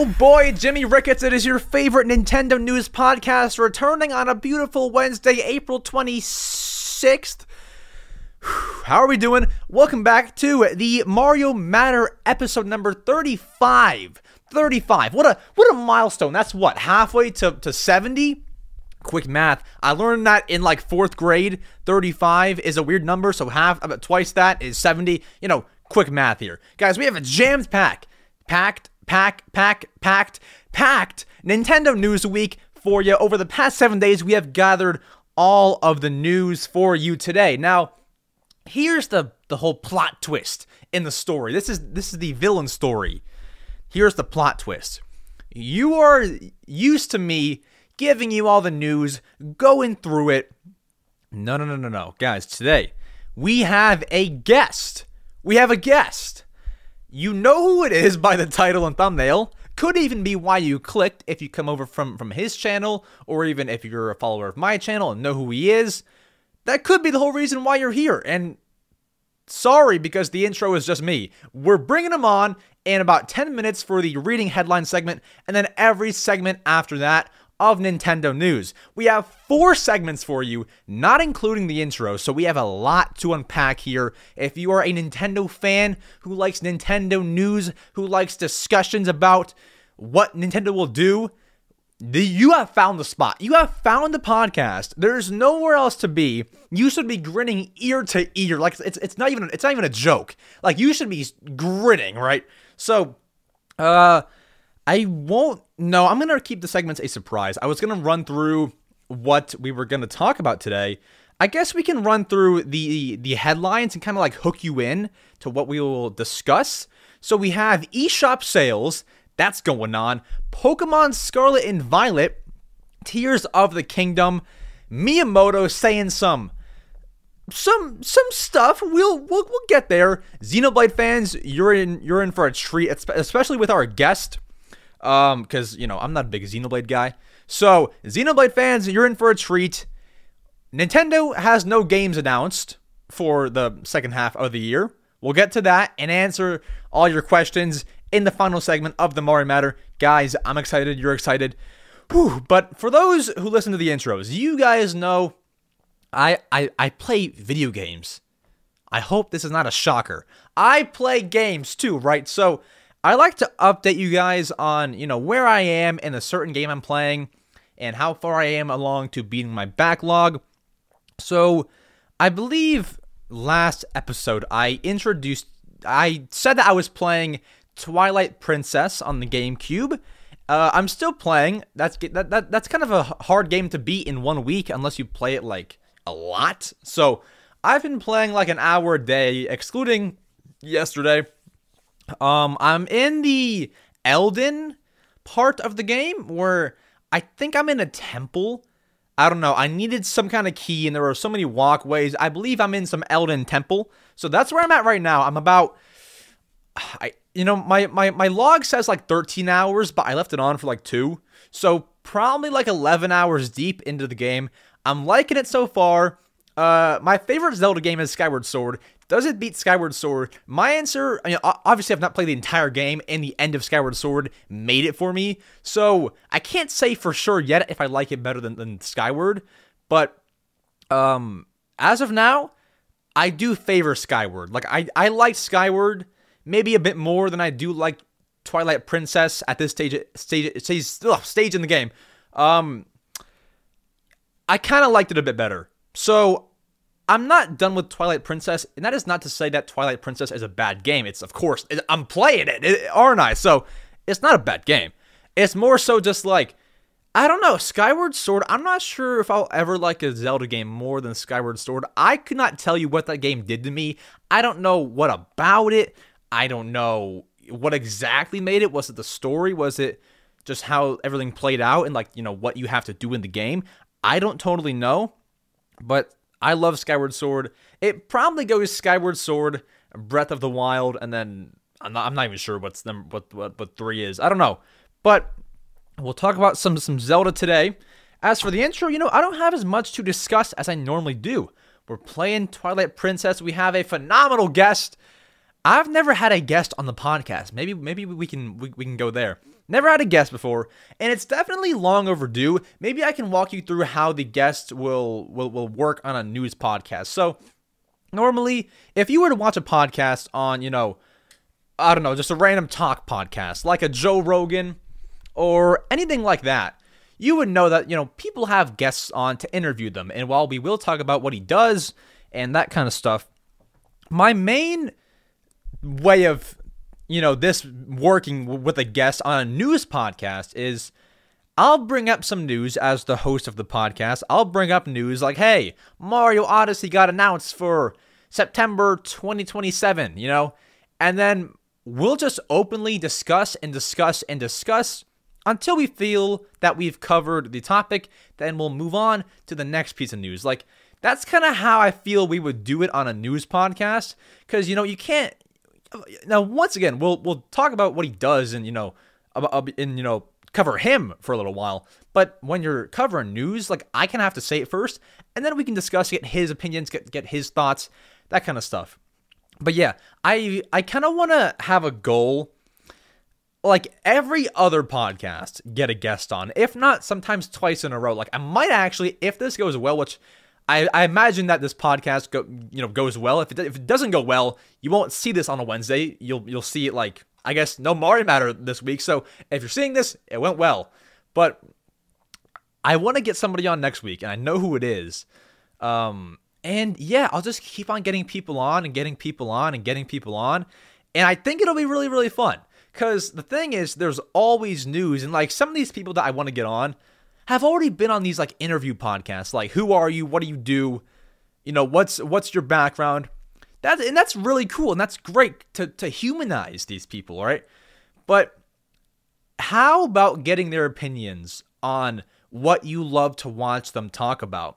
Oh boy, Jimmy Ricketts, it is your favorite Nintendo news podcast returning on a beautiful Wednesday, April 26th. How are we doing? Welcome back to the Mario Matter episode number 35. 35. What a what a milestone. That's what, halfway to, to 70? Quick math. I learned that in like fourth grade. 35 is a weird number, so half about twice that is 70. You know, quick math here. Guys, we have a jammed pack. Packed, pack, pack, packed, packed Nintendo News Week for you. Over the past seven days, we have gathered all of the news for you today. Now, here's the the whole plot twist in the story. This is this is the villain story. Here's the plot twist. You are used to me giving you all the news, going through it. No, no, no, no, no. Guys, today we have a guest. We have a guest. You know who it is by the title and thumbnail. Could even be why you clicked if you come over from from his channel or even if you're a follower of my channel and know who he is. That could be the whole reason why you're here. And sorry because the intro is just me. We're bringing him on in about 10 minutes for the reading headline segment and then every segment after that of Nintendo news. We have four segments for you, not including the intro, so we have a lot to unpack here. If you are a Nintendo fan who likes Nintendo news, who likes discussions about what Nintendo will do, the, you have found the spot. You have found the podcast. There's nowhere else to be. You should be grinning ear to ear. Like it's it's not even it's not even a joke. Like you should be grinning, right? So, uh I won't. No, I'm going to keep the segments a surprise. I was going to run through what we were going to talk about today. I guess we can run through the the headlines and kind of like hook you in to what we will discuss. So we have eShop sales, that's going on. Pokemon Scarlet and Violet, Tears of the Kingdom, Miyamoto saying some some some stuff. We'll we'll, we'll get there. Xenoblade fans, you're in you're in for a treat, especially with our guest um, because you know I'm not a big Xenoblade guy. So Xenoblade fans, you're in for a treat. Nintendo has no games announced for the second half of the year. We'll get to that and answer all your questions in the final segment of the Mario Matter. Guys, I'm excited. You're excited. Whew. But for those who listen to the intros, you guys know I, I I play video games. I hope this is not a shocker. I play games too, right? So I like to update you guys on, you know, where I am in a certain game I'm playing and how far I am along to beating my backlog. So, I believe last episode I introduced I said that I was playing Twilight Princess on the GameCube. Uh, I'm still playing. That's that, that that's kind of a hard game to beat in one week unless you play it like a lot. So I've been playing like an hour a day, excluding yesterday. Um, I'm in the Eldin part of the game where I think I'm in a temple. I don't know. I needed some kind of key, and there were so many walkways. I believe I'm in some Eldin temple. So that's where I'm at right now. I'm about, I you know my my my log says like 13 hours, but I left it on for like two. So probably like 11 hours deep into the game. I'm liking it so far. Uh, my favorite Zelda game is Skyward Sword. Does it beat Skyward Sword? My answer, I mean, obviously, I've not played the entire game, and the end of Skyward Sword made it for me. So I can't say for sure yet if I like it better than, than Skyward. But um, as of now, I do favor Skyward. Like I, I like Skyward maybe a bit more than I do like Twilight Princess at this stage stage stage, ugh, stage in the game. Um, I kind of liked it a bit better. So I'm not done with Twilight Princess, and that is not to say that Twilight Princess is a bad game. It's, of course, I'm playing it, aren't I? So it's not a bad game. It's more so just like, I don't know, Skyward Sword. I'm not sure if I'll ever like a Zelda game more than Skyward Sword. I could not tell you what that game did to me. I don't know what about it. I don't know what exactly made it. Was it the story? Was it just how everything played out and like, you know, what you have to do in the game? I don't totally know. But I love Skyward Sword. It probably goes Skyward Sword, Breath of the Wild, and then I'm not, I'm not even sure what's number what, what what three is. I don't know, but we'll talk about some some Zelda today. As for the intro, you know, I don't have as much to discuss as I normally do. We're playing Twilight Princess. We have a phenomenal guest. I've never had a guest on the podcast. Maybe maybe we can we, we can go there. Never had a guest before, and it's definitely long overdue. Maybe I can walk you through how the guest will will, will work on a news podcast. So normally, if you were to watch a podcast on, you know, I don't know, just a random talk podcast like a Joe Rogan or anything like that, you would know that, you know, people have guests on to interview them. And while we will talk about what he does and that kind of stuff, my main way of you know this working with a guest on a news podcast is I'll bring up some news as the host of the podcast. I'll bring up news like, "Hey, Mario Odyssey got announced for September 2027," you know? And then we'll just openly discuss and discuss and discuss until we feel that we've covered the topic, then we'll move on to the next piece of news. Like that's kind of how I feel we would do it on a news podcast cuz you know, you can't now once again we'll we'll talk about what he does and you know and you know cover him for a little while. But when you're covering news like i kind of have to say it first and then we can discuss get his opinions get get his thoughts that kind of stuff. But yeah i i kind of want to have a goal like every other podcast get a guest on if not sometimes twice in a row. Like i might actually if this goes well which I, I imagine that this podcast go, you know goes well. If it, if it doesn't go well, you won't see this on a Wednesday. You'll you'll see it like I guess no Mario Matter this week. So if you're seeing this, it went well. But I want to get somebody on next week, and I know who it is. Um, and yeah, I'll just keep on getting people on and getting people on and getting people on, and I think it'll be really really fun. Cause the thing is, there's always news, and like some of these people that I want to get on have already been on these like interview podcasts, like who are you, what do you do, you know, what's what's your background. That and that's really cool and that's great to to humanize these people, right? But how about getting their opinions on what you love to watch them talk about?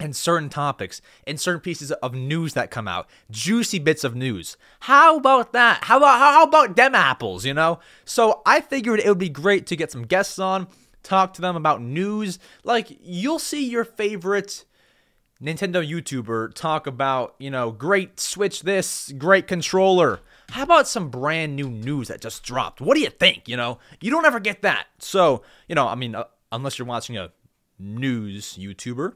and certain topics and certain pieces of news that come out, juicy bits of news. How about that? How about how about them apples? You know. So I figured it would be great to get some guests on talk to them about news. Like, you'll see your favorite Nintendo YouTuber talk about, you know, great Switch this, great controller. How about some brand new news that just dropped? What do you think? You know, you don't ever get that. So, you know, I mean, uh, unless you're watching a news YouTuber,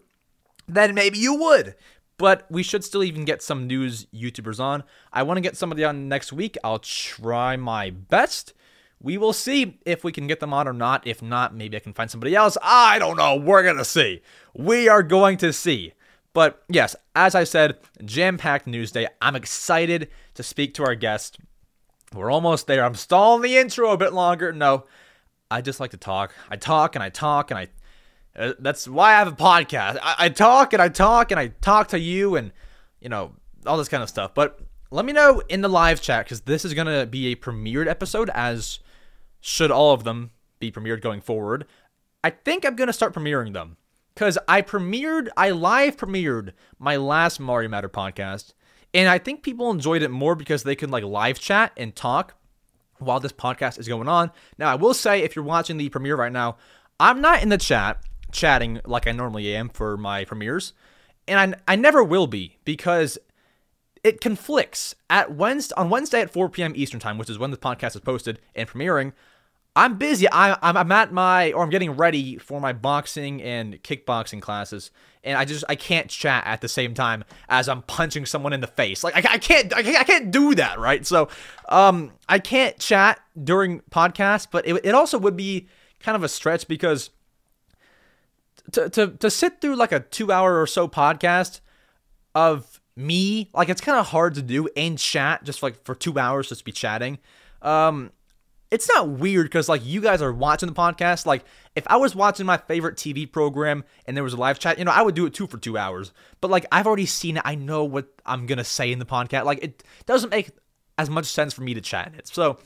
then maybe you would. But we should still even get some news YouTubers on. I want to get somebody on next week. I'll try my best. We will see if we can get them on or not. If not, maybe I can find somebody else. I don't know. We're going to see. We are going to see. But yes, as I said, jam packed news day. I'm excited to speak to our guest. We're almost there. I'm stalling the intro a bit longer. No, I just like to talk. I talk and I talk and I. Uh, that's why I have a podcast. I, I talk and I talk and I talk to you and, you know, all this kind of stuff. But let me know in the live chat because this is going to be a premiered episode as should all of them be premiered going forward. I think I'm going to start premiering them because I premiered, I live premiered my last Mario Matter podcast, and I think people enjoyed it more because they could like live chat and talk while this podcast is going on. Now, I will say, if you're watching the premiere right now, I'm not in the chat chatting like I normally am for my premieres, and I, I never will be because it conflicts at Wednesday on Wednesday at 4 p.m. Eastern time, which is when the podcast is posted and premiering. I'm busy. I, I'm, I'm at my or I'm getting ready for my boxing and kickboxing classes, and I just I can't chat at the same time as I'm punching someone in the face. Like I, I can't I can't, I can't do that, right? So, um, I can't chat during podcasts, but it, it also would be kind of a stretch because to to to sit through like a two hour or so podcast of me, like it's kind of hard to do and chat just like for two hours just to be chatting. Um, it's not weird because like you guys are watching the podcast. Like if I was watching my favorite TV program and there was a live chat, you know, I would do it too for two hours. But like I've already seen it. I know what I'm gonna say in the podcast. Like it doesn't make as much sense for me to chat in it. So,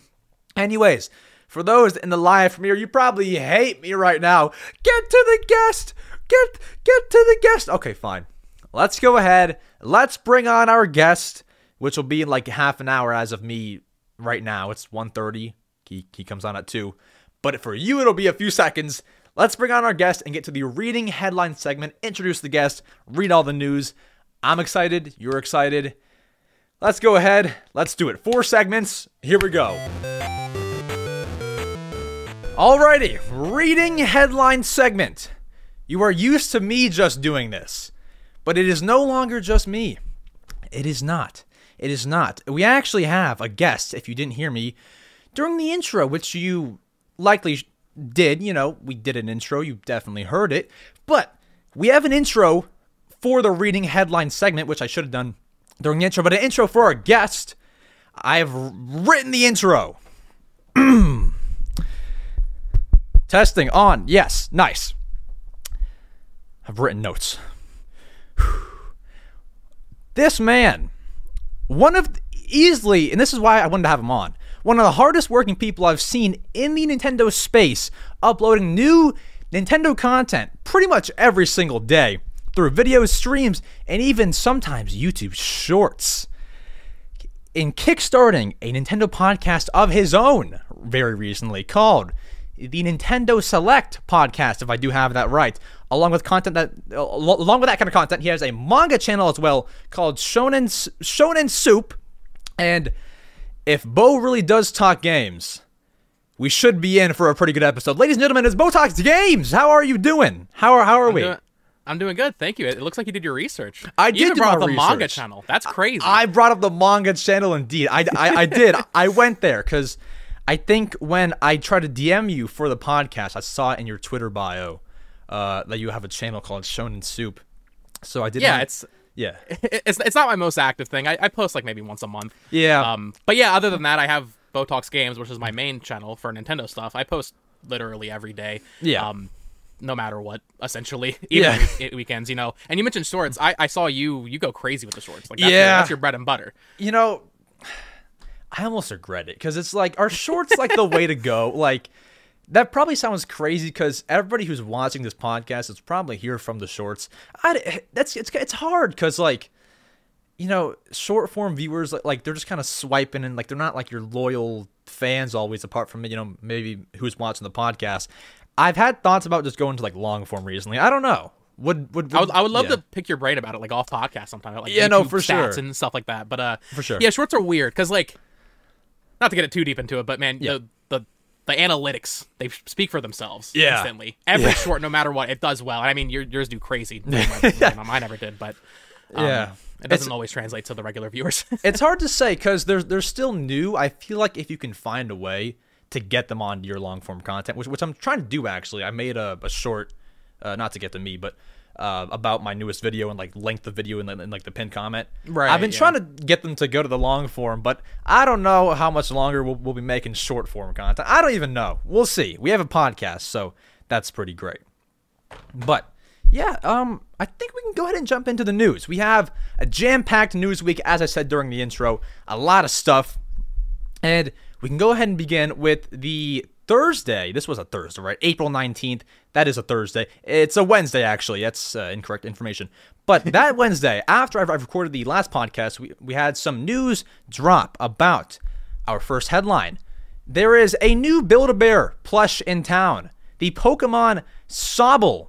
anyways, for those in the live premiere, you probably hate me right now. Get to the guest. Get get to the guest. Okay, fine. Let's go ahead. Let's bring on our guest, which will be in like half an hour as of me right now. It's 1.30 he, he comes on at 2. But for you, it'll be a few seconds. Let's bring on our guest and get to the reading headline segment, introduce the guest, read all the news. I'm excited. You're excited. let's go ahead. Let's do it. Four segments. Here we go. Alrighty, reading headline segment. You are used to me just doing this, but it is no longer just me. It is not. It is not. We actually have a guest, if you didn't hear me, during the intro, which you likely did. You know, we did an intro, you definitely heard it. But we have an intro for the reading headline segment, which I should have done during the intro, but an intro for our guest. I have written the intro. Testing on. Yes, nice. I've written notes. this man, one of easily, and this is why I wanted to have him on, one of the hardest working people I've seen in the Nintendo space, uploading new Nintendo content pretty much every single day through videos, streams, and even sometimes YouTube shorts. In kickstarting a Nintendo podcast of his own very recently called the Nintendo Select podcast, if I do have that right. Along with content that, along with that kind of content, he has a manga channel as well called Shonen Shonen Soup. And if Bo really does talk games, we should be in for a pretty good episode. Ladies and gentlemen, it's Bo Talks Games. How are you doing? How are how are I'm we? Doing, I'm doing good, thank you. It looks like you did your research. I You did brought up the manga channel. That's crazy. I brought up the manga channel indeed. I, I, I did. I went there because I think when I tried to DM you for the podcast, I saw it in your Twitter bio uh, that you have a channel called Shonen Soup. So I did. yeah, my- it's yeah, it's it's not my most active thing. I, I post like maybe once a month. yeah. Um, but yeah, other than that, I have Bo Talks Games, which is my main channel for Nintendo stuff. I post literally every day. Yeah. Um, no matter what, essentially, even Yeah. week- weekends, you know. And you mentioned shorts. I, I saw you you go crazy with the shorts. Like that's your, Yeah. that's your bread and butter. you know, I almost regret it because it's like, are shorts like the way to go? Like, that probably sounds crazy because everybody who's watching this podcast is probably here from the shorts. I, that's it's it's hard because like, you know, short form viewers like, like they're just kind of swiping and like they're not like your loyal fans always. Apart from you know maybe who's watching the podcast. I've had thoughts about just going to like long form recently. I don't know. Would would, I would, I would love yeah. to pick your brain about it, like off podcast sometime, like Yeah, no, for sure. and stuff like that. But uh, For sure. yeah, shorts are weird because like, not to get it too deep into it, but man, Yeah. the the the analytics they speak for themselves Yeah. instantly. Every Yeah. short, no matter what, it does well. And I mean, your, yours do crazy. Mine never did, but um, Yeah. it doesn't It's- always translate to the regular viewers. it's hard to say because they're they're still new. I feel like if you can find a way to get them onto your long form content, which which I'm trying to do actually. I made a, a short, uh, not to get to me, but uh, about my newest video and like length of video and like the pinned comment. Right, I've been yeah. trying to get them to go to the long form, but I don't know how much longer we'll, we'll be making short form content. I don't even know. We'll see. We have a podcast, so that's pretty great. But yeah, um, I think we can go ahead and jump into the news. We have a jam-packed news week, as I said during the intro, a lot of stuff, and we can go ahead and begin with the Thursday. This was a Thursday, right? April nineteenth. That is a Thursday. It's a Wednesday, actually. That's uh, incorrect information. But that Wednesday, after I've, I've recorded the last podcast, we we had some news drop about our first headline. There is a new Build-A-Bear plush in town. The Pokemon Sobble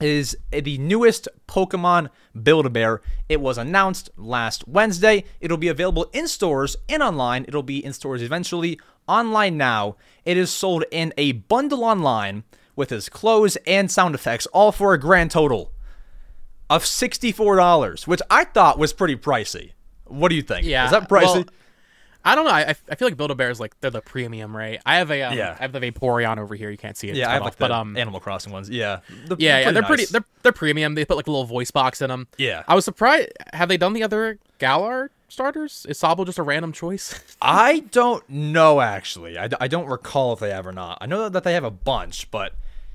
is the newest Pokemon Build-A-Bear. It was announced last Wednesday. It'll be available in stores and online. It'll be in stores eventually. Online now. It is sold in a bundle online with his clothes and sound effects, all for a grand total of $64, which I thought was pretty pricey. What do you think? Yeah, Is that pricey? well, I don't know. I, I feel like Build a Bear is like they're the premium, right? I have a um, Yeah. I have the Vaporeon over here. You can't see it. yeah, I have cut like the but um, Animal Crossing ones. Yeah. The- yeah, yeah, they're pretty. They're they're premium. They put like a little voice box in them. Yeah. I was surprised. Have they done the other Galar starters? Is Sobble just a random choice? I don't know actually. I, I don't recall if they have or not. I know that they have a bunch, but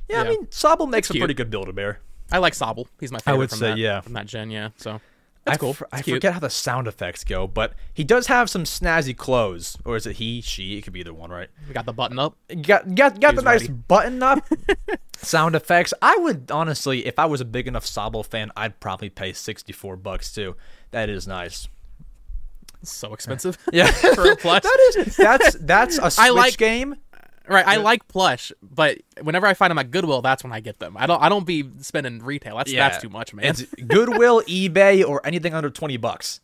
yeah, I mean, Sobble makes a cute. pretty good Build-A-Bear. I like Sobble. He's my favorite. I would from say, that, yeah. from that gen. Yeah, so I, that's cool. f- I cute. forget how the sound effects go, but he does have some snazzy clothes, or is it he, she? It could be either one, right? We got the button up. Got got got the nice ready. button up sound effects. I would honestly, if I was a big enough Sobble fan, I'd probably pay sixty four bucks too. That is nice. So expensive. Yeah, For a plush. that is that's that's a Switch I like- game. right. I like plush, but whenever I find them at Goodwill, that's when I get them. I don't. I don't be spending retail. That's that's too much, man. It's Goodwill, eBay, or anything under twenty bucks.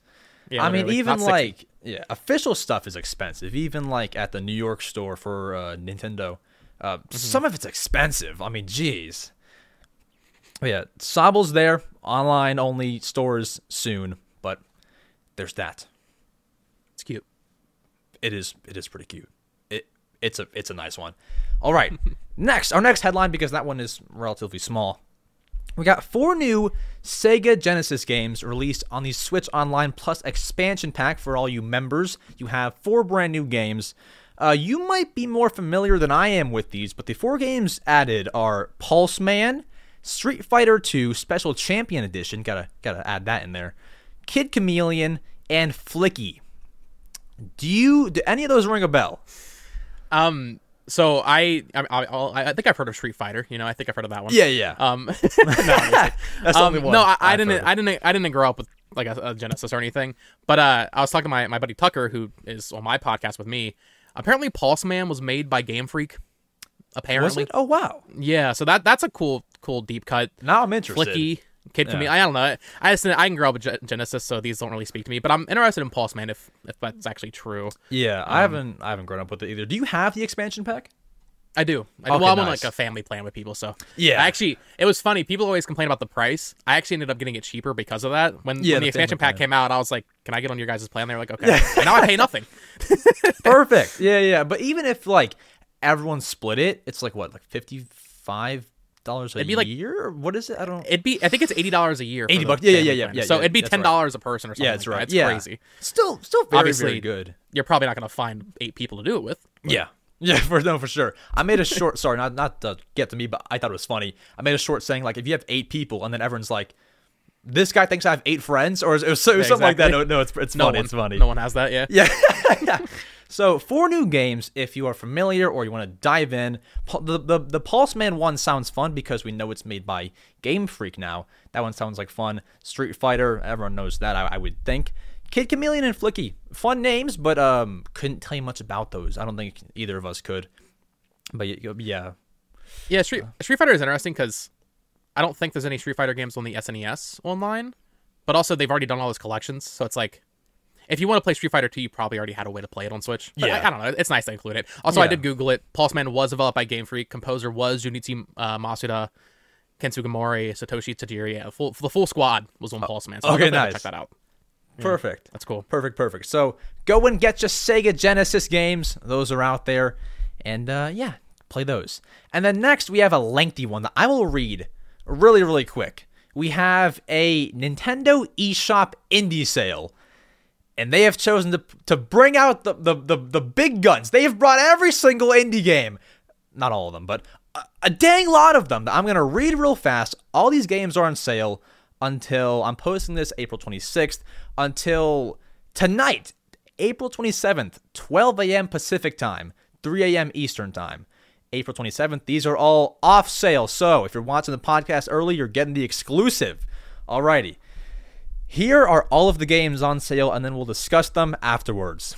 Yeah, I mean, even Not 60. like yeah, official stuff is expensive. Even like at the New York store for uh, Nintendo, uh, Mm-hmm. some of it's expensive. I mean, geez. But yeah, Sobble's there, online only stores soon, but there's that. It is it is pretty cute. It it's a it's a nice one. All right, next our next headline because that one is relatively small. We got four new Sega Genesis games released on the Switch Online Plus expansion pack for all you members. You have four brand new games. Uh, you might be more familiar than I am with these, but the four games added are Pulseman, Street Fighter 2 Special Champion Edition. Gotta gotta add that in there. Kid Chameleon and Flicky. Do you do any of those ring a bell? Um, so I, I, I, I think I've heard of Street Fighter. You know, I think I've heard of that one. yeah. Yeah. Um, no. That's the um, only one No, I, I didn't. I didn't. I didn't grow up with like a, a Genesis or anything. But uh, I was talking to my, my buddy Tucker, who is on my podcast with me. Apparently, Pulseman was made by Game Freak. Was Apparently, it? Oh wow. yeah. So that that's a cool cool deep cut. Now I'm interested. Flicky. Kid Yeah. me. I don't know. I just I can grow up with Genesis, so these don't really speak to me. But I'm interested in Pulseman if if that's actually true. Yeah, Um, I haven't I haven't grown up with it either. Do you have the expansion pack? I do. I do. Okay, well, I'm on like a family plan with people, so Yeah. I actually, it was funny. People always complain about the price. I actually ended up getting it cheaper because of that. When, Yeah, when the the expansion pack plan. came out, I was like, "Can I get on your guys' plan?" They're like, "Okay." And now I pay nothing. Perfect. Yeah, yeah. But even if like everyone split it, it's like what, like fifty five dollars a It'd be like- year? What is it? I don't. Know. It'd be, I think it's eighty dollars a year. 80 the bucks. Yeah, yeah, yeah, yeah, yeah, So yeah, it'd be ten right. dollars a person or something. yeah, that's like right. That. It's yeah, crazy. Still, still very, Obviously, very good. You're probably not gonna find eight people to do it with. Yeah. Yeah, for no, for sure. I made a short. sorry, not not to get to me, but I thought it was funny. I made a short saying like, if you have eight people, and then everyone's like, "This guy thinks I have eight friends," or it was, it was something like that. No, no, it's it's No funny. one, It's funny. No one has that. Yeah. Yeah. So four new games. If you are familiar or you want to dive in, the, the the Pulseman one sounds fun because we know it's made by Game Freak now. That one sounds like fun. Street Fighter, everyone knows that. I, I would think. Kid Chameleon and Flicky, fun names, but um, couldn't tell you much about those. I don't think either of us could. But yeah, Yeah, Street Street Fighter is interesting because I don't think there's any Street Fighter games on the SNES online, but also they've already done all those collections, so it's like if you want to play Street Fighter 2, you probably already had a way to play it on Switch. But Yeah. I, I don't know. It's nice to include it. Also, I did Google it. Pulseman was developed by Game Freak. Composer was Junichi uh, Masuda, Ken Sugimori, Satoshi Tajiri. Yeah, the full, the full squad was on Pulseman. So okay, nice. check that out. perfect. That's cool. Perfect, perfect. So go and get your Sega Genesis games. Those are out there. And uh, yeah, play those. And then next, we have a lengthy one that I will read really, really quick. We have a Nintendo eShop indie sale. And they have chosen to, to bring out the, the, the, the big guns. They have brought every single indie game. Not all of them, but a, a dang lot of them. that I'm going to read real fast. All these games are on sale until I'm posting this April 26th until tonight, April 27th, 12 a.m. Pacific time, 3 a.m. Eastern time. April 27th. These are all off sale. So if you're watching the podcast early, you're getting the exclusive. Alrighty. Here are all of the games on sale, and then we'll discuss them afterwards.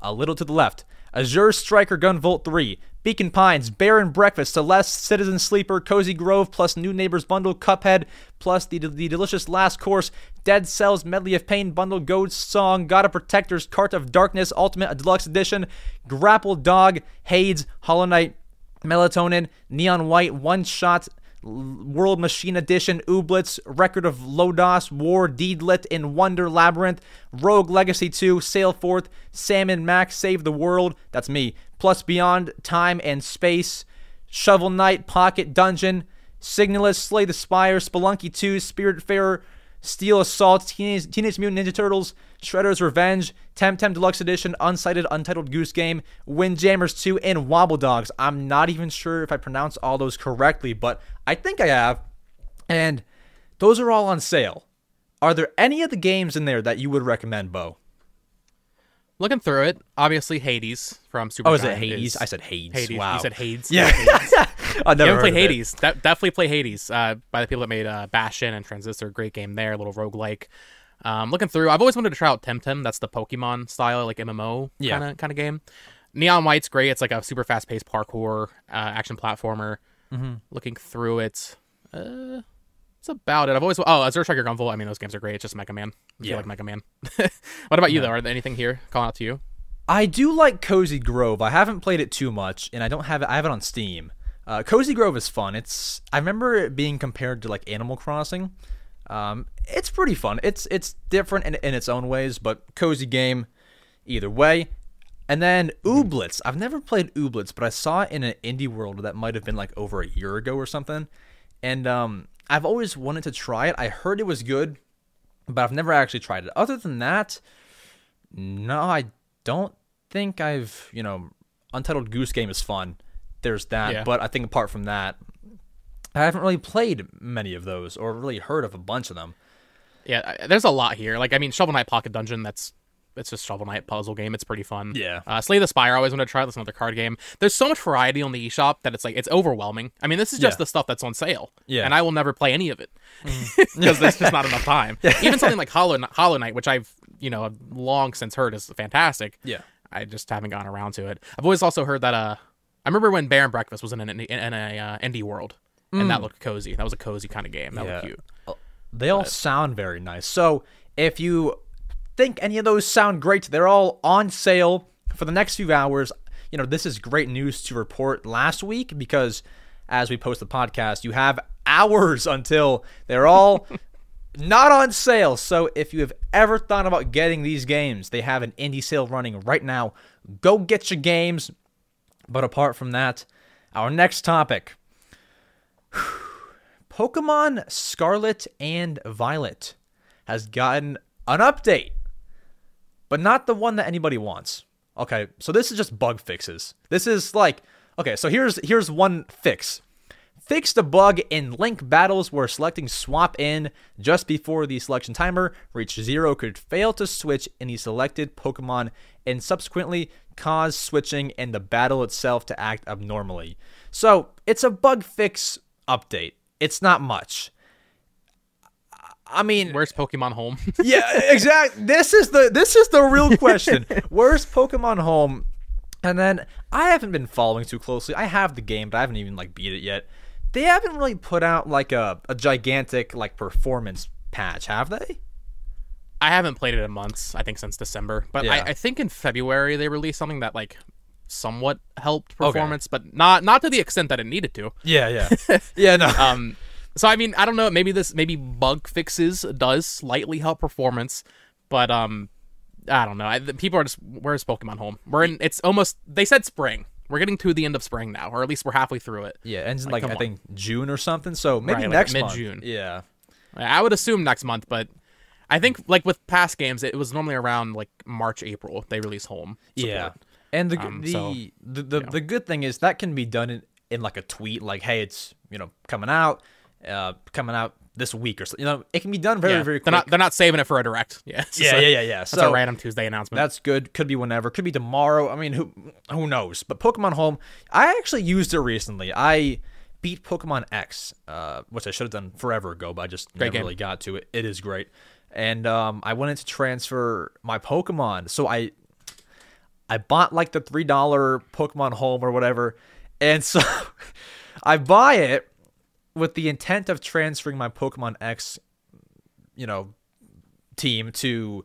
A little to the left. Azure Striker Gunvolt 3, Beacon Pines, Bear and Breakfast, Celeste, Citizen Sleeper, Cozy Grove, plus New Neighbors Bundle, Cuphead, plus the, the delicious Last Course, Dead Cells, Medley of Pain Bundle, Ghost Song, God of Protectors, Cart of Darkness, Ultimate Deluxe Edition, Grapple Dog, Hades, Hollow Knight, Melatonin, Neon White, One Shot, World Machine Edition, Ooblets, Record of Lodoss, War, Deedlit, in Wonder Labyrinth, Rogue Legacy 2, Sail Forth, Sam & Max, Save the World, that's me, plus Beyond Time and Space, Shovel Knight, Pocket Dungeon, Signalis, Slay the Spire, Spelunky 2, Spiritfarer, Steel Assault, Teenage, Teenage Mutant Ninja Turtles, Shredder's Revenge, Temtem Deluxe Edition, Unsighted Untitled Goose Game, Windjammers 2, and Wobble Dogs. I'm not even sure if I pronounce all those correctly, but I think I have. And those are all on sale. Are there any of the games in there that you would recommend, Bo? Looking through it, obviously Hades from Super. Oh, is it Hades? I said Hades. Hades. Wow. You said Hades. Yeah. I You never haven't played. Hades. De- definitely play Hades. Uh, by the people that made uh, Bastion and Transistor, great game there, a little roguelike. Um, looking through, I've always wanted to try out Temtem. That's the Pokemon style, like MMO kind of kind of game. Neon White's great. It's like a super fast paced parkour uh, action platformer. Mm-hmm. Looking through it, uh, That's about it. I've always oh, Azure Striker Gunvolt. I mean, those games are great. It's just Mega Man. I feel Yeah. like Mega Man. what about you though? Are there anything here calling out to you? I do like Cozy Grove. I haven't played it too much, and I don't have it. I have it on Steam. Uh, Cozy Grove is fun. It's I remember it being compared to like Animal Crossing. Um, it's pretty fun. It's it's different in, in its own ways, but cozy game either way. And then Ooblets. I've never played Ooblets, but I saw it in an indie world that might have been like over a year ago or something. And um, I've always wanted to try it. I heard it was good, but I've never actually tried it. Other than that, no, I don't think I've, you know, Untitled Goose Game is fun. There's that, Yeah. but I think apart from that, I haven't really played many of those or really heard of a bunch of them. Yeah, there's a lot here. Like I mean, Shovel Knight Pocket Dungeon. That's it's just Shovel Knight puzzle game. It's pretty fun. Yeah. Uh, Slay the Spire. I always want to try. That's another card game. There's so much variety on the eShop that it's like it's overwhelming. I mean, this is just Yeah. the stuff that's on sale. Yeah. And I will never play any of it because there's just not enough time. Even something like Hollow Hollow Knight, which I've you know long since heard is fantastic. Yeah. I just haven't gotten around to it. I've always also heard that. Uh, I remember when Bear and Breakfast was in an in, in a uh, indie world, and that looked cozy. That was a cozy kind of game. That Mm. Yeah. looked cute. They all sound very nice. So if you think any of those sound great, they're all on sale for the next few hours. You know, this is great news to report last week because as we post the podcast, you have hours until they're all not on sale. So if you have ever thought about getting these games, they have an indie sale running right now. Go get your games. But apart from that, our next topic Pokemon Scarlet and Violet has gotten an update, but not the one that anybody wants. Okay, so this is just bug fixes. This is like, okay, so here's here's one fix. Fix the bug in link battles where selecting swap in just before the selection timer reached zero could fail to switch any selected Pokemon and subsequently cause switching in the battle itself to act abnormally. So it's a bug fix update. It's not much. I mean, Where's Pokemon Home? yeah, exactly. This is the this is the real question. Where's Pokemon Home? And then I haven't been following too closely. I have the game, but I haven't even like beat it yet. They haven't really put out like a, a gigantic like performance patch, have they? I haven't played it in months. I think since December, but Yeah. I, I think in February they released something that like somewhat helped performance, but not not to the extent that it needed to. Yeah, yeah, yeah. No, Um, so I mean, I don't know. Maybe this maybe bug fixes does slightly help performance, but um, I don't know. I, the, people are just where's Pokemon Home? We're in. It's almost. They said spring. We're getting to the end of spring now, or at least we're halfway through it. yeah, ends in Like, like, I think June or something. So maybe Right, like next mid-June. Yeah, I would assume next month, but I think like with past games, it was normally around like March, April they release Home. Yeah. And the Um, the, so, the the, the good thing is that can be done in, in like a tweet like hey it's you know coming out uh coming out this week or so you know it can be done very Yeah, very quick. They're not. They're not saving it for a direct. Yeah. yeah, a- yeah, yeah, yeah. That's So a random Tuesday announcement. that's good. Could be whenever. Could be tomorrow. I mean, who who knows? But Pokemon Home, I actually used it recently. I beat Pokemon X, uh, which I should have done forever ago, but I just Great never game. really got to it. It is great, and um, I wanted to transfer my Pokemon, so I I bought like the three dollar Pokemon Home or whatever, and so I buy it with the intent of transferring my Pokemon X, you know, team to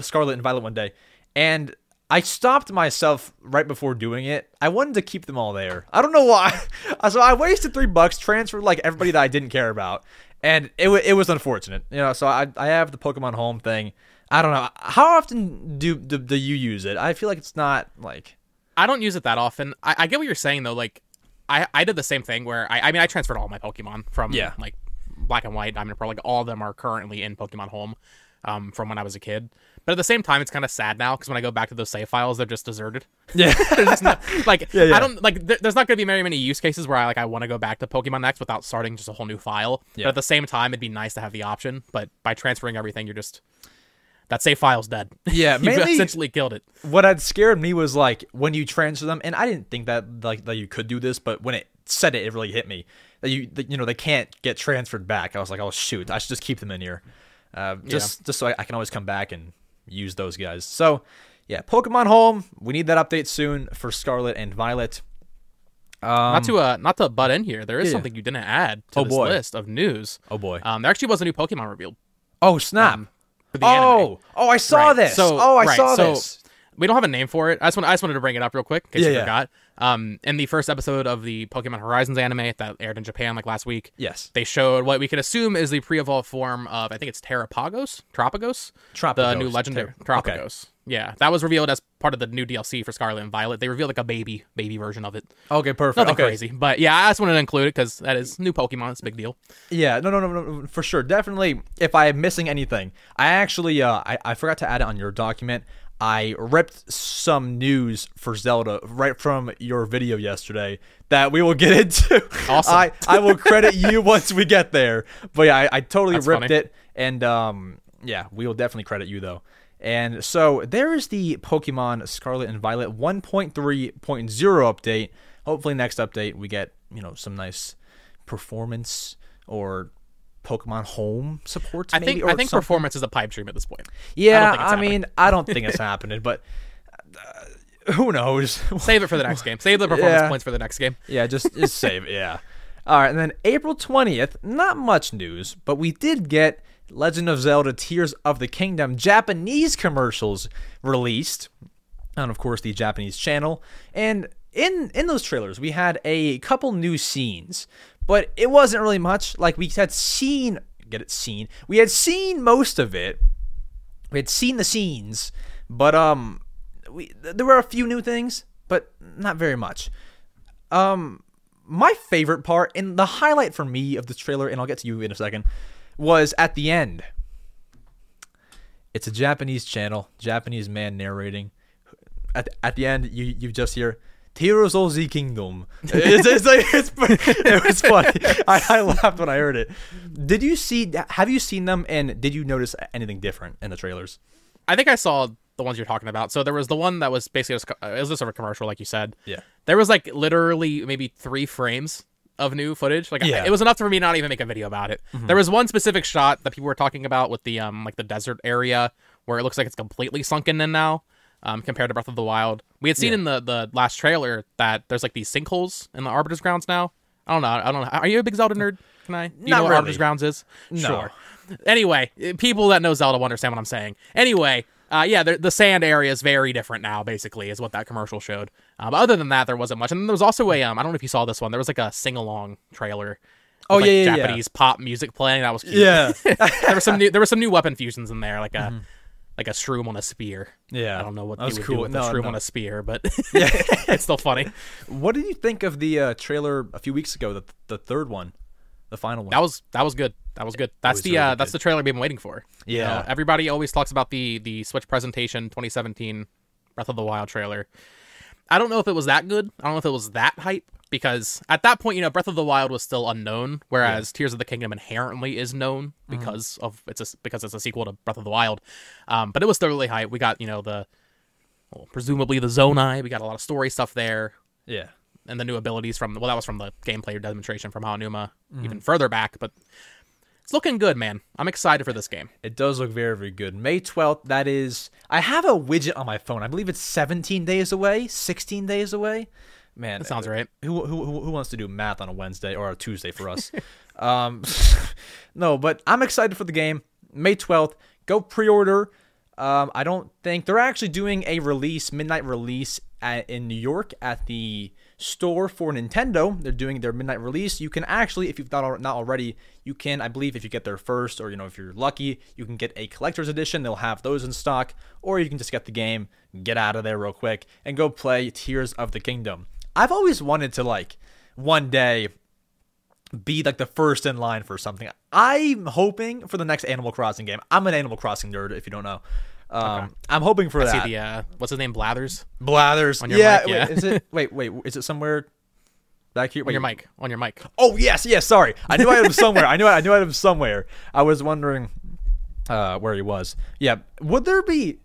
Scarlet and Violet one day, and I stopped myself right before doing it. I wanted to keep them all there. I don't know why. so I wasted three bucks, transferred like everybody that I didn't care about, and it wa it was unfortunate. You know, so I I have the Pokemon Home thing. I don't know how often do, do do you use it. I feel like it's not like I don't use it that often. I, I get what you're saying though. Like, I I did the same thing where I I mean I transferred all my Pokemon from Yeah. like Black and White, Diamond and Pearl. Like all of them are currently in Pokemon Home, um, from when I was a kid. But at the same time, it's kind of sad now because when I go back to those save files, they're just deserted. yeah There's just no, like yeah. I don't like. There, there's not going to be very many use cases where I like I want to go back to Pokemon X without starting just a whole new file. Yeah. But at the same time, it'd be nice to have the option. But by transferring everything, you're just that save file's dead. Yeah, you mainly- essentially killed it. what had scared me was like when you transfer them, and I didn't think that like that you could do this, but when it said it, it really hit me that you that, you know they can't get transferred back. I was like, oh shoot, I should just keep them in here, uh, just just so I, I can always come back and use those guys. So yeah, Pokemon Home, we need that update soon for Scarlet and Violet. not to uh, not to butt in here. There is yeah. something you didn't add to Oh, this boy. list of news. Oh boy. Um, there actually was a new Pokemon revealed oh snap. um, the anime. oh, oh, I saw Right, this. so- oh, I right, saw so- this. We don't have a name for it. I just, want, I just wanted to bring it up real quick in case Yeah, you yeah. forgot. Um, in the first episode of the Pokemon Horizons anime that aired in Japan like last week, Yes. they showed what we can assume is the pre-evolved form of I think it's Terapagos, Tropagos, Tropagos, the new legendary Ter- okay. Yeah, that was revealed as part of the new DLC for Scarlet and Violet. They revealed like a baby, baby version of it. Okay, perfect. Nothing okay. crazy, but yeah, I just wanted to include it because that is new Pokemon. It's a big deal. Yeah, no, no, no, no, for sure. Definitely. If I am missing anything, I actually, uh, I, I forgot to add it on your document. I ripped some news for Zelda right from your video yesterday that we will get into. Awesome. I, I will credit you once we get there. But yeah, I, I totally That's ripped funny. it, and um, yeah, we will definitely credit you though. And so there is the Pokemon Scarlet and Violet 1.3.0 update. Hopefully, next update we get you know some nice performance or Pokemon Home support. I maybe, think I think something. performance is a pipe dream at this point. Yeah, think I, mean, I don't think it's happening, but uh, who knows? Save it for the next game. Save the performance Yeah. points for the next game. Yeah, just just save it. Yeah. All right, and then April twentieth. Not much news, but we did get Legend of Zelda: Tears of the Kingdom Japanese commercials released, on of course the Japanese channel. And in in those trailers, we had a couple new scenes, but it wasn't really much. Like we had seen, get it seen. We had seen most of it. We had seen the scenes, but um, we there were a few new things, but not very much. Um, my favorite part and the highlight for me of this trailer, and I'll get to you in a second, was at the end. It's a Japanese channel, Japanese man narrating. At, at the end, you you just hear Tears of the Kingdom. It's, it's like it's, it was funny. I, I laughed when I heard it. Did you see? Have you seen them? And did you notice anything different in the trailers? I think I saw the ones you're talking about. So there was the one that was basically just, it was just a commercial, like you said. Yeah. There was like literally maybe three frames of new footage. Like Yeah. it was enough for me to not even make a video about it. There was one specific shot that people were talking about with the um like the desert area where it looks like it's completely sunken in now. Um, compared to Breath of the Wild, we had seen in the the last trailer that there's like these sinkholes in the Arbiter's grounds now. I don't know. I don't know. Are you a big Zelda nerd? Can I? Do you Not know what really. Arbiter's grounds is? No. Sure. Anyway, people that know Zelda will understand what I'm saying. Anyway, uh, yeah, the, the sand area is very different now. Basically, is what that commercial showed. Um, other than that, there wasn't much. And then there was also a um, I don't know if you saw this one. There was like a sing along trailer. with, Oh, like, yeah, yeah, yeah. Japanese pop music playing. That was cute. Yeah. there were some new there were some new weapon fusions in there, like a like a shroom on a spear. Yeah. I don't know what That was cool. with No, a shroom no. on a spear, but yeah, it's still funny. What did you think of the uh, trailer a few weeks ago? The the third one, the final one. That was that was good. That was good. That's was the really uh, that's the trailer we've been waiting for. You Yeah. know, everybody always talks about the the Switch presentation 2017 Breath of the Wild trailer. I don't know if it was that good. I don't know if it was that hype because at that point, you know, Breath of the Wild was still unknown, whereas Tears of the Kingdom inherently is known Mm-hmm. because of it's a because it's a sequel to Breath of the Wild. Um, but it was still really hype. We got you know the well, presumably the Zonai. We got a lot of story stuff there yeah. And the new abilities from well that was from the gameplay demonstration from Aonuma Mm-hmm. even further back but it's looking good man i'm excited for this game It does look very, very good. May 12th, that is. I have a widget on my phone. I believe it's 17 days away, 16 days away. Man, that sounds right who, who, who wants to do math on a Wednesday or a Tuesday for us? um, no, but I'm excited for the game. May 12th, go pre-order. Um, I don't think they're actually doing a release, midnight release at, in New York at the store for Nintendo. They're doing their midnight release. You can actually, if you've not not already, you can, I believe, if you get there first, or you know, if you're lucky, you can get a collector's edition. They'll have those in stock, or you can just get the game, get out of there real quick, and go play Tears of the Kingdom. I've always wanted to like one day be like the first in line for something. I'm hoping for the next Animal Crossing game. I'm an Animal Crossing nerd, if you don't know. Um, I'm hoping for I that. see the uh what's his name blathers Blathers. On your yeah, mic, wait, is it? Wait, wait. Is it somewhere back here? on your mic on your mic Oh yes, yes. Sorry, I knew I had him somewhere. I knew I knew I had him somewhere. I was wondering uh, where he was. Yeah. Would there be?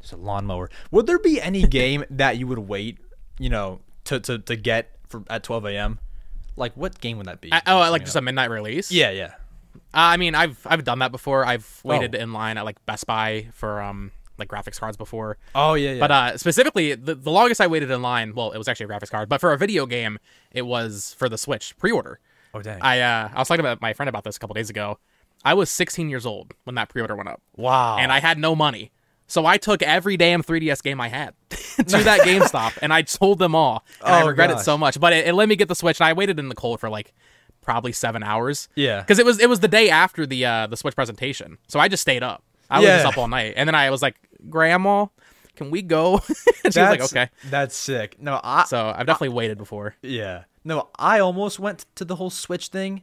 It's a lawnmower. Would there be any game that you would wait, you know, to to, to get for at 12 a.m. Like what game would that be? I, oh like just a midnight release yeah, yeah. Uh, i mean i've i've done that before i've waited Oh. in line at like best buy for um like graphics cards before. Oh yeah, yeah. But uh, specifically, the, the longest I waited in line, well, it was actually a graphics card, but for a video game, it was for the Switch pre-order. oh dang. I uh, I was talking about my friend about this a couple days ago. I was 16 years old when that pre-order went up, wow. and I had no money. So I took every damn 3DS game I had to that GameStop, and I sold them all. And I Oh, regret gosh. it so much. But it, it let me get the Switch, and I waited in the cold for like probably seven hours. Yeah. because it was it was the day after the uh, the Switch presentation, so I just stayed up. I was just up all night, and then I was like, "Grandma, can we go?" and she was like, "Okay." That's sick. No, I So I've definitely waited before. yeah. No, I almost went to the whole Switch thing,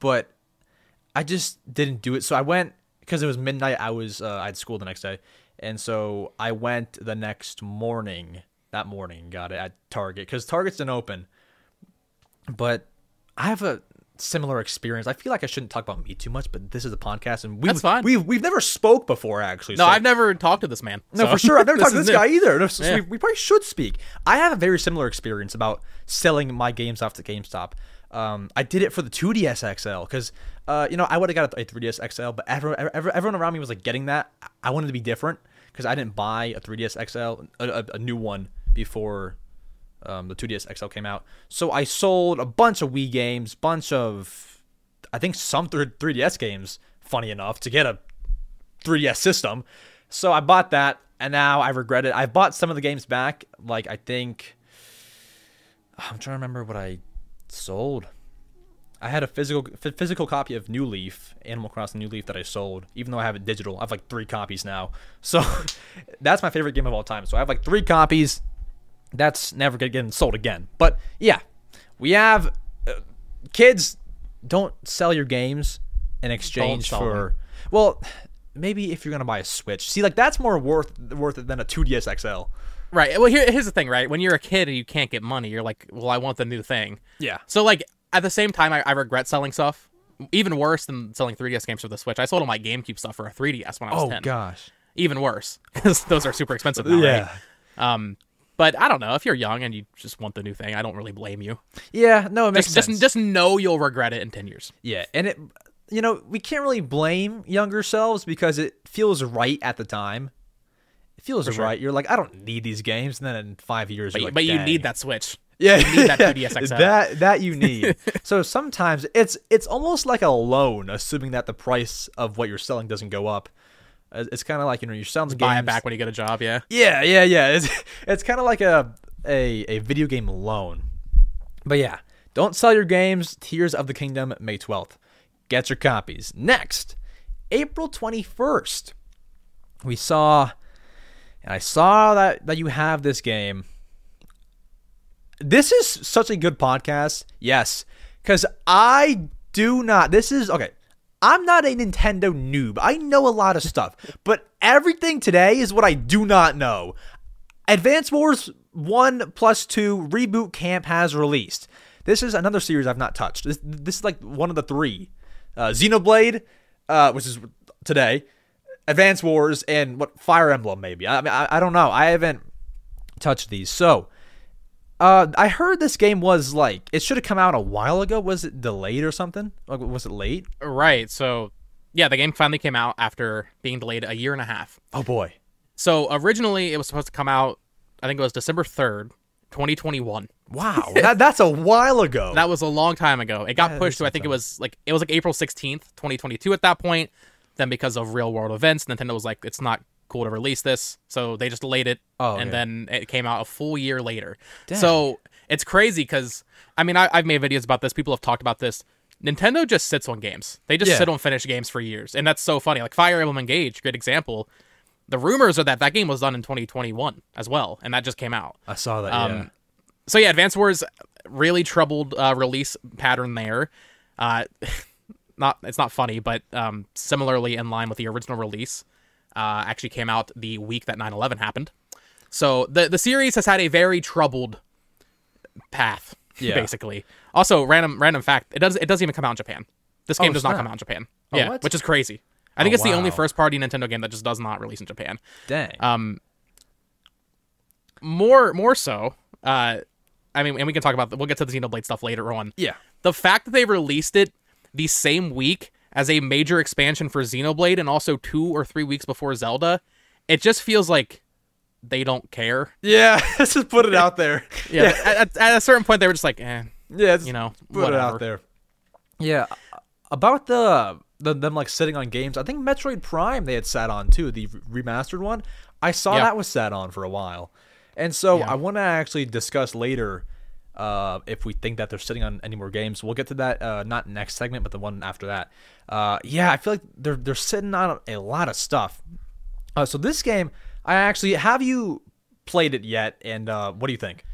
but I just didn't do it. So I went because it was midnight. I was uh, I had school the next day, and so I went the next morning. That morning, got it at Target because Target's didn't open. But I have a similar experience. I feel like I shouldn't talk about me too much, but this is a podcast, and we've That's fine. we've we've never spoke before actually. No, so- I've never talked to this man. no, so for sure. I've never talked to this new. guy either. So Yeah. we, we probably should speak. I have a very similar experience about selling my games off to GameStop. Um, I did it for the 2DS XL because, uh, you know, I would have got a 3DS XL, but everyone, everyone, everyone around me was like getting that. I wanted to be different because I didn't buy a 3DS XL, a, a, a new one before um, the 2DS XL came out. So I sold a bunch of Wii games, bunch of, I think some 3DS games. Funny enough, to get a 3DS system. So I bought that, and now I regret it. I've bought some of the games back. Like I think I'm trying to remember what I sold. I had a physical physical copy of New Leaf, Animal Crossing New Leaf that I sold, even though I have it digital. I have like three copies now. So that's my favorite game of all time. So I have like three copies. That's never gonna get sold again. But yeah, we have uh, kids. Don't sell your games in exchange for well, maybe if you're gonna buy a Switch. See, like that's more worth worth it than a 2DS XL. Right. Well, here, here's the thing, right? When you're a kid and you can't get money, you're like, well, I want the new thing. Yeah. So, like, at the same time, I, I regret selling stuff. Even worse than selling 3DS games for the Switch. I sold all my GameCube stuff for a 3DS when I was Oh 10. gosh. Even worse, because those are super expensive now, right? Um, but I don't know. If you're young and you just want the new thing, I don't really blame you. Yeah. No, it makes Just, sense. just, just know you'll regret it in 10 years. yeah, and it, you know, we can't really blame younger selves because it feels right at the time. It feels sure. right. You're like, I don't need these games, and then in five years, But, you're like, but you need that Switch. Yeah, You need that 2DS XL. That that you need. so sometimes it's it's almost like a loan, assuming that the price of what you're selling doesn't go up. It's kind of like you know you're selling the Buy it back when you get a job, yeah. Yeah, yeah, yeah. It's it's kind of like a, a a video game loan. But yeah, don't sell your games. Tears of the Kingdom, May twelfth. Get your copies. Next, April twenty first. We saw, and I saw that that you have this game. This is such a good podcast. Yes, because I do not. This is okay. I'm not a Nintendo noob. I know a lot of stuff, but everything today is what I do not know. Advance Wars 1 plus 2 Reboot Camp has released. This is another series I've not touched. This, this is like one of the three. Uh, Xenoblade, uh, which is today, Advance Wars, and what Fire Emblem maybe. I mean, I, I don't know. I haven't touched these. So, uh, I heard this game was like it should have come out a while ago. Was it delayed or something? Like, was it late? Right. So, yeah, the game finally came out after being delayed a year and a half. Oh boy. So originally it was supposed to come out, I think it was December third, twenty twenty one. Wow, that, that's a while ago. That was a long time ago. It got Yeah, pushed to I think it was like it was like April sixteenth, twenty twenty two at that point. Then because of real world events, Nintendo was like, it's not cool to release this, so they just delayed it, Oh, and okay. then it came out a full year later. So it's crazy because I mean I, I've made videos about this. People have talked about this. Nintendo just sits on games. They just Yeah. sit on finished games for years, and that's so funny. Like Fire Emblem Engage, great example. The rumors are that that game was done in 2021 as well, and that just came out. I saw that. Um, yeah. So yeah, Advance Wars really troubled uh, release pattern there. Uh, not it's not funny, but um, similarly in line with the original release, uh, actually came out the week that 9/11 happened. So the the series has had a very troubled path, Yeah. basically. Also, random random fact: it does it doesn't even come out in Japan. This game Oh, does not snap. come out in Japan. Oh, yeah, what? which is crazy. I think Oh, it's the only first party Nintendo game that just does not release in Japan. Dang. Um, more more so. Uh, I mean, and we can talk about we'll get to the Xenoblade stuff later on. yeah. The fact that they released it the same week as a major expansion for Xenoblade and also two or three weeks before Zelda it just feels like they don't care. Yeah, let's just put it out there. Yeah, At, at, at a certain point, they were just like, eh, Yeah, it's, you know, put whatever. it out there. Yeah, about the, the them like sitting on games. I think Metroid Prime they had sat on too, the remastered one. I saw Yeah. that was sat on for a while, and so Yeah. I want to actually discuss later uh, if we think that they're sitting on any more games. We'll get to that uh, not next segment, but the one after that. Uh, yeah, I feel like they're they're sitting on a lot of stuff. Uh, so this game, I actually have you played it yet, and uh, what do you think?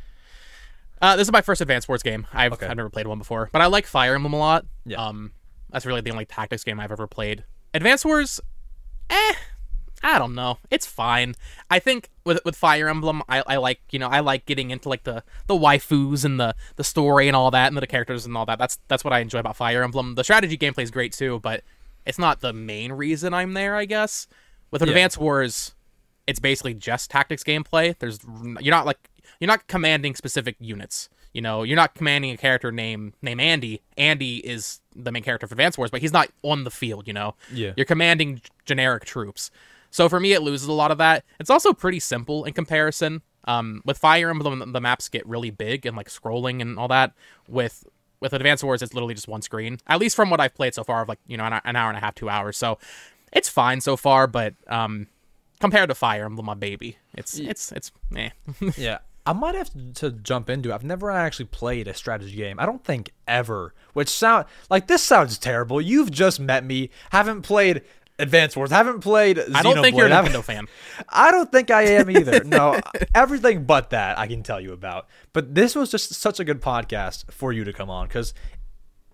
Uh, this is my first Advanced Wars game. I've, Okay. I've never played one before, but I like Fire Emblem a lot. Yeah. Um, that's really the only tactics game I've ever played. Advanced Wars, eh, I don't know. It's fine. I think with with Fire Emblem, I, I like you know I like getting into like the the waifus and the the story and all that and the characters and all that. That's that's what I enjoy about Fire Emblem. The strategy gameplay is great too, but it's not the main reason I'm there. I guess with Advanced Wars, it's basically just tactics gameplay. There's you're not like you're not commanding specific units. You know, you're not commanding a character named named Andy. Andy is the main character for Advance Wars, but he's not on the field. You know, Yeah. you're commanding generic troops. So for me, it loses a lot of that. It's also pretty simple in comparison. Um, with Fire Emblem, the maps get really big and like scrolling and all that. With with Advance Wars, it's literally just one screen. At least from what I've played so far, of like you know an, an hour and a half, two hours. So it's fine so far, but um, compared to Fire Emblem, my baby, it's it's it's eh. Yeah. I might have to jump into it. I've never actually played a strategy game. I don't think ever. Which sound like this sounds terrible. You've just met me. Haven't played Advance Wars. I Haven't played. I don't think you're a Xenoblade, Nintendo fan. I don't think I am either. No, everything but that I can tell you about. But this was just such a good podcast for you to come on because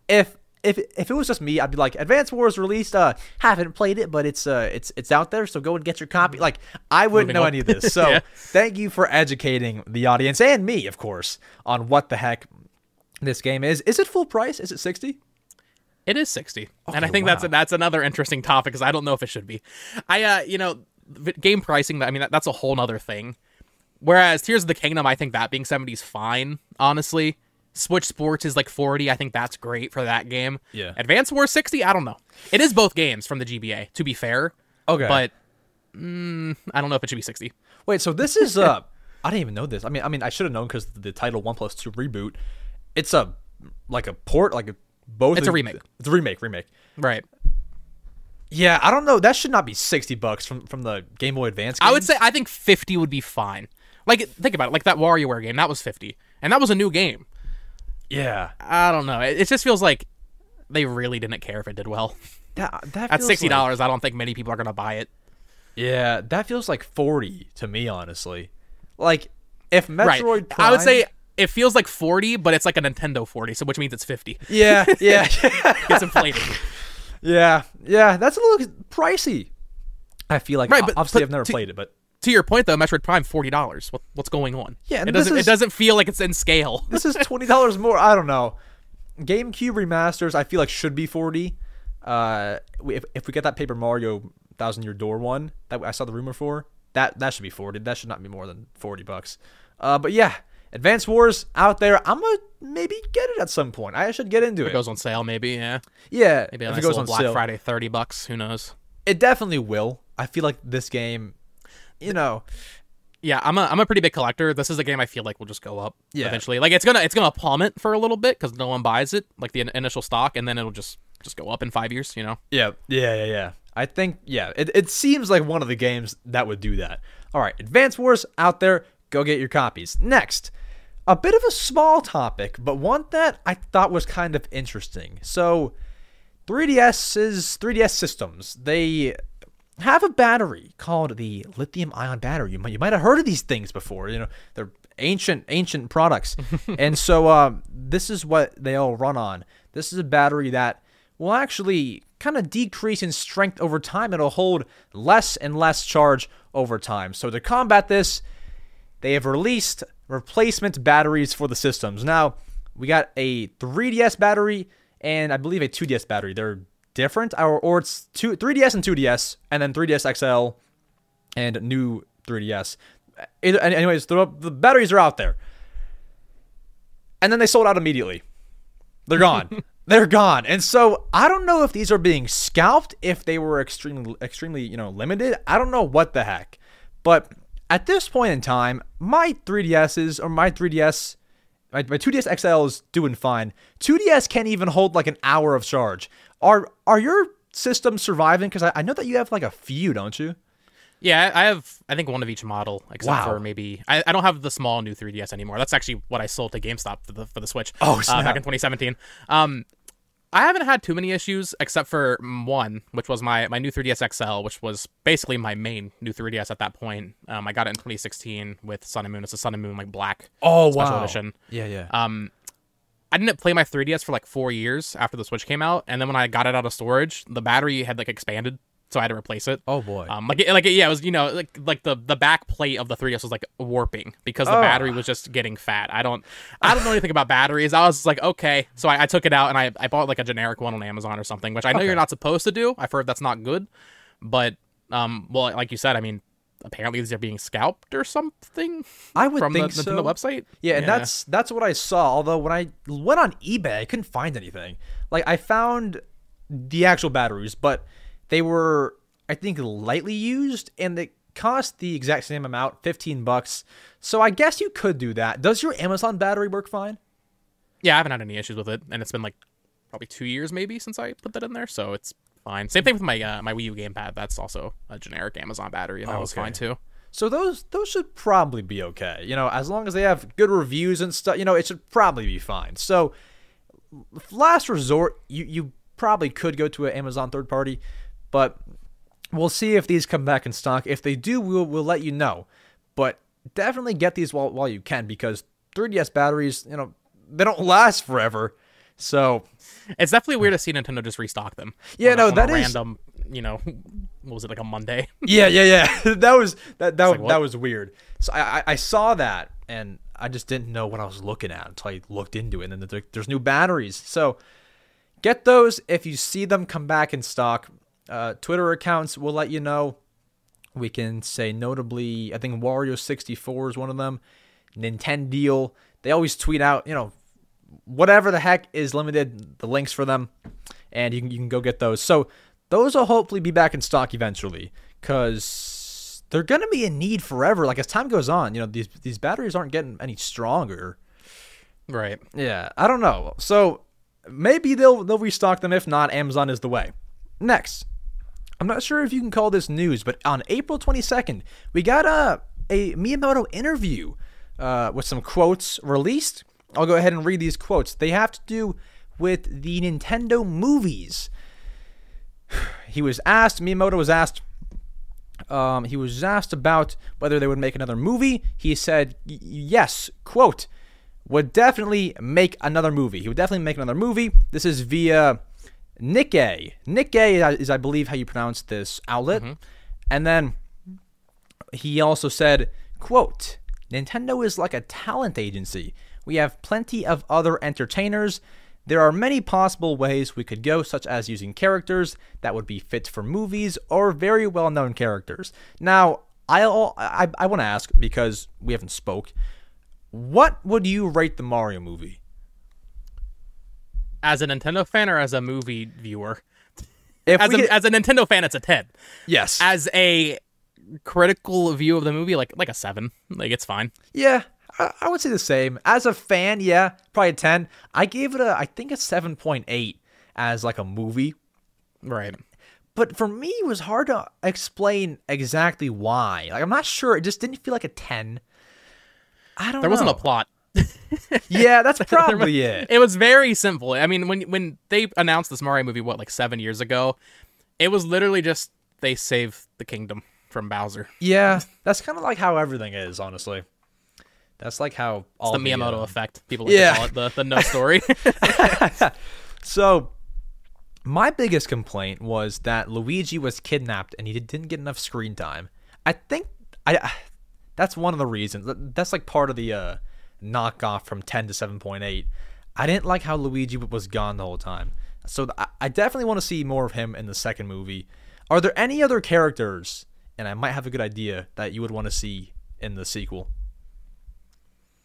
if if if it was just me, I'd be like, Advance Wars released. Uh, haven't played it, but it's uh it's it's out there, so go and get your copy. Like I wouldn't Moving know on. any of this. So Yeah. thank you for educating the audience and me, of course, on what the heck this game is. Is it full price? Is it sixty? It is 60. and I Okay, think that's wow. that's another interesting topic because I don't know if it should be. I uh you know game pricing I mean that, that's a whole nother thing. Whereas Tears of the Kingdom I think that being 70 is fine, honestly. Switch Sports is like 40. I think that's great for that game. Yeah. Advance Wars 60, I don't know. It is both games from the GBA to be fair. Okay. But mm, I don't know if it should be 60. Wait, so this is uh I didn't even know this. I mean, I mean, I should have known because the title One Plus Two reboot. It's a like a port, like a both. It's a remake. It's a remake. Remake. Right. Yeah, I don't know. That should not be sixty bucks from from the Game Boy Advance. I would say I think 50 would be fine. Like think about it, like that WarioWare game, that was 50. And that was a new game. Yeah, I don't know. It, it just feels like they really didn't care if it did well. that that At sixty like- dollars, I don't think many people are gonna buy it. yeah, that feels like forty to me, honestly. Like if Metroid right. Prime, I would say it feels like forty, but it's like a Nintendo forty, so which means it's fifty. Yeah, yeah, It's inflated. yeah, yeah. That's a little pricey. I feel like Right, but- obviously but I've never to- played it, but to your point, though, Metroid Prime forty dollars. What, what's going on? Yeah, it doesn't. is- It doesn't feel like it's in scale. this is twenty dollars more. I don't know. GameCube remasters, I feel like should be forty. Uh, if if we get that Paper Mario Thousand Year Door one that I saw the rumor for, that that should be forty. That should not be more than forty bucks. Uh, but yeah, Advance Wars out there. I'm gonna maybe get it at some point. I should get into It it. goes on sale, maybe. Yeah, yeah, maybe if nice it goes on Black sale, Friday, thirty bucks. Who knows? it definitely will. I feel like this game, you know, Yeah, I'm a I'm a pretty big collector. This is a game I feel like will just go up Yeah. eventually. Like it's gonna it's gonna plummet for a little bit because no one buys it, like the in- initial stock, and then it'll just just go up in five years. You know. Yeah, yeah, yeah, yeah. I think yeah, it, it seems like one of the games that would do that. All right, Advance Wars out there, go get your copies. Next, a bit of a small topic, but one that I thought was kind of interesting. So, 3DS's 3DS systems, they have a battery called the lithium ion battery. You might, you might have heard of these things before. You know, they're ancient ancient products. and so um, this is what they all run on. This is a battery that will actually kind of decrease in strength over time. It'll hold less and less charge over time. So to combat this, they have released replacement batteries for the systems. Now, we got a 3DS battery and I believe a 2DS battery. They're different, or, or it's two, 3DS and 2DS, and then 3DS XL and new 3DS. Either, anyways, the, the batteries are out there. And then they sold out immediately. They're gone. They're gone. And so I don't know if these are being scalped, if they were extremely extremely, you know, limited. I don't know what the heck. But at this point in time, my 3DSs or my 3DS, my, my 2DS XL is doing fine. 2DS can't even hold like an hour of charge. Are are your systems surviving? Because I, I know that you have like a few, don't you? Yeah, I have I think one of each model, except Wow. for maybe I, I don't have the small new 3DS anymore. That's actually what I sold to GameStop for the for the Switch. Oh, uh, back in 2017. Um, I haven't had too many issues except for one, which was my my new 3DS XL, which was basically my main new 3DS at that point. Um, I got it in 2016 with Sun and Moon. It's a Sun and Moon like black. Oh Special edition. Yeah, yeah. Um, I didn't play my 3DS for like four years after the Switch came out, and then when I got it out of storage, the battery had like expanded, so I had to replace it. oh boy. Um, like, like, yeah, it was, you know, like, like the the back plate of the 3ds was like warping because the Oh. battery was just getting fat. I don't, I don't know anything about batteries. I was just like, okay, so I, I took it out and I, I bought like a generic one on Amazon or something, which I know Okay. you're not supposed to do. I've heard that's not good, but, um, well, like you said, I mean, apparently these are being scalped or something I would from think the so. Nintendo website. Yeah, and that's that's what I saw. Although when I went on eBay, I couldn't find anything. Like I found the actual batteries, but they were I think lightly used and they cost the exact same amount, 15 bucks. So I guess you could do that. Does your Amazon battery work fine? yeah, I haven't had any issues with it, and it's been like probably two years maybe since I put that in there, so it's fine. Same thing with my uh, my Wii U gamepad. That's also a generic Amazon battery, and that was okay. fine too. So those those should probably be okay. You know, as long as they have good reviews and stuff, you know, it should probably be fine. So last resort, you you probably could go to an Amazon third party, but we'll see if these come back in stock. If they do, we'll we'll let you know. But definitely get these while while you can because 3DS batteries, you know, they don't last forever. So It's definitely weird to see Nintendo just restock them. Yeah, no, a that is- random. You know, what was it like a Monday? yeah, yeah, yeah. that was that that, like, that was weird. So I, I I saw that and I just didn't know what I was looking at until I looked into it. And then there's new batteries. So get those if you see them come back in stock. Uh, Twitter accounts will let you know. We can say notably, I think Wario64 is one of them. Nintendo, they always tweet out, you know, whatever the heck is limited, the links for them, and you can, you can go get those. So those will hopefully be back in stock eventually, because they're gonna be in need forever. Like as time goes on, you know, these these batteries aren't getting any stronger. right. Yeah, I don't know. So maybe they'll they'll restock them. If not, Amazon is the way. Next, I'm not sure if you can call this news, but on April 22nd, we got a a Miyamoto interview uh, with some quotes released. I'll go ahead and read these quotes. They have to do with the Nintendo movies. He was asked. Miyamoto was asked. Um, he was asked about whether they would make another movie. He said, "Yes." Quote would definitely make another movie. He would definitely make another movie. This is via Nikkei. Nikkei is, I believe, how you pronounce this outlet. Mm-hmm. And then he also said, quote, Nintendo is like a talent agency. We have plenty of other entertainers. There are many possible ways we could go, such as using characters that would be fit for movies or very well known characters. Now, I'll, I, I want to ask, because we haven't spoke, what would you rate the Mario movie? As a Nintendo fan or as a movie viewer? If As a, could- as a Nintendo fan, it's a ten. yes. As a critical view of the movie, like like a seven. Like it's fine. Yeah, I, I would say the same. As a fan, yeah, probably a 10. I gave it a, I think a 7.8 as like a movie. Right. But for me, it was hard to explain exactly why. Like, I'm not sure. It just didn't feel like a 10. I don't There know. wasn't a plot. Yeah, that's probably it. It was very simple. I mean, when when they announced this Mario movie, what like seven years ago, it was literally just they save the kingdom from Bowser. Yeah, that's kind of like how everything is, honestly. That's like how all the the, Miyamoto uh, effect. People like yeah. to call it the, the no story. So, my biggest complaint was that Luigi was kidnapped and he didn't get enough screen time. I think I that's one of the reasons. That's like part of the uh, knockoff from 10 to 7.8. I didn't like how Luigi was gone the whole time. So I- I definitely want to see more of him in the second movie. Are there any other characters, and I might have a good idea, that you would want to see in the sequel?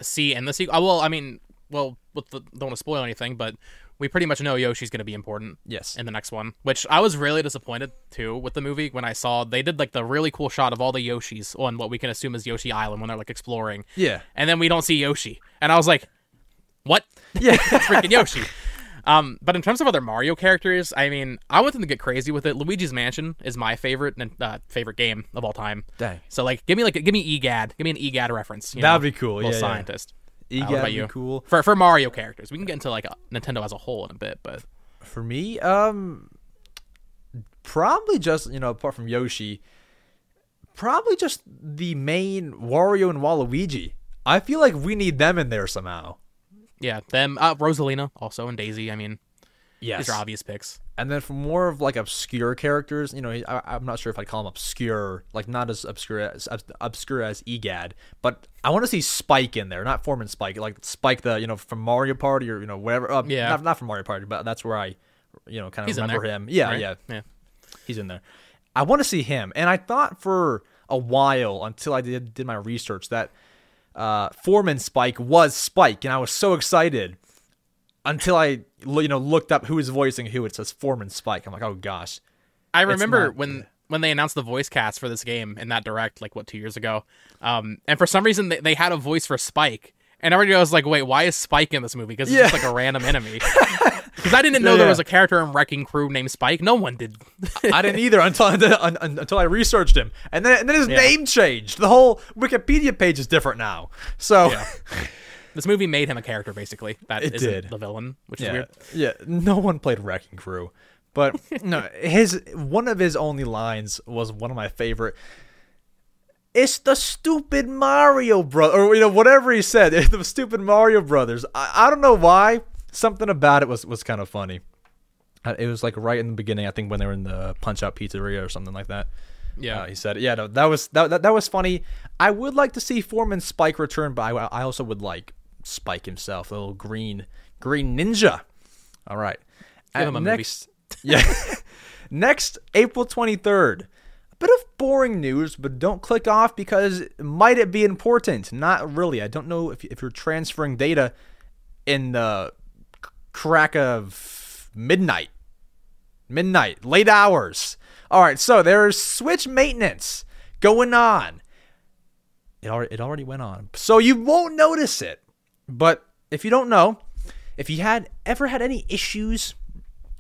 see in the sequel. Uh, well, I mean, well, with the, don't want to spoil anything, but we pretty much know Yoshi's going to be important Yes. in the next one, which I was really disappointed too with the movie when I saw they did like the really cool shot of all the Yoshis on what we can assume is Yoshi Island when they're like exploring. Yeah. And then we don't see Yoshi. And I was like, what? Yeah. It's freaking Yoshi. Um, but in terms of other Mario characters, I mean, I want them to get crazy with it. Luigi's Mansion is my favorite uh, favorite game of all time. Dang. So like, give me like, give me EGAD, give me an EGAD reference. you That'd know? be cool, yeah, yeah. Scientist. Uh, about you? cool. for for Mario characters. We can get into like a, Nintendo as a whole in a bit, but For me, um, probably just you know apart from Yoshi, probably just the main Wario and Waluigi. I feel like we need them in there somehow. yeah, them uh, Rosalina also and Daisy. I mean, Yes. these are obvious picks. And then for more of like obscure characters, you know, I, I'm not sure if I'd call him obscure, like not as obscure as obs- obscure as Egad, but I want to see Spike in there, not Foreman Spike, like Spike the you know from Mario Party or you know whatever. Uh, Yeah. not, not from Mario Party, but that's where I, you know, kind of He's remember him. Yeah, right? yeah, yeah. he's in there. I want to see him, and I thought for a while until I did did my research that uh, Foreman Spike was Spike, and I was so excited until I you know looked up who was voicing who. It says Foreman Spike. I'm like, oh gosh. I remember not when when they announced the voice cast for this game in that direct, like what two years ago, um, and for some reason they, they had a voice for Spike, and everybody was like, "Wait, why is Spike in this movie? Because it's just like a random enemy." Because I didn't know there Yeah. was a character in Wrecking Crew named Spike. No one did. I didn't either until until, until I researched him, and then and then his Yeah. name changed. The whole Wikipedia page is different now. So Yeah. this movie made him a character, basically. That It did. the villain, which is yeah, weird. yeah. No one played Wrecking Crew, but no, his one of his only lines was one of my favorite. It's the stupid Mario brother, or you know whatever he said. the stupid Mario brothers. I, I don't know why. Something about it was was kind of funny. Uh, It was like right in the beginning, I think, when they were in the Punch Out Pizzeria or something like that. Yeah. Uh, he said, "Yeah, no, that was that, that that was funny. I would like to see Foreman Spike return, but I, I also would like Spike himself, the little green green ninja. All right, Give him a movie. next, yeah, next April twenty third. A bit of boring news, but don't click off because might it be important? Not really. I don't know if if you're transferring data in the crack of midnight midnight, late hours. All right, so there's Switch maintenance going on. It already, it already went on, so you won't notice it. But if you don't know, if you had ever had any issues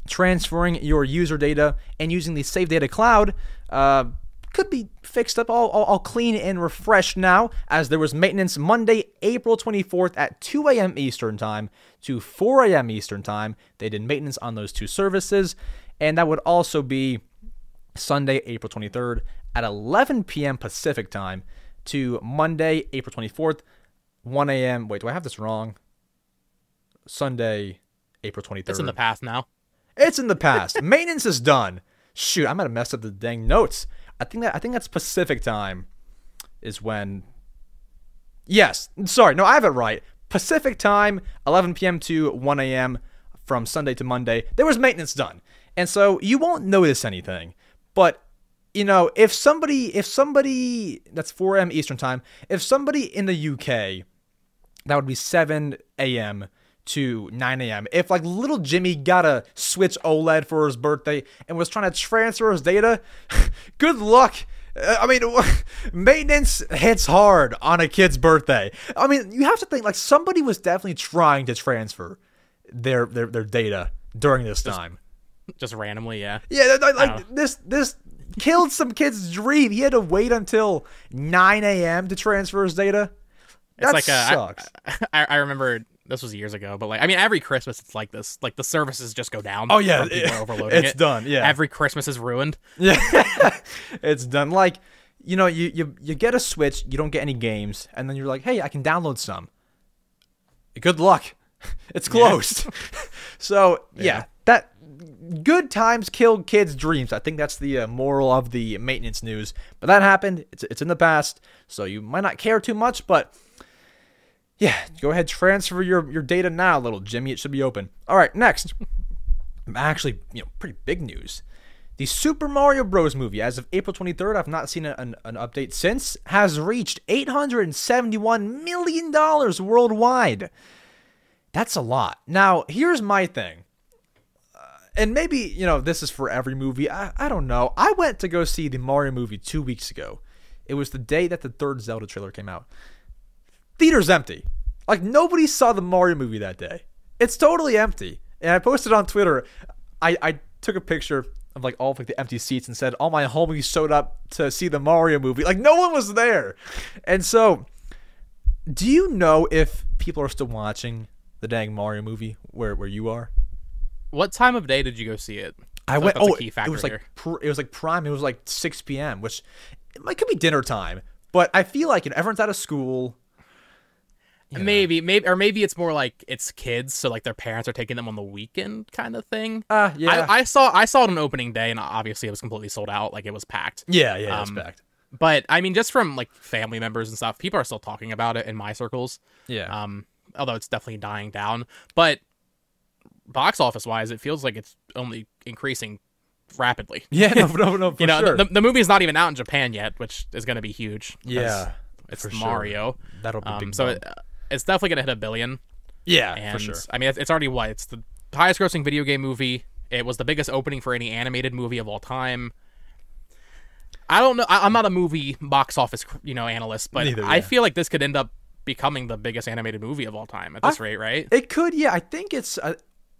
transferring your user data and using the Save Data Cloud, uh, could be fixed up all, all, all clean and refreshed now, as there was maintenance Monday, April 24th at 2 a.m. Eastern Time to 4 a.m. Eastern Time. They did maintenance on those two services, and that would also be Sunday, April 23rd at 11 p.m. Pacific Time to Monday, April 24th, 1 a.m. Wait, do I have this wrong? Sunday, April 23rd. It's in the past now. It's in the past. Maintenance is done. Shoot, I might have messed up the dang notes. I think that I think that's Pacific time is when Yes, sorry, no, I have it right. Pacific time, 11 p.m. to 1 a.m. from Sunday to Monday. There was maintenance done. And so you won't notice anything. But you know, if somebody if somebody that's 4 a.m. Eastern time, if somebody in the UK that would be 7 a.m. to 9 a.m. If like little Jimmy got a Switch OLED for his birthday and was trying to transfer his data, good luck. Uh, I mean, maintenance hits hard on a kid's birthday. I mean, you have to think like somebody was definitely trying to transfer their their, their data during this time. Just randomly, yeah. Yeah, like, like this this killed some kid's dream. He had to wait until 9 a.m. to transfer his data. It's That like a, sucks. I, I remember this was years ago, but like I mean, every Christmas it's like this. Like the services just go down. Oh, yeah, people it- overloading it's it. done, yeah. every Christmas is ruined. Yeah, it's done. Like you know, you you you get a Switch, you don't get any games, and then you're like, hey, I can download some. Good luck. It's closed. so yeah. that good times killed kids' dreams. I think that's the uh, moral of the maintenance news. But that happened. It's it's in the past, so you might not care too much, but. Yeah, go ahead, transfer your, your data now, little Jimmy. It should be open. All right, next. Actually, you know, pretty big news. The Super Mario Bros. movie, as of April 23rd, I've not seen an, an update since, has reached $871 million worldwide. That's a lot. Now, here's my thing. Uh, and maybe you know this is for every movie. I, I don't know. I went to go see the Mario movie two weeks ago. It was the day that the third Zelda trailer came out. Theater's empty. Like nobody saw the Mario movie that day. It's totally empty. And I posted on Twitter. I, I took a picture of like all of like the empty seats and said all my homies showed up to see the Mario movie. Like no one was there. And so do you know if people are still watching the dang Mario movie where where you are? What time of day did you go see it? I went. like that's a oh, key it was like pr- it was like prime. It was like six p.m., which it might could be dinner time. But I feel like you know everyone's out of school. You know. Maybe, maybe, or maybe it's more like it's kids, so like their parents are taking them on the weekend, kind of thing. Uh, yeah, I, I saw, I saw it on opening day, and obviously it was completely sold out. Like it was packed. yeah, yeah. Um, packed. But I mean, just from like family members and stuff, people are still talking about it in my circles. Yeah, Um, although it's definitely dying down. But box office wise, it feels like it's only increasing rapidly. yeah. No, no, no. You know, sure. the, the movie is not even out in Japan yet, which is going to be huge. yeah, it's for sure. Mario. That'll be Um, so it, it's definitely going to hit a billion. yeah, And for sure. I mean, it's, it's already what? It's the highest grossing video game movie. It was the biggest opening for any animated movie of all time. I don't know. I, I'm not a movie box office, you know, analyst, but Neither, I yeah. feel like this could end up becoming the biggest animated movie of all time at this rate, right? It could. Yeah, I think it's. Uh,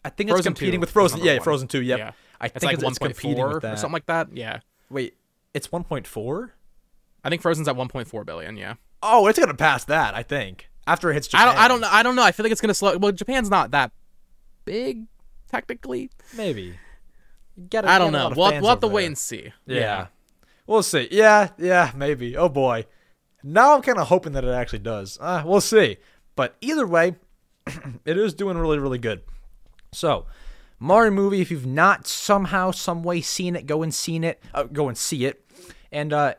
I think Frozen it's competing 2 with Frozen. Yeah, one. Frozen Two. Yep. Yeah. I It's think like it's, it's competing 1.4 with that. or something like that. Yeah, Wait, it's one point four. I think Frozen's at 1.4 billion. Yeah, Oh, it's gonna pass that. I think after it hits Japan. I don't, I don't know, I don't know. I feel like it's gonna slow. Well, Japan's not that big, technically. Maybe. You gotta- I don't got know. lot of We'll, we'll have to over wait and see. Yeah. We'll see. Yeah, yeah, maybe. Oh boy. Now I'm kind of hoping that it actually does. Uh, we'll see. But either way, it is doing really, really good. So, Mario movie. If you've not somehow, some way seen it, go and seen it. Uh, go and see it. And uh,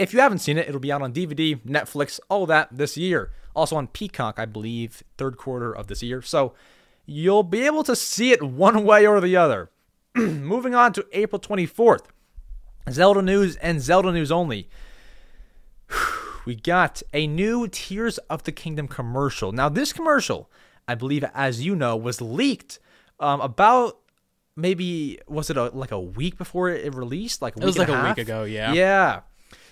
if you haven't seen it, it'll be out on DVD, Netflix, all that this year. Also on Peacock, I believe, third quarter of this year. So you'll be able to see it one way or the other. Moving on to April 24th. Zelda news and Zelda news only. We got a new Tears of the Kingdom commercial. Now, this commercial, I believe, as you know, was leaked um, about maybe was it a, like a week before it released? Like a It was like a half? week ago, yeah. Yeah.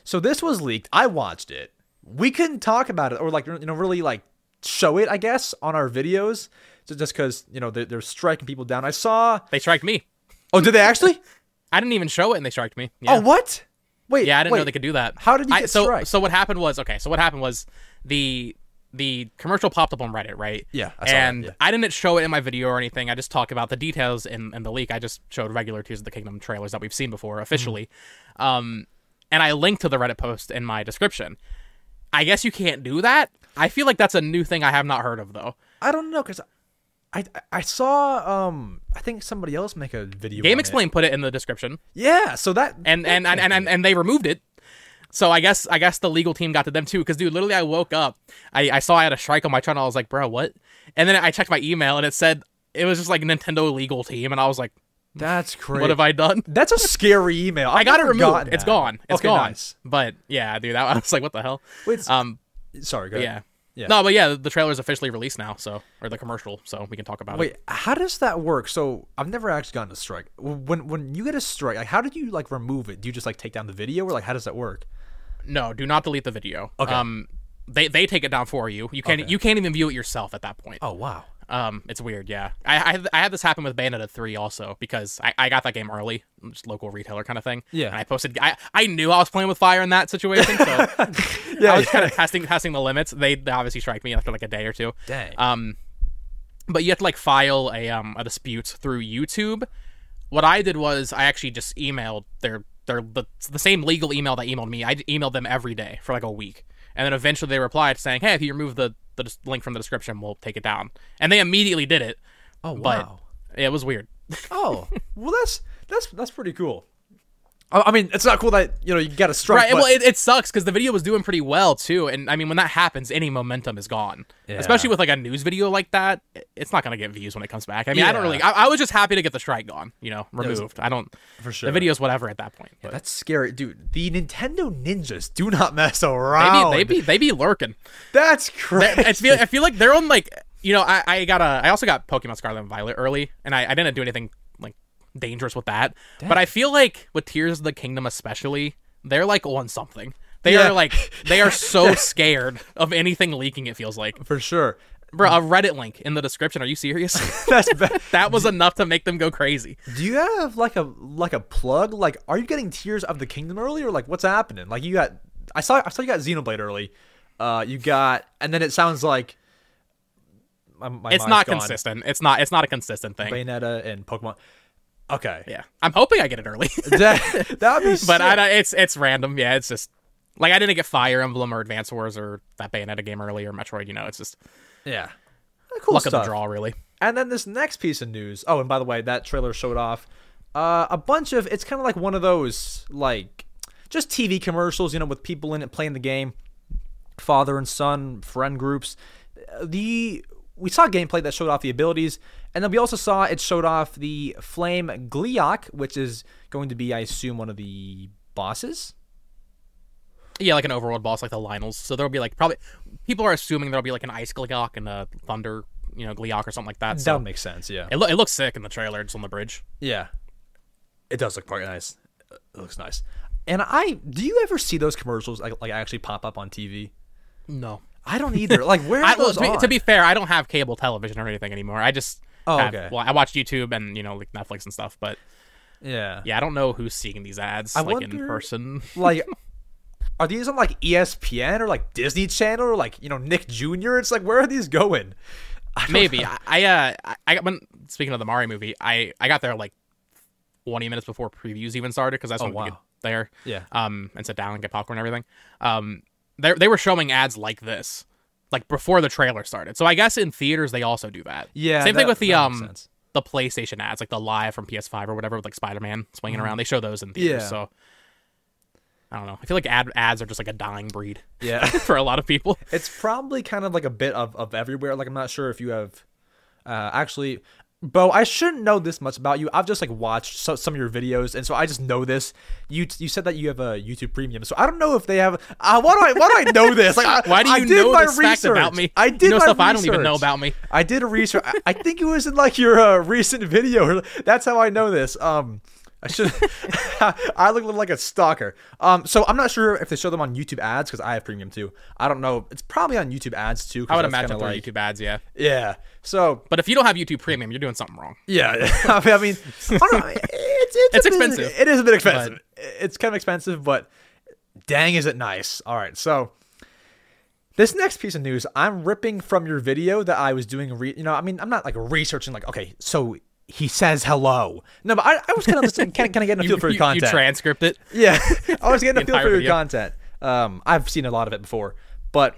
So this was leaked. I watched it. We couldn't talk about it or like you know really like show it. I guess on our videos, so just because you know they're, they're striking people down. I saw. They striked me. Oh, did they actually? I didn't even show it, and they striked me. Yeah. Oh, what? Wait. Yeah, I didn't wait. know they could do that. How did you I, get so striked? so what happened was okay. So what happened was the the commercial popped up on Reddit, right? Yeah, I saw that, and yeah. I didn't show it in my video or anything. I just talk about the details in, in the leak. I just showed regular Tears of the Kingdom trailers that we've seen before officially, Mm-hmm. um, and I link to the Reddit post in my description. I guess you can't do that. I feel like that's a new thing I have not heard of though. I don't know because I I saw um I think somebody else make a video. Game on it. Explain put it in the description, Yeah. So that and that and and, and, and, and they removed it. So I guess I guess the legal team got to them too. Because dude, literally, I woke up, I, I saw I had a strike on my channel. I was like, bro, what? And then I checked my email and it said it was just like Nintendo legal team, and I was like, that's crazy. what have I done? That's a scary email. I got it removed. It's gone. It's okay, gone. Nice. But yeah, dude, that, I was like, what the hell? Wait, Um, sorry. Go ahead. yeah. Yeah. No, but yeah, the trailer is officially released now, so or the commercial, so we can talk about it. Wait, how does that work? So I've never actually gotten a strike. When when you get a strike, like how did you like remove it? Do you just like take down the video, or like how does that work? No, do not delete the video. Okay. Um, they they take it down for you. You can't Okay. you can't even view it yourself at that point. Oh wow. Um, it's weird, yeah. I I, had- I had this happen with Bayonetta 3 also because I, I got that game early, just local retailer kind of thing. Yeah. And I posted. I, I knew I was playing with fire in that situation, so Yeah. I was kind of testing testing the limits. They, they obviously strike me after like a day or two. Dang. Um, but you have to like file a um a dispute through YouTube. What I did was I actually just emailed their their the, the same legal email that emailed me. I emailed them every day for like a week, and then eventually they replied saying, "Hey, if you remove the the link from the description, we'll take it down." And they immediately did it. oh But wow. it was weird. oh well, that's that's that's pretty cool. I, I mean, it's not cool that you know you got a strike. Right. but- Well, it, it sucks because the video was doing pretty well too, and I mean, when that happens, any momentum is gone. Yeah. Especially with like a news video like that, it's not gonna get views when it comes back. I mean, I don't really. I, I was just happy to get the strike gone. You know, was- removed. I don't. for sure. The video's whatever at that point. But That's scary, dude. The Nintendo ninjas do not mess around. they around. be, they be they be lurking. That's crazy. I feel I feel like they're on like you know I, I got a I also got Pokemon Scarlet and Violet early, and I, I didn't do anything like dangerous with that. But I feel like with Tears of the Kingdom, especially, they're like on something. They Yeah. are like they are so scared of anything leaking. It feels like, For sure. bro. A Reddit link in the description. Are you serious? That's ba- that was enough to make them go crazy. Do you have like a like a plug? Like, are you getting Tears of the Kingdom early, or like what's happening? Like, you got I saw I saw you got Xenoblade early. Uh, you got, and then it sounds like my, my It's not gone. consistent. It's not. It's not a consistent thing. Bayonetta and Pokemon. Okay, Yeah, I'm hoping I get it early, that that would be. but sick. I, don't- it's it's random. Yeah, it's just like I didn't get Fire Emblem or Advance Wars or that Bayonetta game early or Metroid. You know, it's just yeah, cool luck stuff. of the draw, really. And then this next piece of news. Oh, and by the way, that trailer showed off uh, a bunch of. It's kind of like one of those like just TV commercials, you know, with people in it playing the game, father and son, friend groups. Uh, The we saw gameplay that showed off the abilities, and then we also saw it showed off the Flame Gleeok, which is going to be, I assume, one of the bosses. Yeah, like an overworld boss, like the Lynels. So there'll be like probably people are assuming there'll be like an Ice Gleeok and a Thunder, you know, Gleeok or something like that. That So would make sense. Yeah. it, lo- it looks sick in the trailer. It's on the bridge. Yeah, it does look quite nice. It looks nice. And I, do you ever see those commercials like, like actually pop up on TV? No, I don't either. Like where are I, those to, be, to be fair, I don't have cable television or anything anymore. I just Oh, okay. Well, I watch YouTube and you know like Netflix and stuff, but yeah, yeah, I don't know who's seeing these ads I like in person. like are these on like ESPN or like Disney Channel or like you know Nick Jr. It's like where are these going? Maybe know. I, uh I- got when speaking of the Mario movie, I I got there like 20 minutes before previews even started because that's Oh, to wow. get there. Yeah. Um, and sit down and get popcorn and everything. Um, they they were showing ads like this, like before the trailer started. So I guess in theaters they also do that. Yeah, Same thing with the um sense. the PlayStation ads, like the live from PS5 or whatever, with like Spider Man swinging around. They show those in theaters. Yeah. So. I don't know. I feel like ad ads are just like a dying breed Yeah, for a lot of people. it's probably kind of like a bit of of everywhere. Like I'm not sure if you have uh actually. Bo, I shouldn't know this much about you. I've just like watched so, some of your videos, and so I just know this. You you said that you have a YouTube Premium, so I don't know if they have. Uh, why do I why do I know this? Like, I, Why do you I did know my this research. about me? I did you know stuff I don't even know about me. I did a research. I, I think it was in like your uh, recent video. That's how I know this. Um, I should. I look a little like a stalker. Um, so I'm not sure if they show them on YouTube ads because I have premium too. I don't know. It's probably on YouTube ads too. I would imagine through like, YouTube ads, yeah. Yeah. So But if you don't have YouTube Premium, you're doing something wrong. yeah, I mean, I mean, I don't know. It's it's, It's bit- expensive. it is a bit expensive. It's kind of expensive, but dang, is it nice. All right, so. This next piece of news, I'm ripping from your video that I was doing. Re- you know, I mean, I'm not like researching. Like, okay, so he says hello. No, but I, I was kind of listening. Can, can I get a You, feel for your content? you transcript it. Yeah, I was getting a feel for your video. content. Um, I've seen a lot of it before, but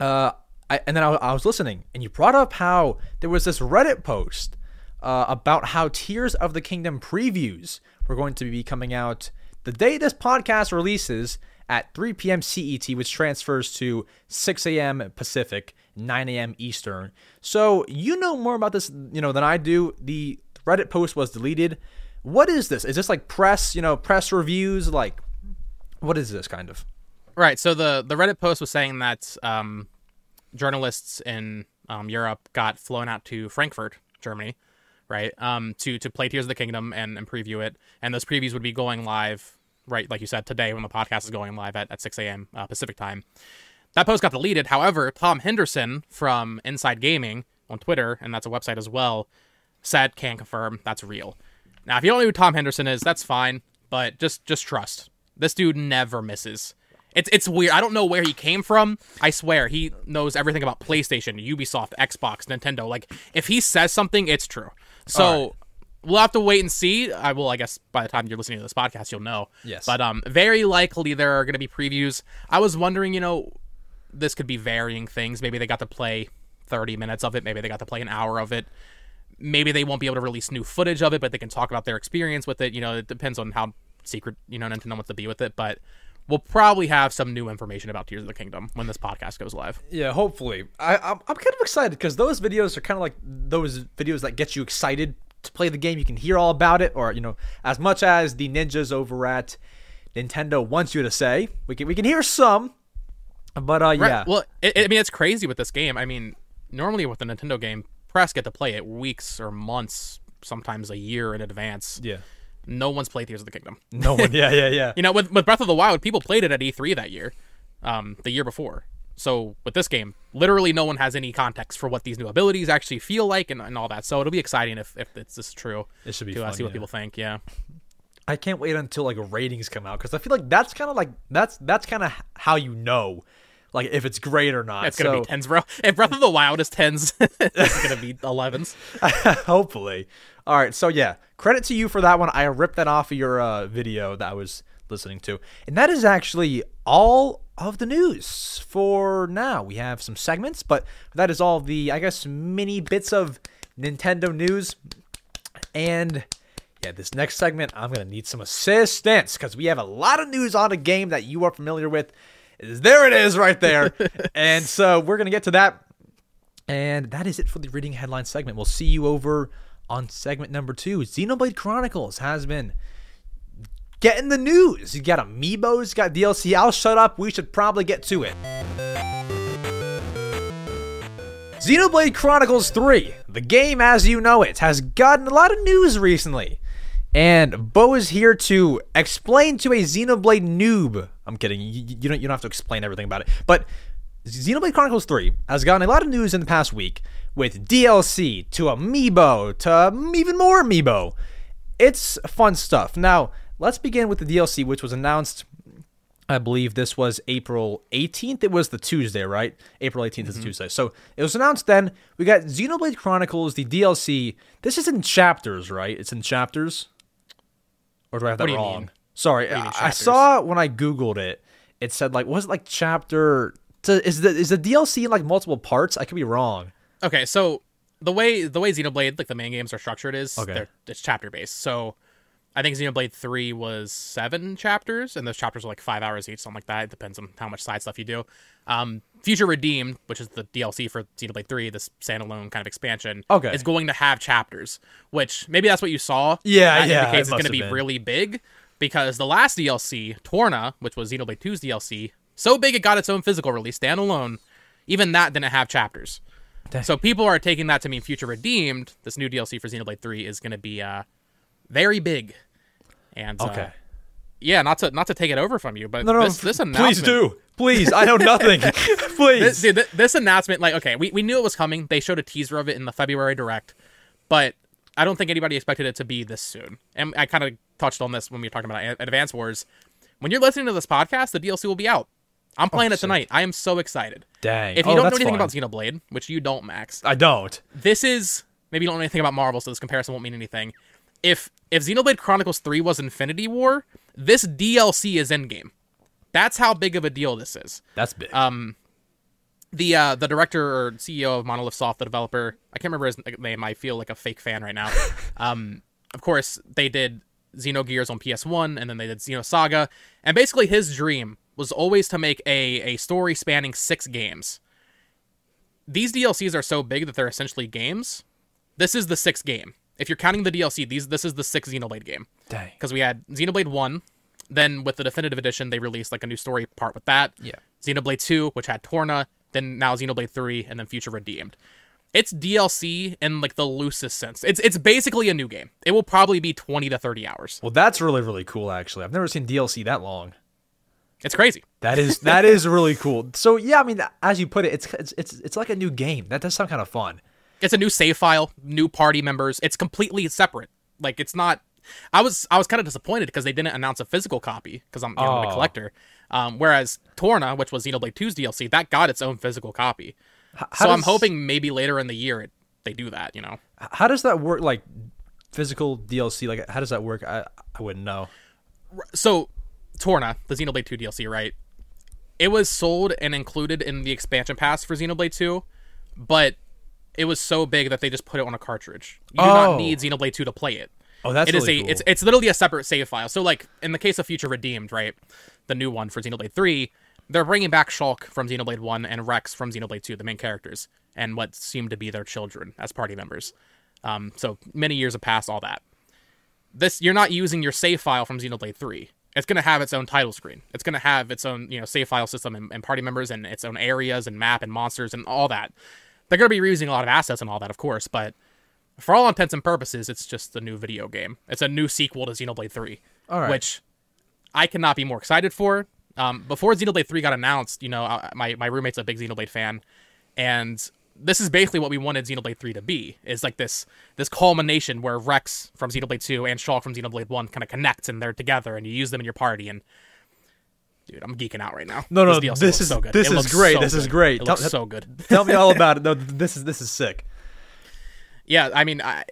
uh, I, and then I, I was listening, and you brought up how there was this Reddit post uh, about how Tears of the Kingdom previews were going to be coming out the day this podcast releases at 3 p.m. CET, which transfers to 6 a.m. Pacific, 9 a.m. Eastern. So you know more about this, you know, than I do. The Reddit post was deleted. What is this? Is this like press, you know, press reviews? Like, what is this kind of? Right. So the the Reddit post was saying that um, journalists in um, Europe got flown out to Frankfurt, Germany, right, um, to to play Tears of the Kingdom and, and preview it, and those previews would be going live, right, like you said today when the podcast is going live at, at 6 a.m. Uh, Pacific time. That post got deleted. However, Tom Henderson from Inside Gaming on Twitter, and that's a website as well, said can confirm that's real. Now, if you don't know who Tom Henderson is, that's fine, but just just trust. This dude never misses. It's it's weird. I don't know where he came from. I swear he knows everything about PlayStation, Ubisoft, Xbox, Nintendo. Like if he says something, it's true. So we'll have to wait and see. I will. I guess by the time you're listening to this podcast, you'll know. Yes. But um, very likely there are going to be previews. I was wondering, you know, this could be varying things. Maybe they got to play 30 minutes of it. Maybe they got to play an hour of it. Maybe they won't be able to release new footage of it, but they can talk about their experience with it. You know, it depends on how secret, you know, Nintendo wants to be with it. But we'll probably have some new information about Tears of the Kingdom when this podcast goes live. Yeah, hopefully. I, I'm, I'm kind of excited because those videos are kind of like those videos that get you excited to play the game. You can hear all about it, or you know, as much as the ninjas over at Nintendo wants you to say, we can we can hear some. But uh, yeah, Right. Well, it, I mean, it's crazy with this game. I mean, normally with a Nintendo game, press get to play it weeks or months sometimes a year in advance. Yeah. No one's played Tears of the Kingdom. No one. Yeah, yeah, yeah. You know, with, with Breath of the Wild, people played it at E3 that year, um, the year before. So with this game, literally no one has any context for what these new abilities actually feel like and, and all that. So it'll be exciting if, if it's this is true. It should be to uh, fun, see what yeah. people think. Yeah. I can't wait until like ratings come out because I feel like that's kind of like that's that's kind of how you know, like if it's great or not. It's gonna So- be tens, bro. If Breath of the Wild is tens, it's gonna be elevens. Hopefully. All right. So yeah, credit to you for that one. I ripped that off of your uh, video that I was listening to, and that is actually all of the news for now. We have some segments, but that is all the I guess mini bits of Nintendo news. And yeah, this next segment, I'm gonna need some assistance because we have a lot of news on a game that you are familiar with. There it is right there, and so we're gonna get to that. And that is it for the reading headline segment. We'll see you over on segment number two. Xenoblade Chronicles has been getting the news. You got amiibos, you got DLC. I'll shut up. We should probably get to it. Xenoblade Chronicles 3, the game as you know it, has gotten a lot of news recently. And Bo is here to explain to a Xenoblade noob. I'm kidding. You, you don't you don't have to explain everything about it. But Xenoblade Chronicles 3 has gotten a lot of news in the past week with DLC to Amiibo to even more Amiibo. It's fun stuff. Now, let's begin with the DLC, which was announced. I believe this was April 18th. It was the Tuesday, right? April 18th is the Tuesday. So it was announced then. We got Xenoblade Chronicles, the DLC. This is in chapters, right? It's in chapters? Or do I have that wrong? Sorry. do you mean, I, I saw when I Googled it, it said like, was it like chapter. To, is the is the DLC in like multiple parts? I could be wrong. Okay, so the way the way Xenoblade like the main games are structured is Okay. they're it's chapter based. So I think Xenoblade three was seven chapters, and those chapters are like five hours each, something like that. It depends on how much side stuff you do. Um, Future Redeemed, which is the DLC for Xenoblade three, this standalone kind of expansion, Okay. is going to have chapters. Which maybe that's what you saw. Yeah, that yeah, indicates it it's going to be been. really big because the last DLC, Torna, which was Xenoblade 2's DLC, so big it got its own physical release standalone. Even that didn't have chapters. Dang. So people are taking that to mean Future Redeemed, this new DLC for Xenoblade 3, is going to be uh, very big. And uh, Okay. yeah, not to not to take it over from you, but No, no, this, this please do. Please, I know nothing. please. This, dude, th- this announcement, like, okay, we, we knew it was coming. They showed a teaser of it in the February direct, but I don't think anybody expected it to be this soon. And I kind of touched on this when we were talking about Ad- Advance Wars. When you're listening to this podcast, the DLC will be out. I'm playing it Oh, sick. tonight. I am so excited. Dang. If you Oh, don't know anything fine. about Xenoblade, which you don't, Max, I don't. this is maybe you don't know anything about Marvel, so this comparison won't mean anything. If if Xenoblade Chronicles 3 was Infinity War, this DLC is Endgame. That's how big of a deal this is. That's big. Um, the uh, the director or CEO of Monolith Soft, the developer, I can't remember his name. I feel like a fake fan right now. um, of course, they did Xenogears on PS1, and then they did Xenosaga, and basically his dream was always to make a a story spanning six games. These DLCs are so big that they're essentially games. This is the sixth game. If you're counting the DLC, these this is the sixth Xenoblade game Dang. because we had Xenoblade 1, then with the definitive edition, they released like a new story part with that. Yeah. Xenoblade 2, which had Torna, then now Xenoblade 3, and then Future Redeemed. It's DLC in like the loosest sense. It's it's basically a new game. It will probably be 20 to 30 hours. Well, that's really really cool. Actually, I've never seen DLC that long. It's crazy. That is that is really cool. So yeah, I mean, as you put it, it's it's it's, it's like a new game. That does sound kind of fun. It's a new save file, new party members. It's completely separate. Like it's not. I was I was kind of disappointed because they didn't announce a physical copy because I'm, you know, I'm Oh. a collector. Um, whereas Torna, which was Xenoblade 2's DLC, that got its own physical copy. how so I'm hoping maybe later in the year it, they do that. You know, How does that work? Like physical DLC? Like how does that work? I I wouldn't know. so Torna, the Xenoblade 2 DLC, right? It was sold and included in the expansion pass for Xenoblade 2, but it was so big that they just put it on a cartridge. You do Oh. not need Xenoblade 2 to play it. Oh, that's It is really a cool. it's it's literally a separate save file. So like in the case of Future Redeemed, right, the new one for Xenoblade 3, they're bringing back Shulk from Xenoblade 1 and Rex from Xenoblade 2, the main characters, and what seem to be their children as party members. Um, so many years have passed, all that. This you're not using your save file from Xenoblade 3. It's going to have its own title screen. It's going to have its own, you know, save file system and, and party members and its own areas and map and monsters and all that. They're going to be reusing a lot of assets and all that, of course, but for all intents and purposes, it's just a new video game. It's a new sequel to Xenoblade 3, All right. which I cannot be more excited for. Um, before Xenoblade 3 got announced, you know, I, my my roommate's a big Xenoblade fan, and this is basically what we wanted Xenoblade 3 to be. Is like this this culmination where Rex from Xenoblade 2 and Shulk from Xenoblade 1 kind of connect and they're together and you use them in your party and dude, I'm geeking out right now. No, no, DLC this is- so good. this It is great. so This is great. It Tell- looks so good. Tell me all about it. No, this is this is sick. yeah, I mean, I,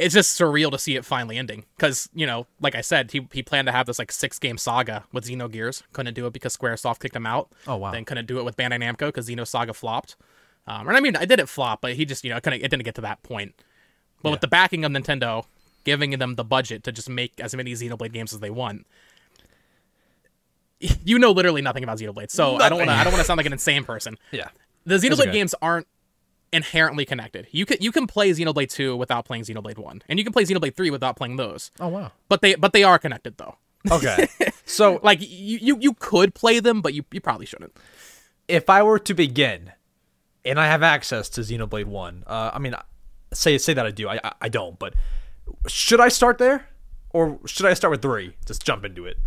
it's just surreal to see it finally ending because you know, like I said, he he planned to have this like six game saga with Xenogears. Couldn't do it because SquareSoft kicked him out. Oh, wow. Then couldn't do it with Bandai Namco because Xenosaga flopped. Um, and I mean, I did it flop, but he just you know couldn't it didn't get to that point. But with the backing of Nintendo, giving them the budget to just make as many Xenoblade games as they want. You know literally nothing about Xenoblade, so I don't want to. I don't want to sound like an insane person Yeah. the Xenoblade okay. games aren't inherently connected. You can you can play Xenoblade 2 without playing Xenoblade 1, and you can play Xenoblade 3 without playing those. Oh wow. But they but they are connected though. Okay. so Like you you, you could play them, but you, you probably shouldn't. if I were to begin, and I have access to Xenoblade One, uh, I mean, say say that I do. I, I I don't, but should I start there, or should I start with three? Just jump into it.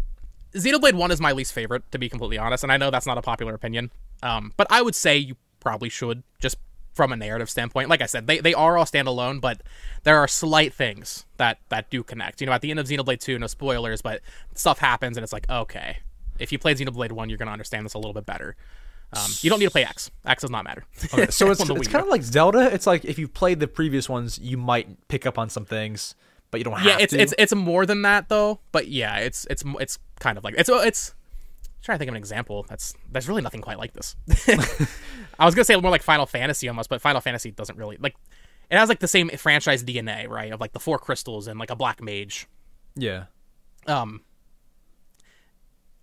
Xenoblade 1 is my least favorite, to be completely honest, and I know that's not a popular opinion. Um, but I would say you probably should, just from a narrative standpoint. Like I said, they, they are all standalone, but there are slight things that, that do connect. You know, at the end of Xenoblade 2, no spoilers, but stuff happens, and it's like, okay, if you played Xenoblade 1, you're going to understand this a little bit better. Um, you don't need to play X. X does not matter. So it's it's kind of like Zelda. It's like if you played the previous ones, you might pick up on some things, but you don't have yeah, it's to. it's it's more than that though. But yeah, it's it's it's kind of like it's it's. Trying to think of an example. That's there's really nothing quite like this. I was gonna say more like Final Fantasy almost, but Final Fantasy doesn't really like. It has like the same franchise DNA, right? Of like the four crystals and like a black mage. yeah. Um,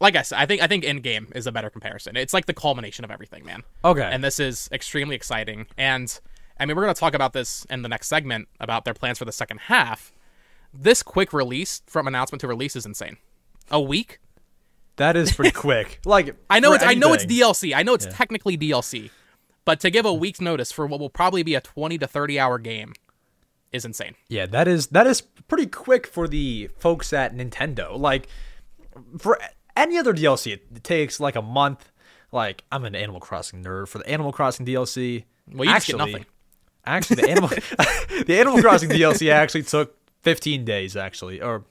like I said, I think I think Endgame is a better comparison. It's like the culmination of everything, man. Okay. And this is extremely exciting. And I mean, we're going to talk about this in the next segment about their plans for the second half. This quick release from announcement to release is insane. A week? That is pretty quick. Like I know for it's I know it's. DLC. I know it's technically DLC. But to give a week's notice for what will probably be a 20 to 30 hour game is insane. Yeah, that is that is pretty quick for the folks at Nintendo. Like for any other DLC, it, it takes like a month. Like I'm an Animal Crossing nerd. For the Animal Crossing DLC, Well, you just get actually, nothing. Actually, the Animal the Animal Crossing DLC actually took 15 days, actually, or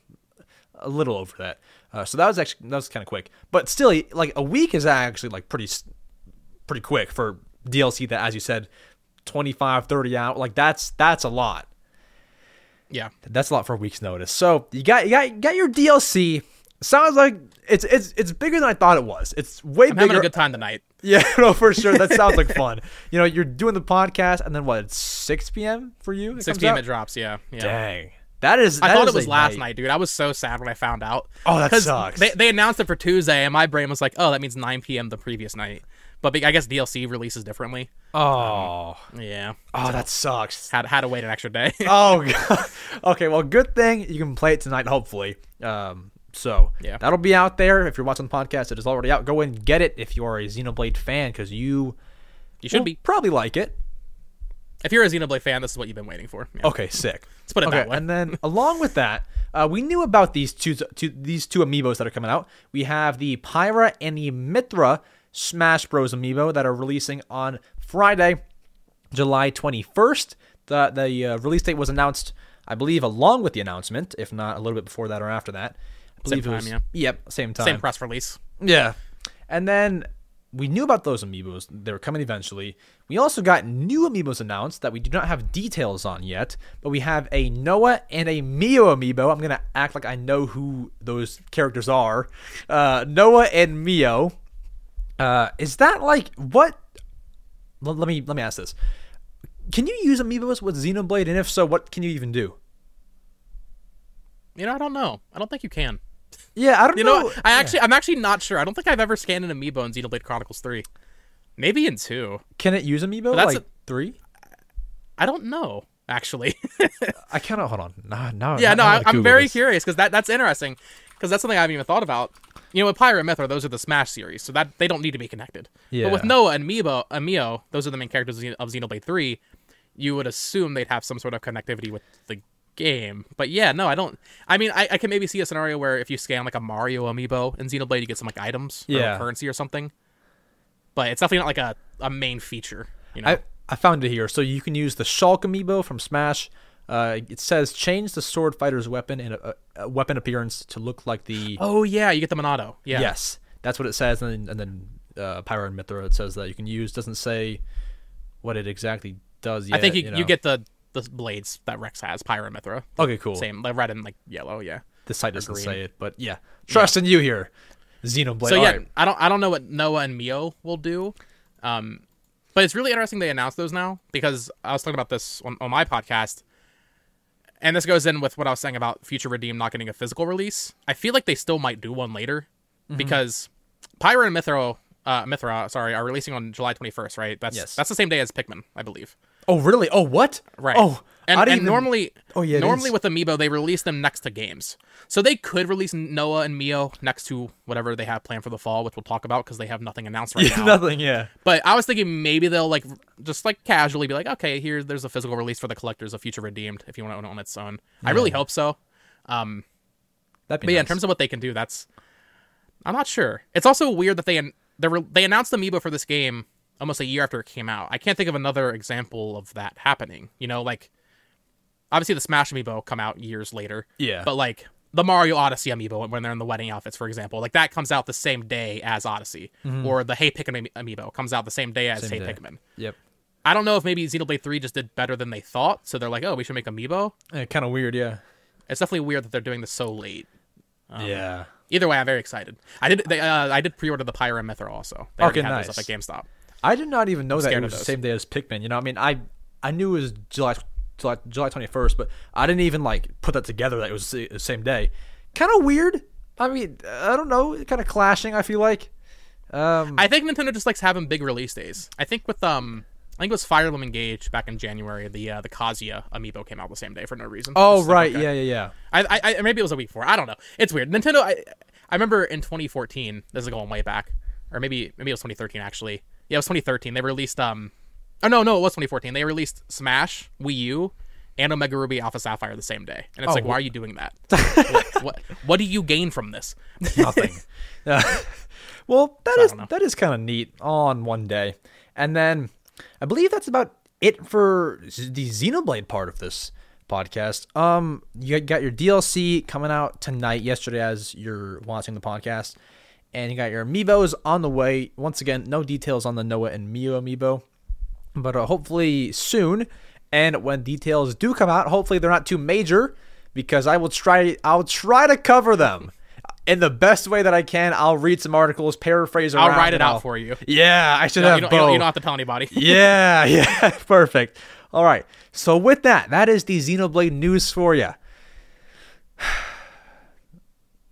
a little over that. Uh, so that was actually that was kind of quick. But still, like a week is actually like pretty pretty quick for DLC that, as you said, 25, 30 out. Like that's that's a lot. Yeah. That's a lot for a week's notice. So you got you got you got your DLC. Sounds like it's it's it's bigger than I thought it was. It's way I'm bigger. having a good time tonight. yeah, no, for sure. That sounds like fun. You know, you're doing the podcast, and then what? It's six p.m. for you. it 6 p.m. out? it drops, yeah. Yeah. Dang, that is. I thought is it was last night. dude. I was so sad when I found out. Oh, that sucks. They, they announced it for Tuesday, and my brain was like, "Oh, that means 9 p.m. the previous night." But I guess DLC releases differently. Oh, Yeah, oh, that sucks. had had to wait an extra day. oh, God. okay. Well, good thing you can play it tonight. Hopefully. Um. So Yeah. that'll be out there. If you're watching the podcast, it is already out. Go and get it if you are a Xenoblade fan, because you you should be. probably like it. If you're a Xenoblade fan, this is what you've been waiting for. Yeah. Okay, sick. Let's put it okay, that way. and then along with that, uh, we knew about these two, two these two amiibos that are coming out. We have the Pyra and the Mithra Smash Bros. amiibo that are releasing on Friday, July 21st. The the uh, release date was announced, I believe, along with the announcement, if not a little bit before that or after that. I believe Same it was, time, Yep, same time. Same press release. Yeah. And then we knew about those amiibos. They were coming eventually. We also got new amiibos announced that we do not have details on yet, but we have a Noah and a Mio amiibo. I'm going to act like I know who those characters are. Uh, Noah and Mio. Uh, is that like what? Let, let me let me ask this. Can you use amiibos with Xenoblade, and if so, what can you even do? You know, I don't know. I don't think you can. Yeah, I don't You know. know, I actually, I'm actually not sure. I don't think I've ever scanned an amiibo in Xenoblade Chronicles Three. Maybe in two. can it use amiibo that's like a- three? I don't know. Actually. I kind of hold on. Nah, no, yeah, no, I, I'm Google very this. curious because that that's interesting because that's something I haven't even thought about. You know, with Pyra and Mithra, those are the Smash series, so that they don't need to be connected. Yeah. But with. Noah and Meebo, Amio, those are the main characters of Xenoblade Three. you would assume they'd have some sort of connectivity with the game. But yeah, no, I don't. I mean, I, I can maybe see a scenario where if you scan like a Mario amiibo in Xenoblade, you get some like items or Yeah. currency or something. But it's definitely not like a, a main feature. You know, I, I found it here. So you can use the Shulk amiibo from Smash. Uh, it says change the sword fighter's weapon and uh, uh, weapon appearance to look like the. oh yeah, you get the Monado. Yeah, Yes, that's what it says. And then, and then uh, Pyra and Mithra, it says that you can use. Doesn't say what it exactly does yet. I think you, you, you, get the the blades that Rex has, Pyra and Mithra. Okay, cool. Same, like red and like yellow. Yeah. The site doesn't green. say it, but yeah, trust in you here, Xenoblade. So All yeah, right. I don't I don't know what Noah and Mio will do. Um, but it's really interesting they announced those now because I was talking about this on, on my podcast, and this goes in with what I was saying about Future Redeem not getting a physical release. I feel like they still might do one later Mm-hmm. because Pyra and Mithra, uh, Mithra, sorry, are releasing on July twenty first, right? That's Yes. that's the same day as Pikmin, I believe. Oh really? Oh what? Right. Oh, and, and even- normally, Oh, yeah, normally with Amiibo they release them next to games, so they could release Noah and Mio next to whatever they have planned for the fall, which we'll talk about because they have nothing announced right now. nothing. Yeah. But I was thinking maybe they'll like just like casually be like, okay, here there's a physical release for the collectors of Future Redeemed if you want to own it on its own. I really hope so. Um, That'd be but yeah, in terms of what they can do, that's I'm not sure. It's also weird that they re- they announced Amiibo for this game almost a year after it came out. I can't think of another example of that happening. You know, like obviously the Smash Amiibo come out years later. Yeah. But like the Mario Odyssey Amiibo when they're in the wedding outfits, for example, like that comes out the same day as Odyssey, or the Hey Pikmin Ami- Amiibo comes out the same day as Mm-hmm. Same Hey day. Pikmin. Yep. I don't know if maybe Xenoblade 3 just did better than they thought, so they're like, oh, we should make Amiibo. kind of weird. Yeah. It's definitely weird that they're doing this so late. Um, yeah. Either way, I'm very excited. I did. They, uh, I did pre-order the Pyra and Mithra also. They already Okay, nice. those up at GameStop. I did not even know that it was the same day as Pikmin. You know, I mean, I I knew it was July July July twenty first, but I didn't even like put that together that it was the same day. Kind of weird. I mean, I don't know, kind of clashing. I feel like. Um, I think Nintendo just likes having big release days. I think with um, I think it was Fire Emblem Engage back in January. The uh, the Kazuya amiibo came out the same day for no reason. oh like, right, okay. yeah, yeah, yeah. I, I, I maybe it was a week before. I don't know. It's weird. Nintendo. I, I remember in 2014. This is going way back, or maybe maybe it was 2013 actually. Yeah, it was 2013. They released um, oh no no it was 2014. They released Smash, Wii U, and Omega Ruby Alpha Sapphire the same day, and it's Oh, like, wh- why are you doing that? what, what what do you gain from this? Nothing. Uh, well, that I is that is kind of neat on one day, and then I believe that's about it for the Xenoblade part of this podcast. Um, you got your DLC coming out tonight. Yesterday, as you're watching the podcast, and you got your amiibos on the way. Once again, no details on the Noah and Mio amiibo, but uh, hopefully soon. And when details do come out, hopefully they're not too major, because I will try. I'll try to cover them in the best way that I can. I'll read some articles, paraphrase around. I'll write it out I'll- for you. Yeah, I should You have don't, you, don't, you don't have to tell anybody. Yeah, yeah, perfect. All right. So with that, that is the Xenoblade news for you.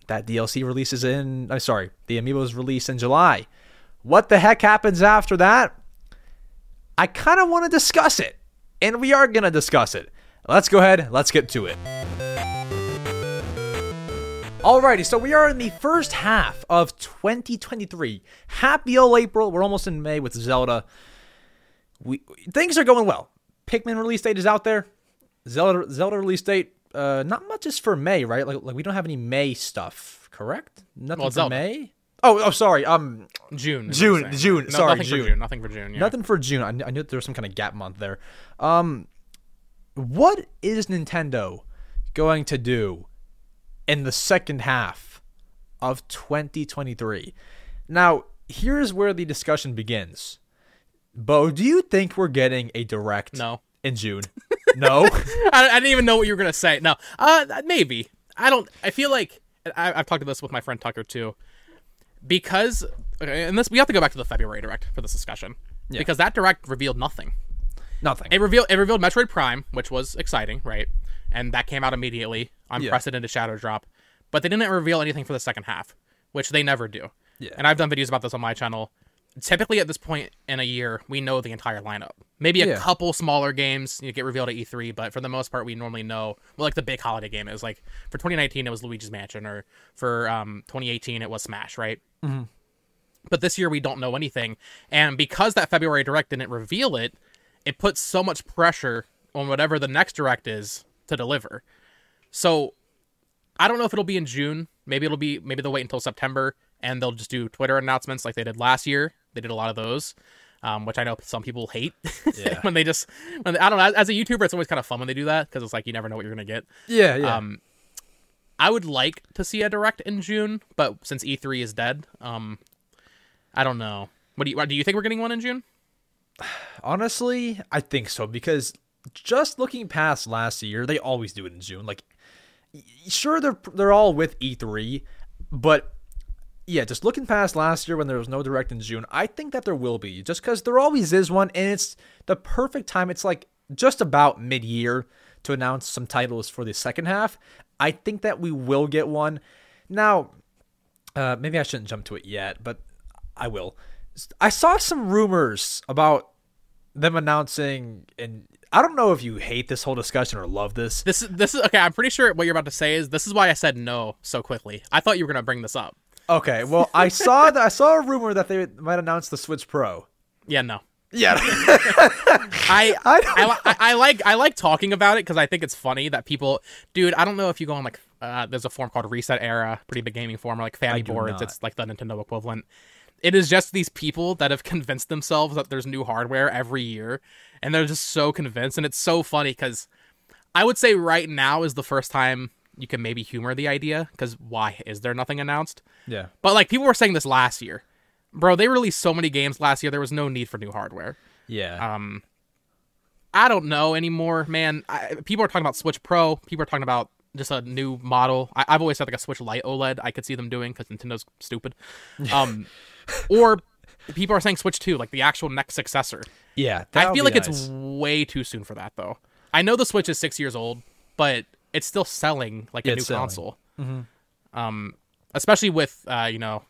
That DLC releases in. I'm sorry, the Amiibos release in July. What the heck happens after that? I kind of want to discuss it, and we are gonna discuss it. Let's go ahead. Let's get to it. Alrighty, so we are in the first half of 2023. Happy old April. We're almost in May with Zelda. We things are going well. Pikmin release date is out there. Zelda Zelda release date. Uh, not much is for May, right? Like, like we don't have any May stuff, correct? Nothing Well, for Zelda. May. Oh, oh, sorry. Um, June. June, what I'm saying. June, No, sorry, nothing June. for June. Nothing for June. Yeah. Nothing for June. I, kn- I knew there was some kind of gap month there. Um, what is Nintendo going to do in the second half of 2023? Now, here's where the discussion begins. Bo, do you think we're getting a direct No. in June? No. I, I didn't even know what you were gonna say. No, uh, maybe. I don't. I feel like I, I've talked to this with my friend Tucker too, because okay, and this we have to go back to the February direct for this discussion because that direct revealed nothing. Nothing. It revealed it revealed Metroid Prime, which was exciting, right? And that came out immediately, unprecedented shadow drop. But they didn't reveal anything for the second half, which they never do. Yeah. And I've done videos about this on my channel. Typically, at this point in a year, we know the entire lineup. Maybe a Yeah. couple smaller games you know, get revealed at E3, but for the most part, we normally know. Well, like the big holiday game is like for 2019, it was Luigi's Mansion, or for um, 2018, it was Smash, right? But this year we don't know anything, and because that February direct didn't reveal it, it puts so much pressure on whatever the next direct is to deliver. So I don't know if it'll be in June. Maybe it'll be maybe they'll wait until September and they'll just do Twitter announcements like they did last year. They did a lot of those. Um, which I know some people hate Yeah. when they just when they, I don't know as a YouTuber it's always kind of fun when they do that because it's like you never know what you're gonna get. Yeah, yeah. Um, I would like to see a direct in June, but since E3 is dead, um, I don't know. What do you do? You think we're getting one in June? Honestly, I think so because just looking past last year, they always do it in June. Like, sure, they're they're all with E3, but yeah, just looking past last year when there was no direct in June, I think that there will be just because there always is one, and it's the perfect time. It's like just about mid year to announce some titles for the second half. I think that we will get one. Now, uh, maybe I shouldn't jump to it yet, but I will. I saw some rumors about them announcing, and I don't know if you hate this whole discussion or love this. This is this is okay. I'm pretty sure what you're about to say is this is why I said no so quickly. I thought you were gonna bring this up. Okay, well, I saw that I saw a rumor that they might announce the Switch Pro. Yeah, no. Yeah, I I I, I, I like I like talking about it because I think it's funny that people, dude. I don't know if you go on like uh, there's a forum called Reset Era, pretty big gaming forum, or like Famiboards. not. It's like the Nintendo equivalent. It is just these people that have convinced themselves that there's new hardware every year, and they're just so convinced, and it's so funny because I would say right now is the first time you can maybe humor the idea because why is there nothing announced? yeah, But like people were saying this last year, bro. They released so many games last year. There was no need for new hardware. yeah. Um, I don't know anymore, man. I, people are talking about Switch Pro. People are talking about just a new model. I, I've always said like a Switch Lite OLED. I could see them doing because Nintendo's stupid. Um, or people are saying Switch Two, like the actual next successor. yeah, I feel like it's way too soon for that, though. I know the Switch is six years old, but it's still selling like a new selling. console. Um, especially with uh, you know,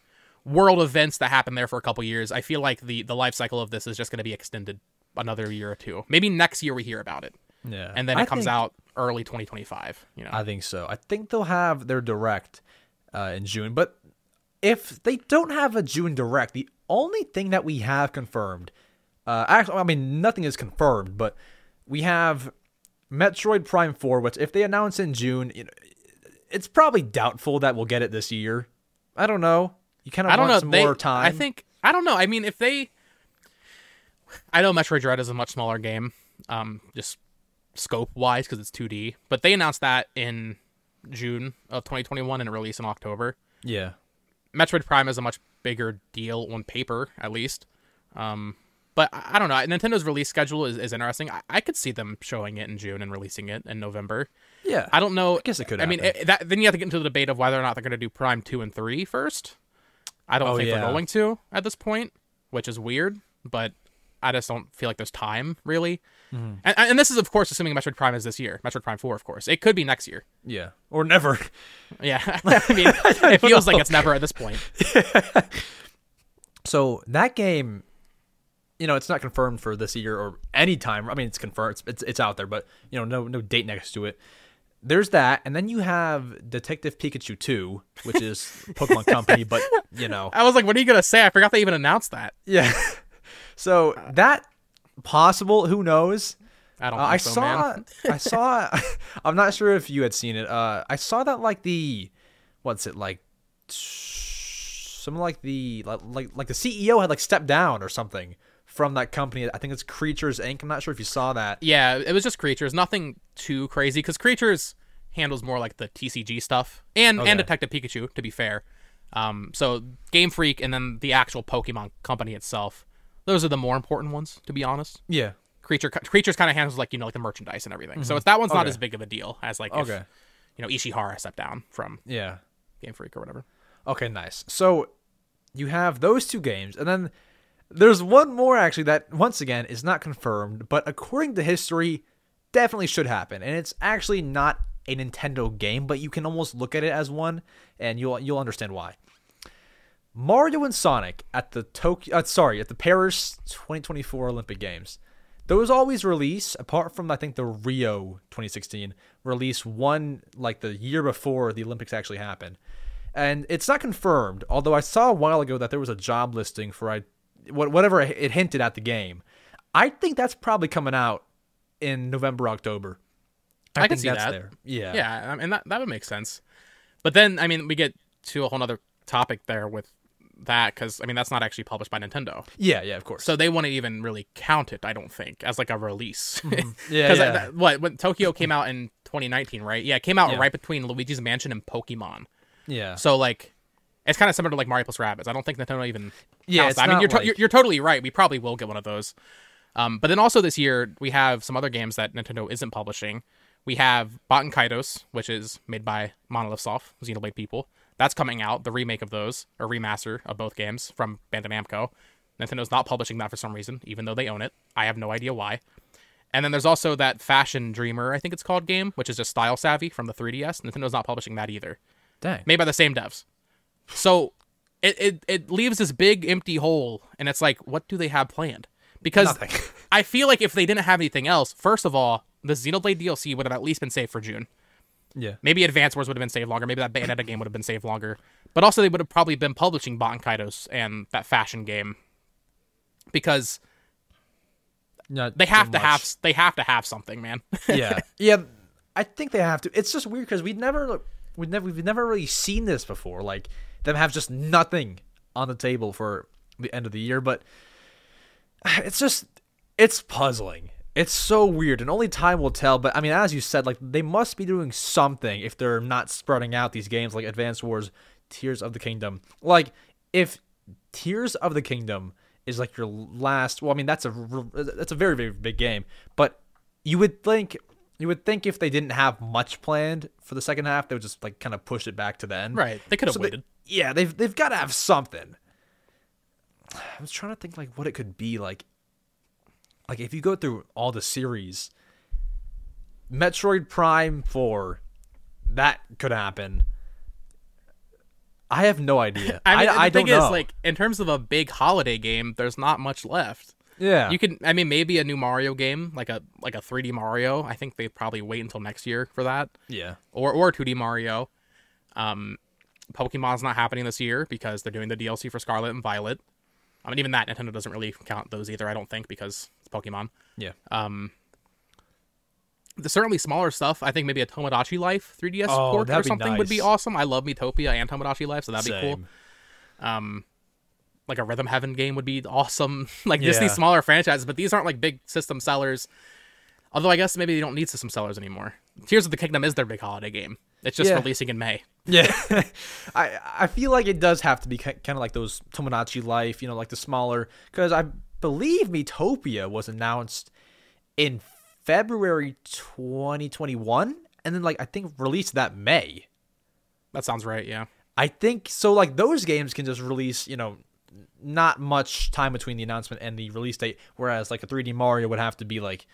world events that happen there for a couple years. I feel like the the life cycle of this is just going to be extended another year or two. Maybe next year we hear about it, yeah, and then it I comes think- out early 2025. You know, I think so. I think they'll have their direct uh, in June, but if they don't have a June direct, the only thing that we have confirmed, uh, actually, I mean, nothing is confirmed, but we have Metroid Prime Four, which if they announce in June, you know, it's probably doubtful that we'll get it this year. I don't know. You kind of I don't want know. some They, more time. I think I don't know. I mean, if they, I know Metroid Dread is a much smaller game, um, just scope wise because it's 2D. But they announced that in June of 2021 and it released in October. Yeah. Metroid Prime is a much bigger deal on paper, at least. Um, but I I don't know. Nintendo's release schedule is, is interesting. I, I could see them showing it in June and releasing it in November. Yeah. I don't know. I guess it could I mean, it, that, then you have to get into the debate of whether or not they're going to do Prime two and three first. I don't Oh, think yeah. they're going to at this point, which is weird. But I just don't feel like there's time really. Mm-hmm. And, and this is of course assuming Metroid Prime is this year. Metroid Prime four, of course. It could be next year. yeah. Or never. Yeah, I mean, it feels like it's never at this point. So that game, you know, it's not confirmed for this year or any time. I mean, it's confirmed. It's, it's it's out there, but you know, no no date next to it. There's that, and then you have Detective Pikachu 2, which is Pokemon Company, but you know, I was like, what are you gonna say? I forgot they even announced that. yeah. So that possible, who knows? I don't. Uh, I so, saw, man. I saw. I'm not sure if you had seen it. Uh, I saw that like the, what's it like? Something like the like like like the CEO had like stepped down or something from that company. I think it's Creatures Inc. I'm not sure if you saw that. Yeah, it was just creatures. Nothing too crazy because creatures handles more like the TCG stuff and Okay. and Detective Pikachu. To be fair, um, so Game Freak and then the actual Pokemon company itself. Those are the more important ones, to be honest. Yeah. Creature creatures kind of handles like you know like the merchandise and everything. So it's that one's not as big of a deal as like Okay. if you know Ishihara stepped down from Yeah. Game Freak or whatever. Okay, nice. So you have those two games, and then there's one more actually that once again is not confirmed, but according to history, definitely should happen. And it's actually not a Nintendo game, but you can almost look at it as one, and you'll you'll understand why. Mario and Sonic at the Tokyo, uh, sorry, at the Paris 2024 Olympic Games. Those always release, apart from I think the Rio 2016 release one like the year before the Olympics actually happened, and it's not confirmed. Although I saw a while ago that there was a job listing for I, whatever it hinted at the game. I think that's probably coming out in November, October. I can see that's that. There. Yeah. Yeah, I mean that that would make sense. But then I mean we get to a whole other topic there with that because I mean that's not actually published by Nintendo, Yeah, yeah, of course. so they wouldn't even really count it. I don't think as like a release. yeah, Because yeah. what when Tokyo came out in 2019, right? Yeah, it came out Yeah. right between Luigi's Mansion and Pokemon. yeah. So like, it's kind of similar to like Mario plus Rabbids. I don't think Nintendo even. Yeah. I mean, you're, to- like- you're you're totally right. We probably will get one of those. Um, but then also this year we have some other games that Nintendo isn't publishing. We have Baten Kaitos, which is made by Monolith Soft, Xenoblade people. That's coming out, the remake of those, or remaster of both games from Bandai Namco. Nintendo's not publishing that for some reason, even though they own it. I have no idea why. And then there's also that Fashion Dreamer, I think it's called game, which is just Style Savvy from the 3DS. Nintendo's not publishing that either Dang. made by the same devs. So it, it it leaves this big empty hole, and it's like, what do they have planned? Because Nothing. I feel like if they didn't have anything else, first of all, the Xenoblade DLC would have at least been saved for June. Yeah. Maybe Advance Wars would have been saved longer. Maybe that Bayonetta game would have been saved longer. But also, they would have probably been publishing Baten Kaitos and that fashion game because Not they have to much. have they have to have something, man. yeah, yeah. I think they have to. It's just weird because we'd never, we'd never, we've never really seen this before. Like them have just nothing on the table for the end of the year. But it's just, it's puzzling. It's so weird, and only time will tell. But I mean, as you said, like they must be doing something if they're not spreading out these games like Advanced Wars, Tears of the Kingdom. Like if Tears of the Kingdom is like your last. Well, I mean that's a that's a very very big game, but you would think you would think if they didn't have much planned for the second half, they would just like kind of push it back to the end. right? They could have So waited. Yeah, they've they've got to have something. I was trying to think like what it could be like. Like if you go through all the series, Metroid Prime Four, that could happen. I have no idea. I mean, I, I the thing don't know. is, like, in terms of a big holiday game, there's not much left. yeah, You can, I mean, maybe a new Mario game, like a like a 3D Mario. I think they probably wait until next year for that, yeah, or or 2D Mario. Um, Pokemon's not happening this year because they're doing the DLC for Scarlet and Violet. I mean, even that Nintendo doesn't really count those either. I don't think because it's Pokemon. yeah. Um, the certainly smaller stuff. I think maybe a Tomodachi Life 3DS Oh, port or something would be awesome. I love Miitopia and Tomodachi Life, so that'd be cool. Um like a rhythm heaven game would be awesome like just Yeah. these smaller franchises but these aren't like big system sellers although i guess maybe they don't need system sellers anymore tears of the kingdom is their big holiday game it's just Yeah. releasing in may Yeah, I I feel like it does have to be kind of like those Tomodachi Life, you know, like the smaller. Because I believe Miitopia was announced in February 2021, and then like I think released that May. that sounds right yeah I think so. Like those games can just release, you know, not much time between the announcement and the release date. Whereas like a 3D Mario would have to be like,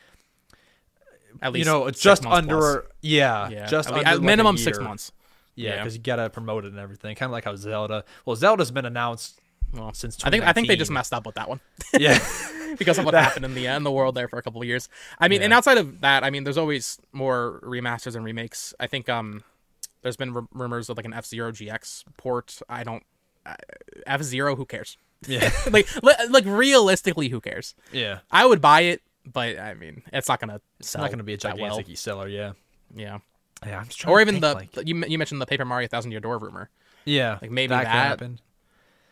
at least you know, just under, plus. yeah, yeah just at, under at like, minimum six months Yeah, Yeah. because you gotta promote it and everything. Kind of like how Zelda. Well, Zelda's been announced well, since i think i think they just messed up with that one yeah. because of what happened in the in the world there for a couple of years i mean and outside of that i mean there's always more remasters and remakes i think um there's been r- rumors of like an f-zero gx port i don't uh, f-zero who cares Yeah. like li- like realistically who cares Yeah. I would buy it, but I mean, it's not gonna It's sell. not going to be a that well. gigantic seller, yeah. Yeah, Yeah, I'm just trying or to even think, the like, you you mentioned the Paper Mario Thousand Year Door rumor. yeah, like, maybe that, that- happen.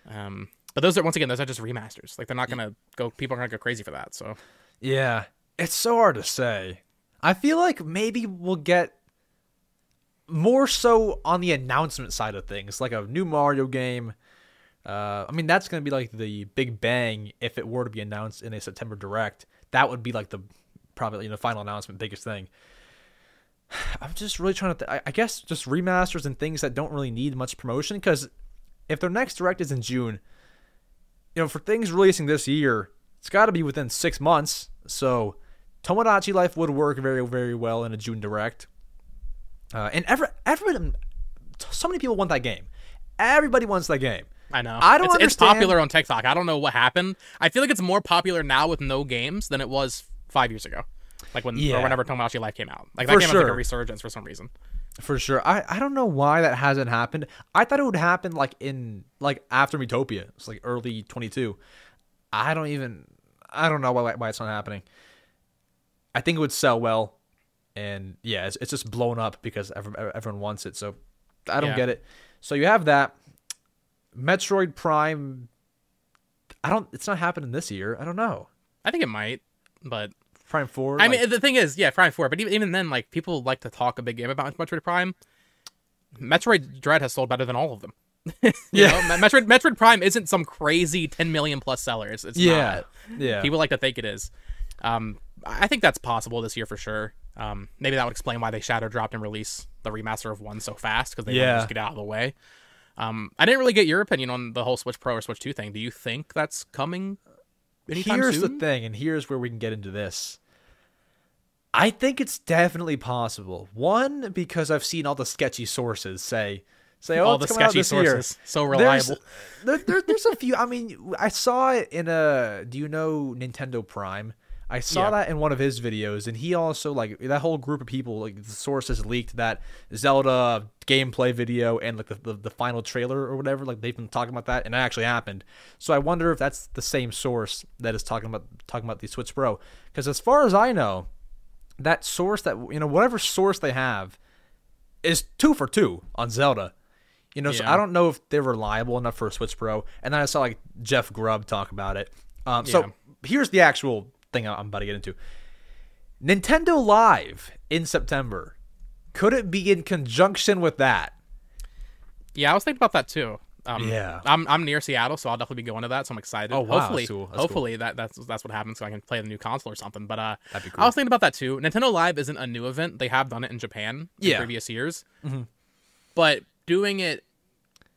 Um, but those are once again those are just remasters. Like they're not gonna go. People are gonna go crazy for that. So Yeah, it's so hard to say. I feel like maybe we'll get more so on the announcement side of things, like a new Mario game. Uh, I mean, that's going to be like the big bang if it were to be announced in a September Direct. That would be like the probably you know final announcement, biggest thing. I'm just really trying to. Th- I, guess just remasters and things that don't really need much promotion. Because if their next Direct is in June, you know, for things releasing this year, it's got to be within six months. So Tomodachi Life would work very, very well in a June Direct. Uh, and every, everyone, so many people want that game. Everybody wants that game. I know I don't it's, it's popular on TikTok. I don't know what happened. I feel like it's more popular now with no games than it was five years ago. Like when Yeah. or whenever Tomodachi Life came out. Like For that game was like a resurgence for some reason. For sure. I, I don't know why that hasn't happened. I thought it would happen like in like after Miitopia. It's like early 22. I don't even I don't know why why it's not happening. I think it would sell well, and yeah, it's, it's just blown up because everyone, everyone wants it. So I don't Yeah. get it. So you have that Metroid Prime. I don't. It's not happening this year. I don't know. I think it might, but Prime Four. I like- mean, the thing is, yeah, Prime Four. But even, even then, like people like to talk a big game about Metroid Prime. Metroid Dread has sold better than all of them. You Yeah. know, Metroid Metroid Prime isn't some crazy 10 million plus sellers. It's yeah, not. yeah. People like to think it is. Um, I think that's possible this year for sure. Um, maybe that would explain why they shadow dropped and released the remaster of one so fast because they Yeah. just get out of the way. Um, I didn't really get your opinion on the whole Switch Pro or Switch Two thing. Do you think that's coming anytime here's soon? the thing, and here's where we can get into this. I think it's definitely possible. One, because I've seen all the sketchy sources say say, "Oh, All the sketchy this year." sources, so reliable. there, there, there's a few. I mean, I saw it in a. Do you know Nintendo Prime? I saw Yeah. that in one of his videos, and he also like that whole group of people. Like the sources leaked that Zelda gameplay video and like the, the the final trailer or whatever. Like they've been talking about that, and it actually happened. So I wonder if that's the same source that is talking about talking about the Switch Pro. Because as far as I know, that source that you know whatever source they have is two for two on Zelda. You know, so I don't know if they're reliable enough for a Switch Pro. And then I saw like Jeff Grubb talk about it. Um, Yeah. So here's the actual thing I'm about to get into. Nintendo Live in September. Could it be in conjunction with that? Yeah, I was thinking about that too. Um, Yeah. I'm I'm near Seattle, so I'll definitely be going to that. So I'm excited. Oh, wow, that's Hopefully, cool, that's cool. hopefully that that's that's what happens, so I can play the new console or something. But uh, That'd be cool. I was thinking about that too. Nintendo Live isn't a new event; they have done it in Japan in Yeah. Mm-hmm. previous years. But doing it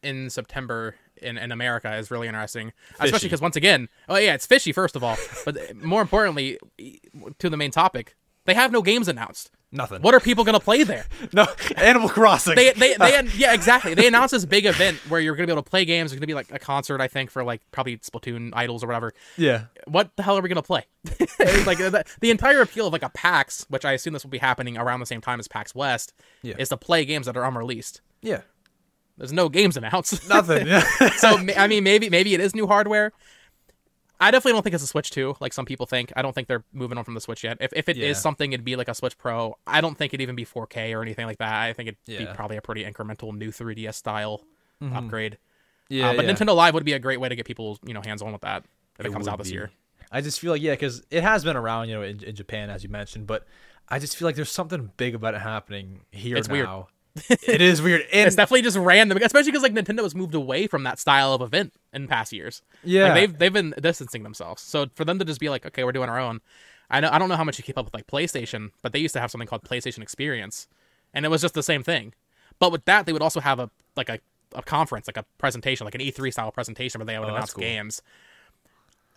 in September in, in America is really interesting, especially because once again, oh yeah, it's fishy first of all, but more importantly, to the main topic, they have no games announced. Nothing. What are people gonna play there? No, Animal Crossing. they they they yeah exactly they announced this big event where you're gonna be able to play games there's gonna be like a concert i think for like probably splatoon idols or whatever yeah. what the hell are we gonna play like the, the entire appeal of like a pax which i assume this will be happening around the same time as pax west Yeah. is to play games that are unreleased Yeah. there's no games announced Nothing. Yeah. so i mean maybe maybe it is new hardware I definitely don't think it's a Switch 2, like some people think. I don't think they're moving on from the Switch yet. If, if it is Yeah. something, it'd be like a Switch Pro. I don't think it'd even be 4K or anything like that. I think it'd be probably a pretty incremental new 3DS style upgrade. yeah. Uh, but yeah. Nintendo Live would be a great way to get people, you know, hands on with that if it, comes out this be. year. I just feel like yeah, because it has been around, you know, in, in Japan as you mentioned, but I just feel like there's something big about it happening here It's weird. It is weird, and It's definitely just random, especially because like Nintendo has moved away from that style of event in past years. Yeah. like, they've they've been distancing themselves. So for them to just be like, okay, we're doing our own. I know I don't know how much you keep up with like PlayStation, but they used to have something called PlayStation Experience, and it was just the same thing. But with that, they would also have a like a, a conference, like a presentation, like an E3 style presentation where they would Oh, announce cool. games.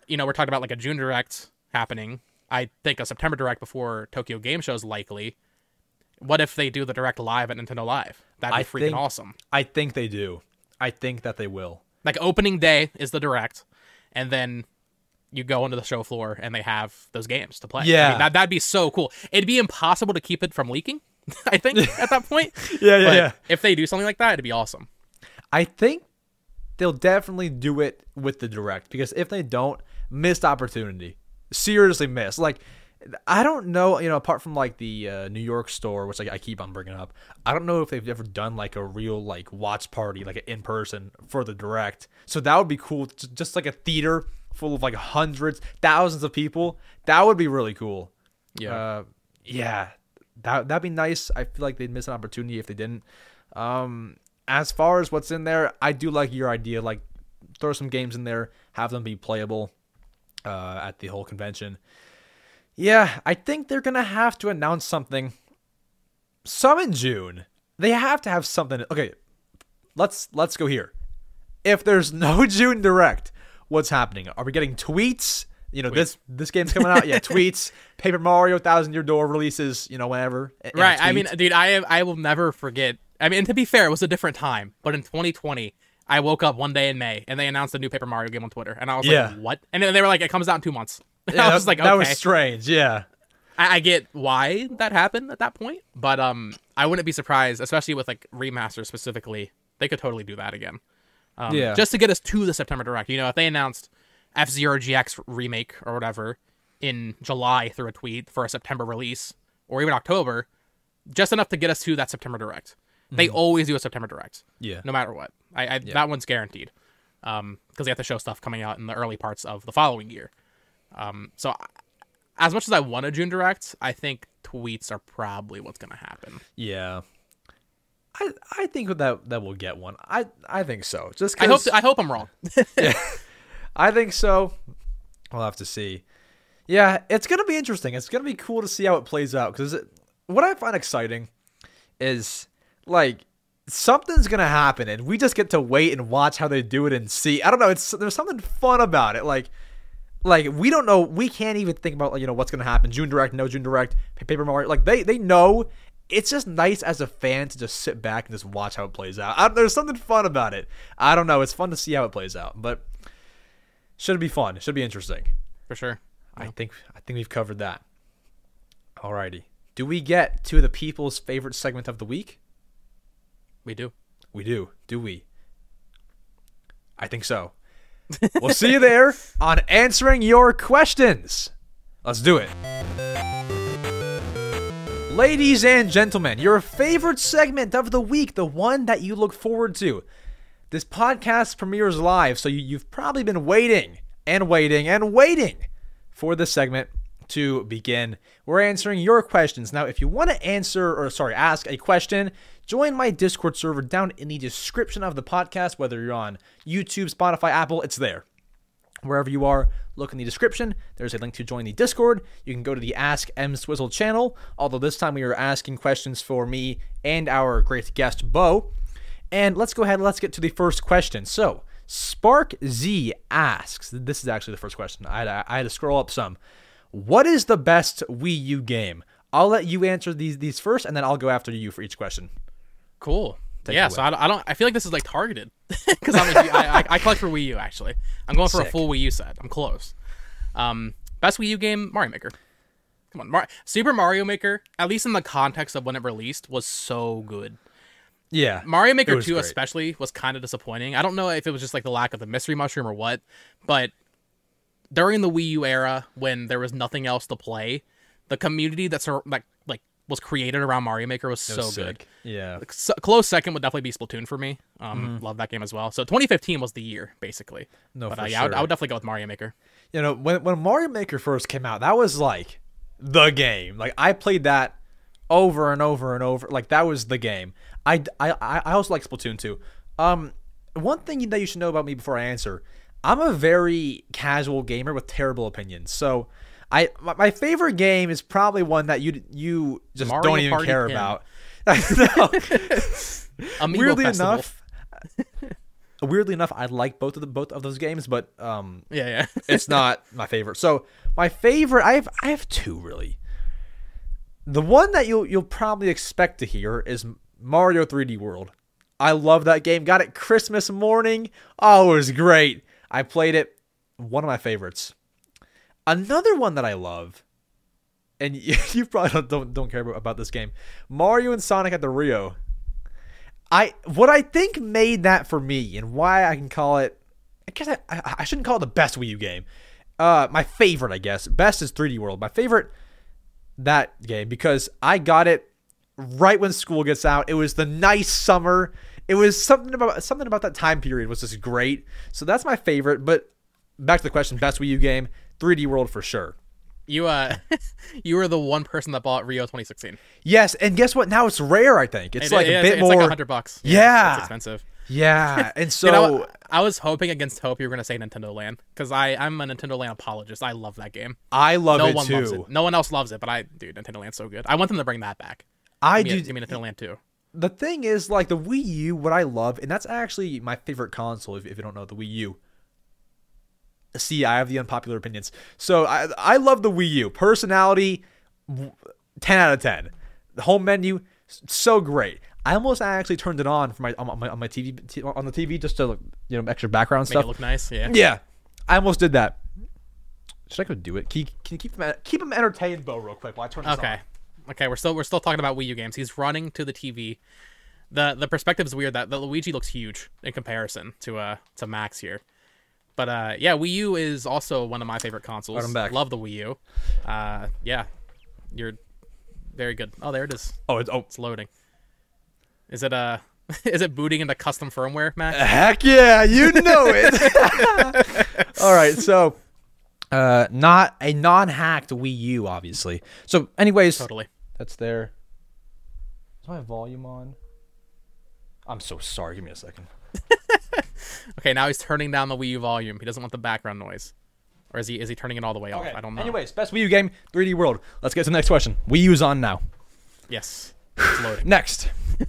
You know, we're talking about like a June Direct happening. I think a September Direct before Tokyo Game Show is likely. What if they do the Direct live at Nintendo Live? That'd be I freaking think- awesome. I think they do. I think that they will. Like opening day is the Direct, and then you go into the show floor and they have those games to play. I Yeah. mean, that that'd be so cool. It'd be impossible to keep it from leaking. I think at that point. Yeah, yeah, But if they do something like that, it'd be awesome. I think they'll definitely do it with the direct because if they don't, missed opportunity. Seriously missed. Like I don't know, you know, apart from like the uh, New York store, which like, I keep on bringing up, I don't know if they've ever done like a real like watch party, like in person for the direct. So that would be cool. Just like a theater full of like hundreds, thousands of people. That would be really cool. Yeah. Uh, yeah, that that'd be nice. I feel like they'd miss an opportunity if they didn't. Um, as far as what's in there, I do like your idea. Like, throw some games in there, have them be playable uh, at the whole convention. Yeah, I think they're gonna have to announce something. Some in June. They have to have something. Okay, let's let's go here. If there's no June direct, what's happening? Are we getting tweets? You know, this this game's coming out. Yeah, tweets. Paper Mario Thousand Year Door releases. You know, whenever. right. I mean, dude, I I will never forget. I mean, to be fair, it was a different time, but in 2020. I woke up one day in May and they announced a new Paper Mario game on Twitter, and I was Yeah. like, "What?" And then they were like, "It comes out in two months." Yeah, I was that, like, that was strange. Yeah. I, I get why that happened at that point, but um, I wouldn't be surprised, especially with like remaster specifically. They could totally do that again. Um, Yeah. Just to get us to the September Direct. You know, if they announced F Zero GX remake or whatever in July through a tweet for a September release or even October, just enough to get us to that September direct. They always do a September direct, Yeah. no matter what. I, I that one's guaranteed, um, because they have to show stuff coming out in the early parts of the following year. Um, so I- as much as I want a June direct, I think tweets are probably what's gonna happen. Yeah. I I think that that we'll get one. I I think so. Just I hope I hope I'm wrong. I think so. We'll have to see. Yeah, it's gonna be interesting. It's gonna be cool to see how it plays out. Because what I find exciting is like something's gonna happen, and we just get to wait and watch how they do it and see. I don't know. It's there's something fun about it. Like like we don't know. We can't even think about like, you know what's gonna happen. June direct, no June direct, Paper Mario. Like they they know. It's just nice as a fan to just sit back and just watch how it plays out. I, there's something fun about it. I don't know. It's fun to see how it plays out, but should be fun. Should be interesting. For sure. I think I think we've covered that. Alrighty. Do we get to the people's favorite segment of the week? We do. We do. Do we? I think so. we'll see you there on answering your questions. Let's do it. Ladies and gentlemen, your favorite segment of the week, the one that you look forward to. This podcast premieres live, so you, you've probably been waiting and waiting and waiting for this segment to begin. We're answering your questions. Now, if you want to answer, or sorry, ask a question, join my Discord server down in the description of the podcast, whether you're on YouTube, Spotify, Apple, it's there. Wherever you are, look in the description. There's a link to join the Discord. You can go to the Ask EmSwizzle channel, although this time we are asking questions for me and our great guest, Bo. And let's go ahead let's get to the first question. So, Spark Z asks, this is actually the first question. I had, I had to scroll up some. What is the best Wii U game? I'll let you answer these these first, and then I'll go after you for each question. Cool. Take yeah, so I, don't- I don't. I feel like this is like targeted because I'm a, I, I, I collect for Wii U actually. I'm going for Sick. a full Wii U set. I'm close. Um, best Wii U game, Mario Maker. Come on, Mar- Super Mario Maker. At least in the context of when it released, was so good. Yeah, Mario Maker 2 great. especially was kind of disappointing. I don't know if it was just like the lack of the mystery mushroom or what, but during the Wii U era when there was nothing else to play, the community that's sur- like was created around Mario Maker was It so was good. Yeah, S close second would definitely be Splatoon for me. Um, Mm-hmm. love that game as well. So 2015 was the year basically. No, but for uh, yeah, I would, I would definitely go with Mario Maker. you know when when Mario Maker first came out, that was like the game. Like I played that over and over and over. Like that was the game. I I I also like Splatoon too. Um, one thing that you should know about me before I answer, I'm a very casual gamer with terrible opinions. So. I my, my favorite game is probably one that you you just Mario don't even Party care Pin. about. No. Weirdly Festival. enough, weirdly enough, I like both of the both of those games, but um, Yeah, yeah. it's not my favorite. So my favorite, I have I have two really. The one that you'll you'll probably expect to hear is Mario 3D World. I love that game. Got it Christmas morning. Oh, it was great. I played it. One of my favorites. Another one that I love, and you, probably don't, don't don't care about this game. Mario and Sonic at the Rio. I what I think made that for me and why I can call it I guess I, I, I shouldn't call it the best Wii U game. Uh, my favorite, I guess. Best is 3D World. My favorite that game because I got it right when school gets out. It was the nice summer. It was something about something about that time period was just great. So that's my favorite. But back to the question: best Wii U game, 3D World for sure. You uh, you were the one person that bought Rio 2016. Yes, and guess what? Now it's rare. I think it's It- like it- a it's, bit it's more. like hundred bucks. Yeah. it's expensive. yeah, and so You know, I was hoping against hope you were gonna say Nintendo Land because I I'm a Nintendo Land apologist. I love that game. I love No it one too. loves it. No one else loves it, but I dude, Nintendo Land's so good. I want them to bring that back. I Give me, do. give me Nintendo Land too. the thing is like the Wii U, what I love, and that's actually my favorite console. If, if you don't know the Wii U, see, I have the unpopular opinions. So I I love the Wii U. Personality, ten out of ten. The home menu, so great. I almost actually turned it on for my on my, on my TV on the TV just to look, you know extra background Make stuff. it look nice. Yeah. yeah, I almost did that. Should I go do it? Can you, can you keep them keep them entertained, Bo, real quick while I turn this Okay. on? Okay, we're still we're still talking about Wii U games. He's running to the TV. The the perspective is weird that, that Luigi looks huge in comparison to uh to Max here. But uh, yeah, Wii U is also one of my favorite consoles. I'm back. Love the Wii U. Uh, yeah, you're very good. Oh, there it is. Oh, it's, oh, It's loading. Is it uh, is it booting into custom firmware, Max? heck yeah, you know it. All right, so uh, not a non-hacked Wii U, obviously. So, anyways, Totally. that's there. Is my volume on? I'm so sorry. Give me a second. Okay, now he's turning down the Wii U volume. He doesn't want the background noise, or is he? Is he turning it all the way off? I don't know. Anyways, best Wii U game, 3D World. Let's get to the next question. Wii U's on now. Yes, it's loading. Next.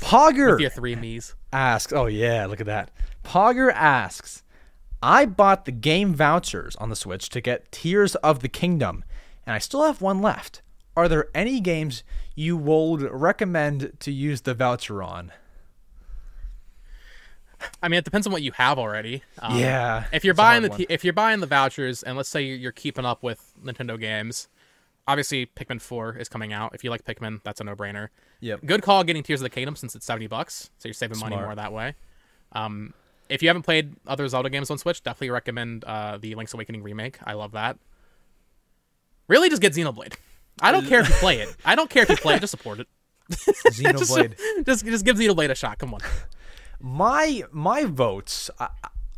Pogger Your three me's. asks, oh yeah, look at that. Pogger asks, I bought the game vouchers on the Switch to get Tears of the Kingdom, and I still have one left. Are there any games you would recommend to use the voucher on? I mean, it depends on what you have already. Um, Yeah, If you're buying the t- if you're buying the vouchers, and let's say you're you're keeping up with Nintendo games, obviously Pikmin 4 is coming out. If you like Pikmin, that's a no brainer. Yep. Good call getting Tears of the Kingdom since it's seventy bucks, so you're saving money more that way. Um, if you haven't played other Zelda games on Switch, definitely recommend uh, the Link's Awakening remake. I love that. Really, just get Xenoblade. I don't care if you play it. I don't care if you play it. Just support it. just, Xenoblade. just just give Xenoblade a shot. Come on. My my votes I,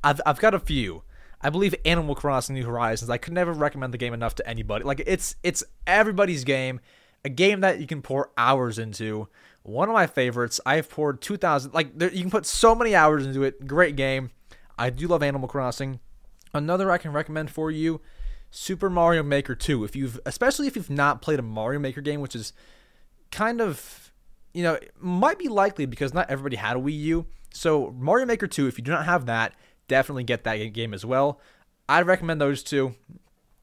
I've, I've got a few. I believe animal crossing new horizons i could never recommend the game enough to anybody. Like it's it's everybody's game a game that you can pour hours into. One of my favorites i've poured 2000 like there, you can put so many hours into it great game. I do love animal crossing. Another i can recommend for you super mario maker 2 if you've especially if you've not played a mario maker game which is kind of you know might be likely because not everybody had a Wii U. So Mario Maker 2, if you do not have that, definitely get that game as well. I'd recommend those two.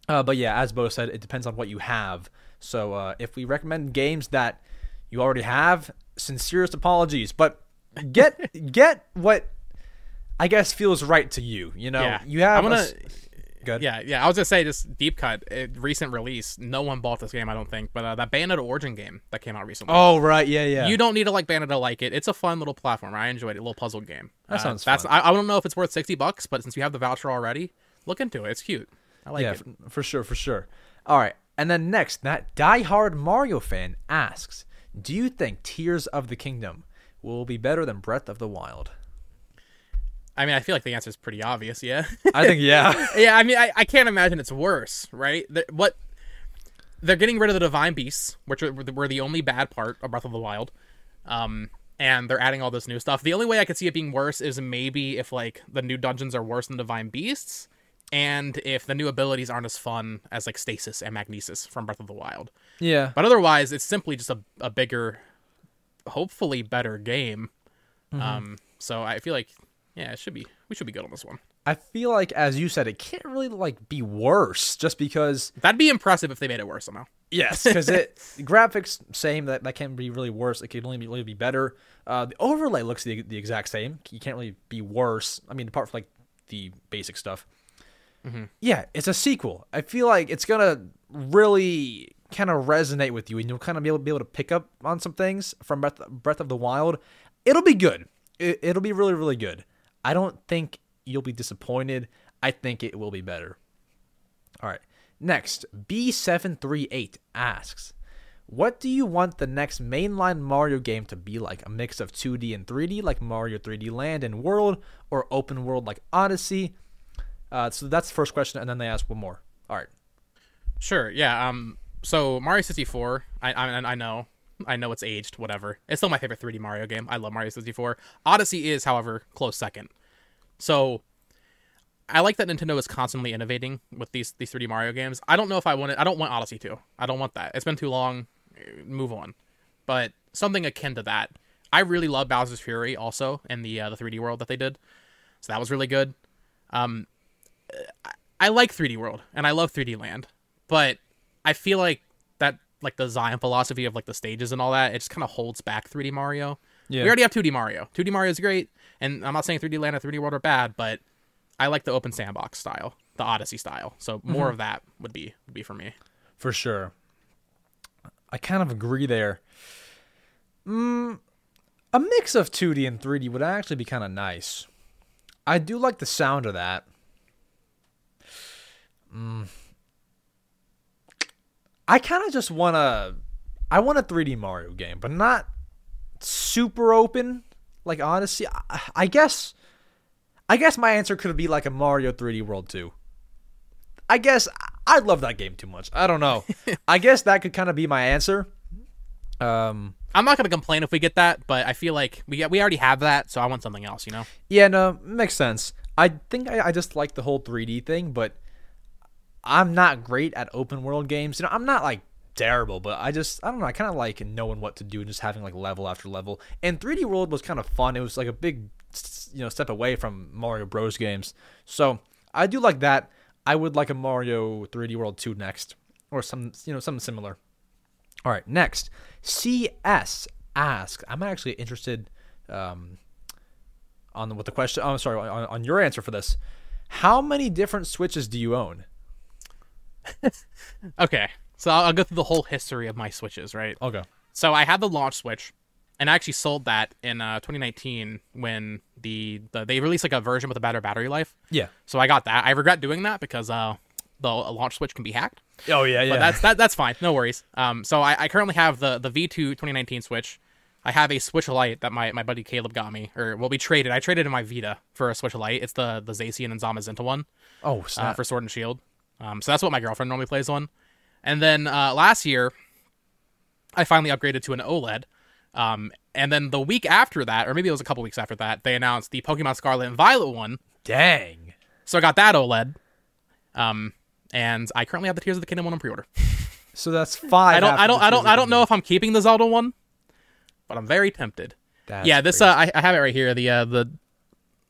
Uh, but yeah, as Bo said, it depends on what you have. So uh, if we recommend games that you already have, sincerest apologies. But get get what I guess feels right to you. You know, Yeah. you have. I'm gonna. s- Good. Yeah, yeah. I was gonna say just deep cut. uh recent release. No one bought this game, I don't think. But uh, that Bayonetta Origin game that came out recently. Oh right, yeah, yeah. You don't need to like Bayonetta to like it. It's a fun little platform. I enjoyed it. A little puzzle game. That Uh, sounds That's. fun. I, I don't know if it's worth sixty bucks, but since you have the voucher already, look into it. It's cute. I like yeah, it. f- for sure, for sure. All right, and then next, that diehard Mario fan asks, "Do you think Tears of the Kingdom will be better than Breath of the Wild?" I mean, I feel like the answer is pretty obvious. Yeah. I think yeah. yeah. I mean, I, I can't imagine it's worse, right? The, what they're getting rid of the divine beasts, which were, were the only bad part of Breath of the Wild. Um, and they're adding all this new stuff. The only way I could see it being worse is maybe if like the new dungeons are worse than divine beasts, and if the new abilities aren't as fun as like stasis and magnesis from Breath of the Wild. yeah. But otherwise, it's simply just a, a bigger, hopefully better game. Um, so I feel like yeah, it should be we should be good on this one. I feel like, as you said, it can't really like be worse, just because. That'd be impressive if they made it worse somehow. Yes, because it graphics same that that can't be really worse. It could only be really be better. Uh, the overlay looks the, the exact same. You can't really be worse. I mean, apart from like the basic stuff. Yeah, it's a sequel. I feel like it's gonna really kind of resonate with you, and you'll kind of be able, be able to pick up on some things from Breath, Breath of the Wild. It'll be good. It, it'll be really really good. I don't think you'll be disappointed. I think it will be better. All right. Next, B738 asks, What do you want the next mainline Mario game to be like? A mix of 2D and 3D, like Mario 3D Land and World, or open world like Odyssey? Uh, so that's the first question, and then they ask one more. All right. Sure. Yeah. Um. So Mario 64, I I, I know, I know it's aged. Whatever. It's still my favorite 3D Mario game. I love Mario 64. Odyssey is, however, close second. So I like that Nintendo is constantly innovating with these these 3D Mario games. I don't know if I want it. I don't want Odyssey 2. I don't want that. It's been too long. Uh, Move on. But something akin to that. I really love Bowser's Fury also in the uh, the 3D world that they did. So that was really good. Um, I, I like 3D World and I love 3D Land, but I feel like like the Zion philosophy of like the stages and all that, it just kind of holds back 3D Mario. Yeah. We already have 2D Mario. 2D Mario is great, and I'm not saying 3D Land or 3D World are bad, but I like the open sandbox style, the Odyssey style. So more of that would be would be for me. For sure. I kind of agree there. Mm, a mix of 2D and 3D would actually be kind of nice. I do like the sound of that. Mm. I kind of just want to. I want a 3D Mario game, but not super open like Odyssey. I, I guess. I guess my answer could be like a Mario 3D World 2. I guess I love that game too much. I don't know. I guess that could kind of be my answer. Um, I'm not gonna complain if we get that, but I feel like we we already have that, so I want something else. You know? Yeah, no, makes sense. I think I, I just like the whole 3D thing, but I'm not great at open world games. You know, I'm not like terrible, but I just I don't know. I kind of like knowing what to do and just having like level after level. And 3D World was kind of fun. It was like a big you know step away from Mario Bros games. So I do like that. I would like a Mario 3D World 2 next, or some you know something similar. All right, next CS asks. I'm actually interested um, on what the question. Oh, I'm sorry on, on your answer for this. How many different Switches do you own? Okay, so I'll, I'll go through the whole history of my Switches, right? Okay. So I had the launch Switch, and I actually sold that in uh, 2019 when the, the they released like a version with a better battery life. Yeah. So I got that. I regret doing that because uh, the a launch Switch can be hacked. Oh yeah, yeah. But that's that, that's fine. No worries. Um, so I, I currently have the the V2 2019 Switch. I have a Switch Lite that my, my buddy Caleb got me, or will be traded. I traded in my Vita for a Switch Lite. It's the the Zacian and Zamazenta one oh uh, snap. for Sword and Shield. Um, so that's what my girlfriend normally plays on. And then uh, last year, I finally upgraded to an OLED. Um, and then the week after that, or maybe it was a couple weeks after that, they announced the Pokemon Scarlet and Violet one. Dang. So I got that OLED. Um, and I currently have the Tears of the Kingdom one on pre-order. So that's five. I don't, I don't, I don't, I don't know if I'm keeping the Zelda one, but I'm very tempted. That's yeah, this uh, I, I have it right here. The uh, the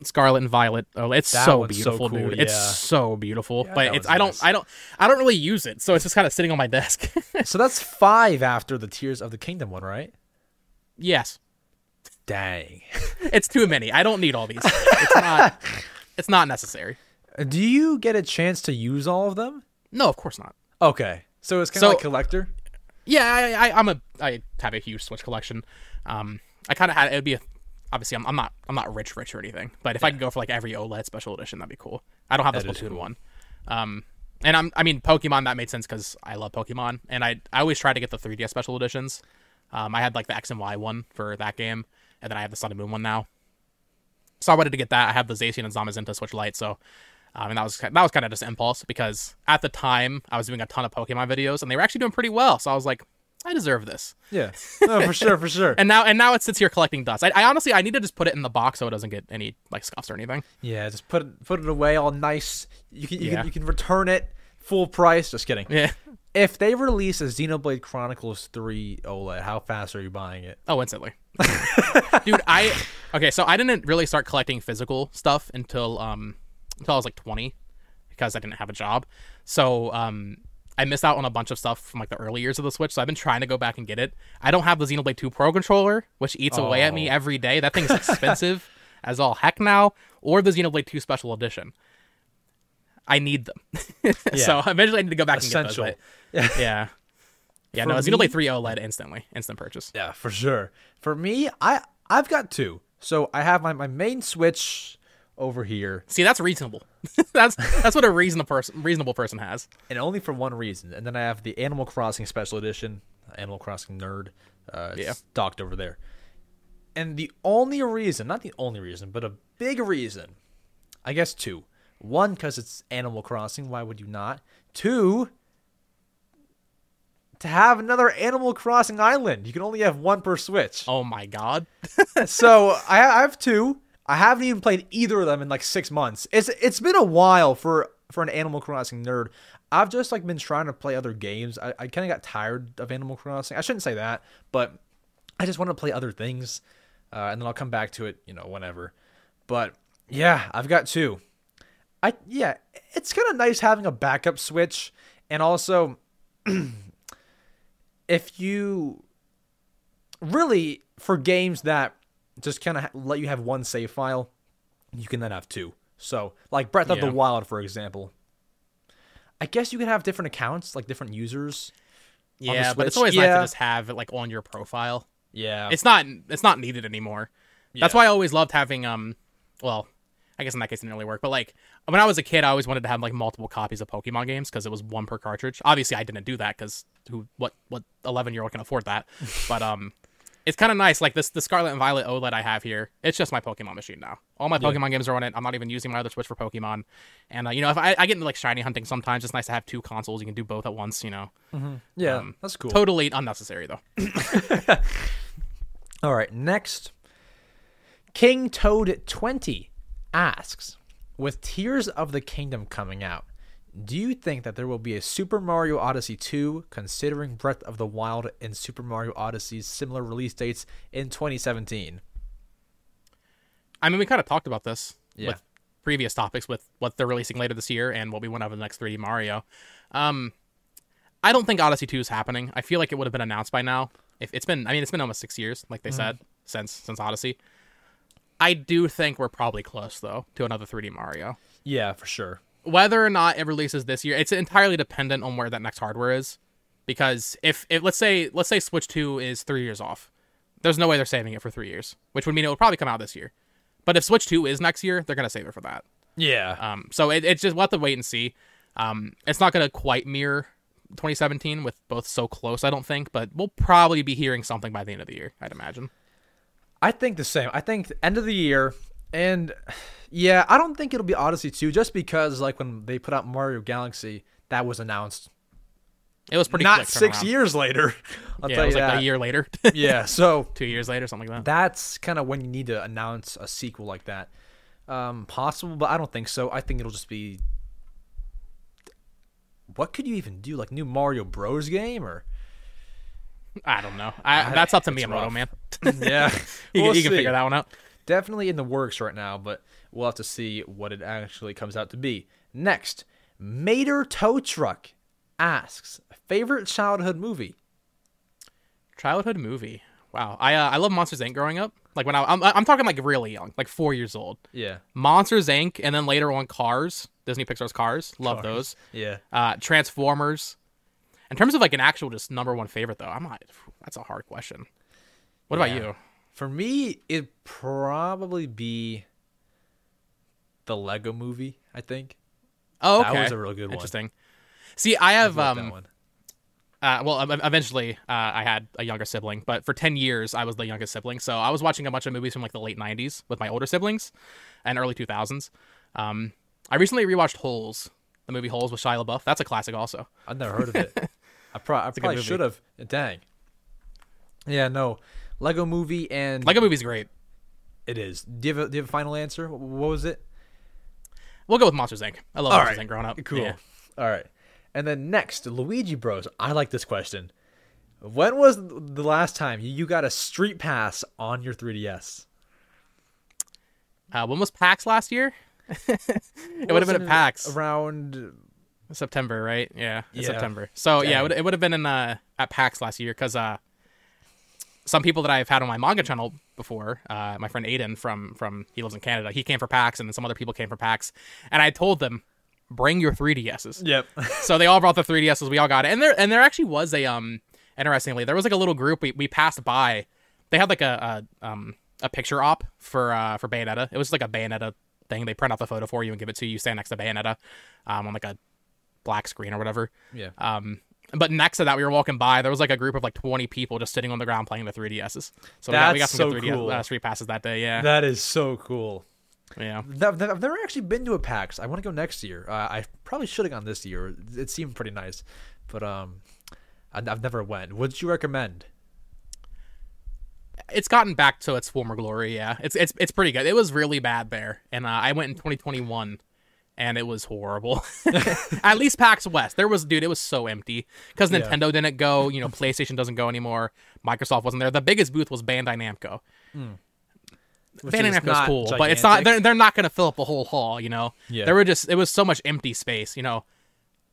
Scarlet and Violet. Oh, it's That so one's so beautiful, cool, dude. It's so beautiful. Yeah, but it's I don't nice. I don't I don't really use it, so it's just kind of sitting on my desk. so that's five after the Tears of the Kingdom one, right? yes, Dang. it's too many. I don't need all these. It's not. it's not necessary. Do you get a chance to use all of them? No, of course not. Okay. So it's kind of So- like collector. Yeah, I, I, I'm a I have a huge Switch collection. Um, I kind of had it'd be a, obviously I'm, I'm not I'm not rich rich or anything, but if I could go for like every OLED special edition, that'd be cool. I don't have the That is Splatoon cool. one. Um, and I'm I mean Pokemon that made sense because I love Pokemon, and I I always try to get the 3DS special editions. Um, I had like the X and Y one for that game, and then I have the Sun and Moon one now. So I wanted to get that. I have the Zacian and Zamazenta Switch Lite, so um, and that was that was kind of just impulse because at the time I was doing a ton of Pokemon videos and they were actually doing pretty well. So I was like, I deserve this. Yeah. No, for sure, for sure. And now and now it sits here collecting dust. I, I honestly I need to just put it in the box so it doesn't get any like scuffs or anything. yeah, just put it put it away all nice. You can you Yeah. can you can return it full price. Just kidding. Yeah. If they release a Xenoblade Chronicles 3 OLED, how fast are you buying it? Oh, instantly. Dude, I okay. So I didn't really start collecting physical stuff until um until I was like 20 because I didn't have a job. So um I missed out on a bunch of stuff from like the early years of the Switch. So I've been trying to go back and get it. I don't have the Xenoblade 2 Pro controller, which eats away at me Oh. every day. That thing's expensive as all heck now, or the Xenoblade 2 Special Edition. I need them. so eventually I need to go back Essential. and get those. yeah. Yeah, For no, me- Xenoblade 3 OLED instantly. Instant purchase. Yeah, for sure. For me, I I've got two. So I have my, my main Switch over here, See, that's reasonable. that's that's what a reasonable person reasonable person has. and only for one reason. And then I have the Animal Crossing Special Edition, Animal Crossing nerd. Uh, Yeah. docked over there. And the only reason, not the only reason, but a big reason, I guess two. One, because it's Animal Crossing. Why would you not? Two, to have another Animal Crossing island. You can only have one per Switch. Oh my god. so I, I have two. I haven't even played either of them in like six months. It's it's been a while for for an Animal Crossing nerd. I've just like been trying to play other games. I, I kind of got tired of Animal Crossing. I shouldn't say that, but I just want to play other things, uh, and then I'll come back to it, you know, whenever. But yeah, I've got two. I yeah, it's kind of nice having a backup switch, and also if you really for games that just kind of ha- let you have one save file, you can then have two. So, like Breath of the Wild, for example. I guess you can have different accounts, like different users. Yeah, but it's always nice to just have it like on your profile. Yeah. It's not it's not needed anymore. That's why I always loved having um well I guess in that case it didn't really work. But like when I was a kid, I always wanted to have like multiple copies of Pokemon games because it was one per cartridge. Obviously, I didn't do that because who what what eleven year old can afford that? but um, it's kind of nice. Like this the Scarlet and Violet OLED I have here. It's just my Pokemon machine now. All my Pokemon games are on it. I'm not even using my other Switch for Pokemon. And uh, you know, if I, I get into like shiny hunting sometimes, it's nice to have two consoles. You can do both at once. You know, Yeah, Um, that's cool. totally unnecessary though. All right, next. King Toad 20 asks With Tears of the Kingdom coming out, do you think that there will be a Super Mario Odyssey 2 considering Breath of the Wild and Super Mario Odyssey's similar release dates in 2017? I mean, we kind of talked about this Yeah. with previous topics with what they're releasing later this year and what we want out of the next 3D Mario. Um, I don't think Odyssey 2 is happening. I feel like it would have been announced by now. If it's been, I mean, it's been almost six years, like they said, since since Odyssey. I do think we're probably close though to another 3D Mario. Yeah, for sure. Whether or not it releases this year, it's entirely dependent on where that next hardware is. Because if, if let's say let's say Switch 2 is three years off, there's no way they're saving it for three years, which would mean it will probably come out this year. But if Switch 2 is next year, they're gonna save it for that. Yeah. Um, so it, it's just we'll have to wait and see. Um, it's not gonna quite mirror 2017 with both so close, I don't think, but we'll probably be hearing something by the end of the year, I'd imagine. I think the same. I think end of the year, and yeah, I don't think it'll be Odyssey 2 just because, like, when they put out Mario Galaxy, that was announced It was pretty not six years later. I'll Yeah, tell it was you like that. a year later, yeah, so two years later, something like that. that's kind of when you need to announce a sequel like that. Um, possible, but I don't think so. I think it'll just be. What could you even do? Like new Mario Bros. game or? I don't know. I, that's up to Miyamoto, man. Yeah, you, We'll can, can figure that one out. Definitely in the works right now, but we'll have to see what it actually comes out to be. Next, Mater Tow Truck asks favorite childhood movie. Childhood movie. Wow. I uh, I love Monsters Inc. growing up. Like when I I'm, I'm talking like really young, like four years old. Yeah, Monsters Inc. and then later on Cars, Disney Pixar's Cars. Love Cars. those. yeah. Uh, Transformers. In terms of like an actual just number one favorite though, I'm not. That's a hard question. What about you? For me, it'd probably be the Lego Movie. I think Oh, That was a real good one. Interesting. See, I have Love um uh, well, eventually, uh, I had a younger sibling, but for 10 years, I was the youngest sibling. So I was watching a bunch of movies from like the late 90s with my older siblings and early 2000s. Um, I recently rewatched Holes, the movie Holes with Shia LaBeouf. That's a classic, also. I've never heard of it. I, pro- I probably should have. Dang. Yeah, no. Lego Movie and Lego movie's great. it is. Do you have a, do you have a final answer? What was it? We'll go with Monsters Inc. I love All Monsters right. Inc. growing up. Cool. Yeah. All right. And then next, Luigi Bros. I like this question. When was the last time you got a street pass on your 3DS? Uh, when was PAX last year? it would have been at PAX. around. September, right? Yeah, Yeah. September. So yeah, Dang. it would, it would have been in uh, at PAX last year because uh, some people that I've had on my manga channel before, uh, my friend Aiden from from he lives in Canada, he came for PAX, and then some other people came for PAX, and I told them bring your 3DSs. Yep. so they all brought the 3DSs. We all got it, and there and there actually was a um interestingly there was like a little group we, we passed by. They had like a, a um a picture op for uh for Bayonetta. It was like a Bayonetta thing. They print out the photo for you and give it to you. You stand next to Bayonetta, um on like a black screen or whatever. yeah. Um, but next to that, we were walking by. There was like a group of like 20 people just sitting on the ground playing the 3DSs. So we got, we got some so good 3DS cool. uh, street passes that day. Yeah, That is so cool. yeah. Th- I've I've never actually been to a PAX. I want to go next year. Uh, I probably should have gone this year. It seemed pretty nice, but um, I- I've never went. What did you recommend? It's gotten back to its former glory. Yeah, it's it's it's pretty good. It was really bad there, and uh, I went in 2021. And it was horrible. At least PAX West, there was dude. It was so empty because Yeah. Nintendo didn't go. You know, PlayStation doesn't go anymore. Microsoft wasn't there. The biggest booth was Bandai Namco. Which Bandai is Namco's cool, but it's not. They're, they're not going to fill up a whole hall. You know, Yeah. there were just it was so much empty space. You know,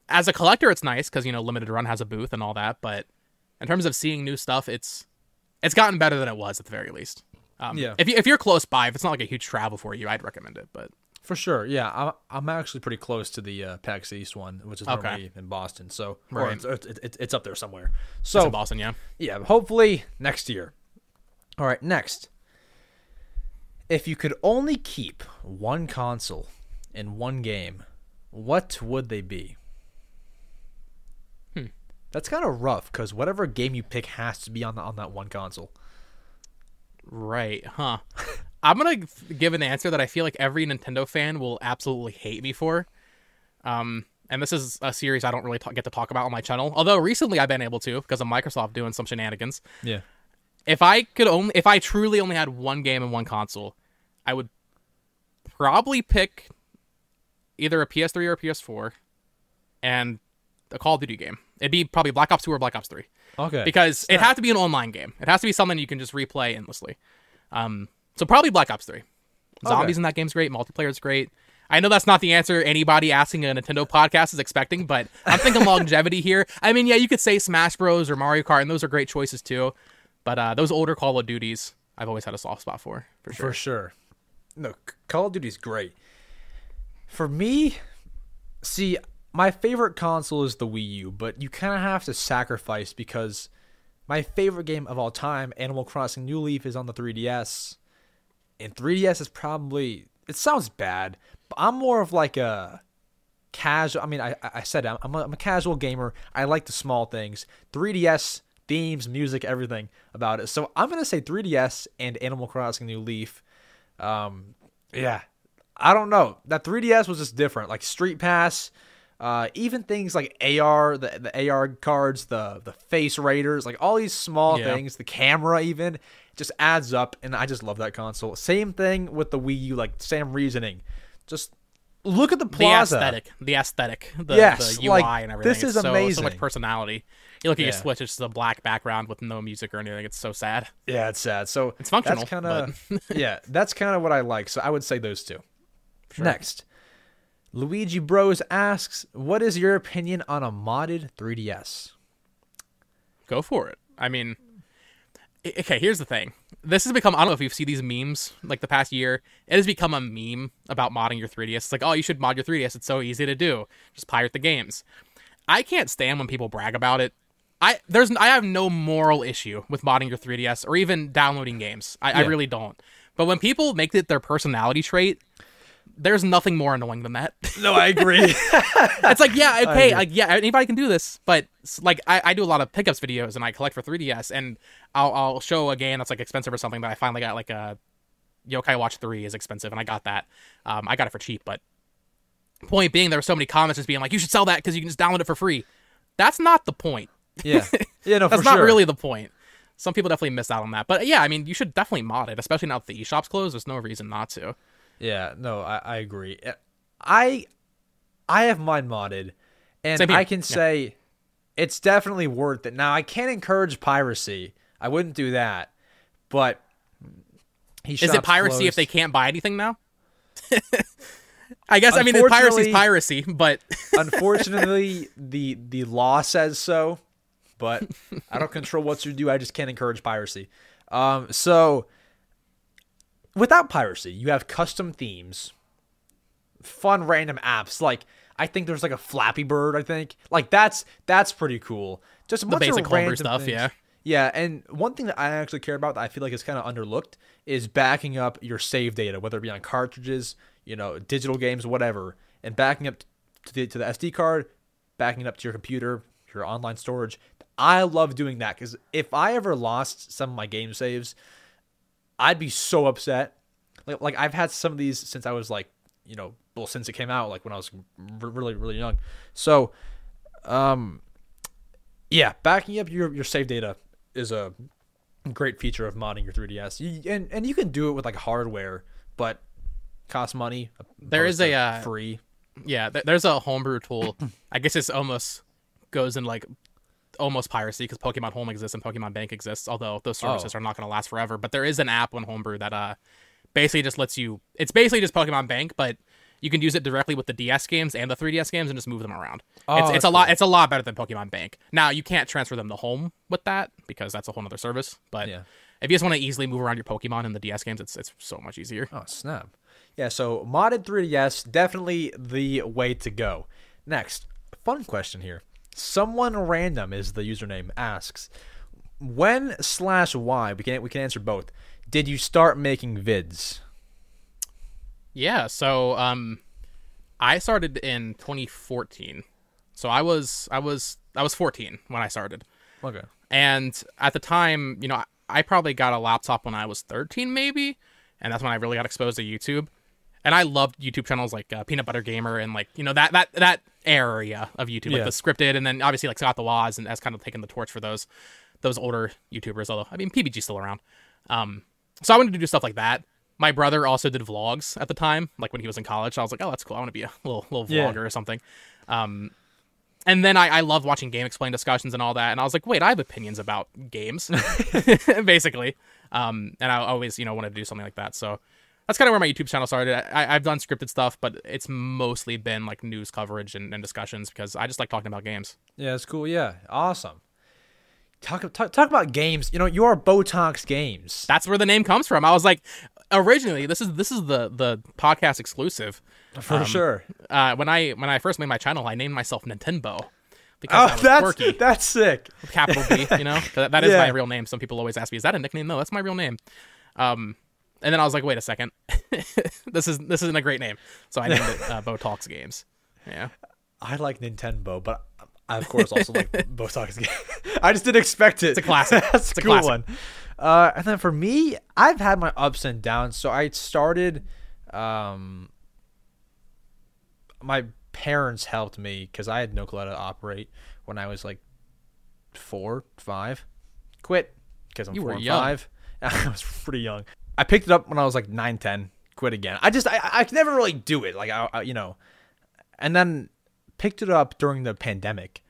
as a collector, it's nice because you know limited run has a booth and all that. But in terms of seeing new stuff, it's it's gotten better than it was at the very least. Um, Yeah. If you if you're close by, if it's not like a huge travel for you, I'd recommend it. But For sure, yeah. I'm, I'm actually pretty close to the uh, PAX East one, which is Okay. normally in Boston. So, Right. it's, it's, it's, up there somewhere. So, Boston, yeah. yeah, hopefully next year. All right, next. If you could only keep one console in one game, what would they be? Hmm. That's kind of rough because whatever game you pick has to be on the, on that one console. Right, huh? I'm gonna give an answer that I feel like every Nintendo fan will absolutely hate me for. Um, and this is a series I don't really ta- get to talk about on my channel. Although recently I've been able to because of Microsoft doing some shenanigans. Yeah. If I could only, if I truly only had one game and one console, I would probably pick either a PS3 or a PS4, and a Call of Duty game. It'd be probably Black Ops 2 or Black Ops 3 Okay. because it has to be an online game. It has to be something you can just replay endlessly. Um, so probably Black Ops 3. Zombies in that game's great. Multiplayer's great. I know that's not the answer anybody asking a Nintendo podcast is expecting, but I'm thinking longevity here. I mean, yeah, you could say Smash Bros. or Mario Kart, and those are great choices too. But uh, those older Call of Duties, I've always had a soft spot for, for sure. For sure. No, Call of Duty's great. For me, see, my favorite console is the Wii U, but you kind of have to sacrifice because my favorite game of all time, Animal Crossing New Leaf, is on the 3DS. And 3DS is probably, it sounds bad, but I'm more of like a casual. I mean, I, I said it, I'm a, I'm a casual gamer. I like the small things. 3DS themes, music, everything about it. So I'm gonna say 3DS and Animal Crossing New Leaf. Um, yeah, I don't know. That 3DS was just different. Like Street Pass, uh, even things like AR, the the AR cards, the the face raiders, like all these small Yeah. things, the camera even just adds up, and I just love that console. Same thing with the Wii U, like same reasoning. Just look at the The plaza. aesthetic, the aesthetic, the, Yes, the UI like, and everything. this is It's so, So much personality. You look at your Switch; it's just a black background with no music or anything. It's so sad. Yeah, it's sad. So It's functional, That's kind of yeah. That's kind of what I like. So I would say those two. Next, Luigi Bros asks, "What is your opinion on a modded 3DS?" go for it. I mean, okay, here's the thing. This has become, I don't know if you've seen these memes like the past year. It has become a meme about modding your 3DS. It's like, oh, you should mod your 3DS. It's so easy to do. Just pirate the games. I can't stand when people brag about it. I there's I have no moral issue with modding your 3DS or even downloading games. I, I really don't. But when people make it their personality trait, there's nothing more annoying than that. No, I agree. it's like yeah okay like yeah anybody can do this but like I, I do a lot of pickups videos and i collect for 3ds and I'll, I'll show a game that's like expensive or something but i finally got like a yokai watch 3 is expensive and i got that. Um, i got it for cheap but point being there were so many comments just being like you should sell that because you can just download it for free. That's not the point. Yeah, yeah, no, that's for not sure. really the point. Some people definitely miss out on that but yeah i mean you should definitely mod it especially now that the eShop's closed there's no reason not to Yeah, no, I, I agree. Uh, I I have mine modded, and I can yeah. say it's definitely worth it. Now I can't encourage piracy. I wouldn't do that, but he Is it piracy if they can't buy anything now? I guess I mean it's piracy's Unfortunately- piracy, but Unfortunately, the the law says so, but I don't control what you do. I just can't encourage piracy. Um, so without piracy, you have custom themes, fun random apps. Like I think there's like a Flappy Bird. I think like that's that's pretty cool. Just a bunch basic of random stuff, things. yeah. Yeah, and one thing that I actually care about that I feel like is kind of underlooked is backing up your save data, whether it be on cartridges, you know, digital games, whatever, and backing up to the to the SD card, backing it up to your computer, your online storage. I love doing that because if I ever lost some of my game saves, I'd be so upset. Like, like I've had some of these since I was like, you know, well, since it came out, like when I was really, really young. So, um, yeah, backing up your your save data is a great feature of modding your 3DS. You, and and you can do it with like hardware, but costs money. There is a, uh, free. yeah, there's a homebrew tool. I guess it's almost goes in like almost piracy because Pokemon Home exists and Pokemon Bank exists. Although those services Oh. are not going to last forever, but there is an app on homebrew that uh basically just lets you. It's basically just Pokemon Bank, but you can use it directly with the DS games and the 3DS games and just move them around. Oh, it's it's a lot. It's a lot better than Pokemon Bank. Now you can't transfer them to home with that because that's a whole other service. But Yeah. if you just want to easily move around your Pokemon in the DS games, it's it's so much easier. Oh snap! Yeah, so modded 3DS definitely the way to go. Next, fun question here. Someone random is the username asks, when slash why we can we can answer both. Did you start making vids? Yeah, so um I started in 2014. So I was I was I was 14 when I started. Okay. And at the time, you know, I, I probably got a laptop when I was 13 maybe, and that's when I really got exposed to YouTube. And I loved YouTube channels like uh, Peanut Butter Gamer and like, you know, that that that area of YouTube, like Yeah. the scripted and then obviously like Scott the Woz and has kind of taken the torch for those those older YouTubers, although I mean PBG's still around. Um so I wanted to do stuff like that. My brother also did vlogs at the time, like when he was in college. I was like, oh, that's cool. I want to be a little little Yeah. vlogger or something. Um, and then I, I love watching GameXplain discussions and all that. And I was like, wait, I have opinions about games, basically. Um, and I always, you know, wanted to do something like that. So that's kind of where my YouTube channel started. I, I've done scripted stuff, but it's mostly been like news coverage and, and discussions because I just like talking about games. Yeah, it's cool. Yeah, awesome. Talk, talk talk about games. You know, you are Bo Talks Games. That's where the name comes from. I was like, originally, this is this is the the podcast exclusive. For sure. Uh, when I when I first made my channel, I named myself Nintendo because Oh, that's quirky. that's sick. capital B, you know, That, that is Yeah. my real name. Some people always ask me, is that a nickname? No, that's my real name. Um, and then I was like, wait a second. this is this isn't a great name. So I named it uh, Bo Talks Games. Yeah. I like Nintendo, but I of course also like Bo Talks Games. I just didn't expect it. It's a classic. that's It's a a cool classic. one. Uh, and then for me, I've had my ups and downs. So I started. Um, my parents helped me because I had no clue how to operate when I was like four, five. Quit because I'm You four were and young. five. I was pretty young. I picked it up when I was like nine, ten. Quit again. I just I I could never really do it. Like I, I you know, and then picked it up during the pandemic,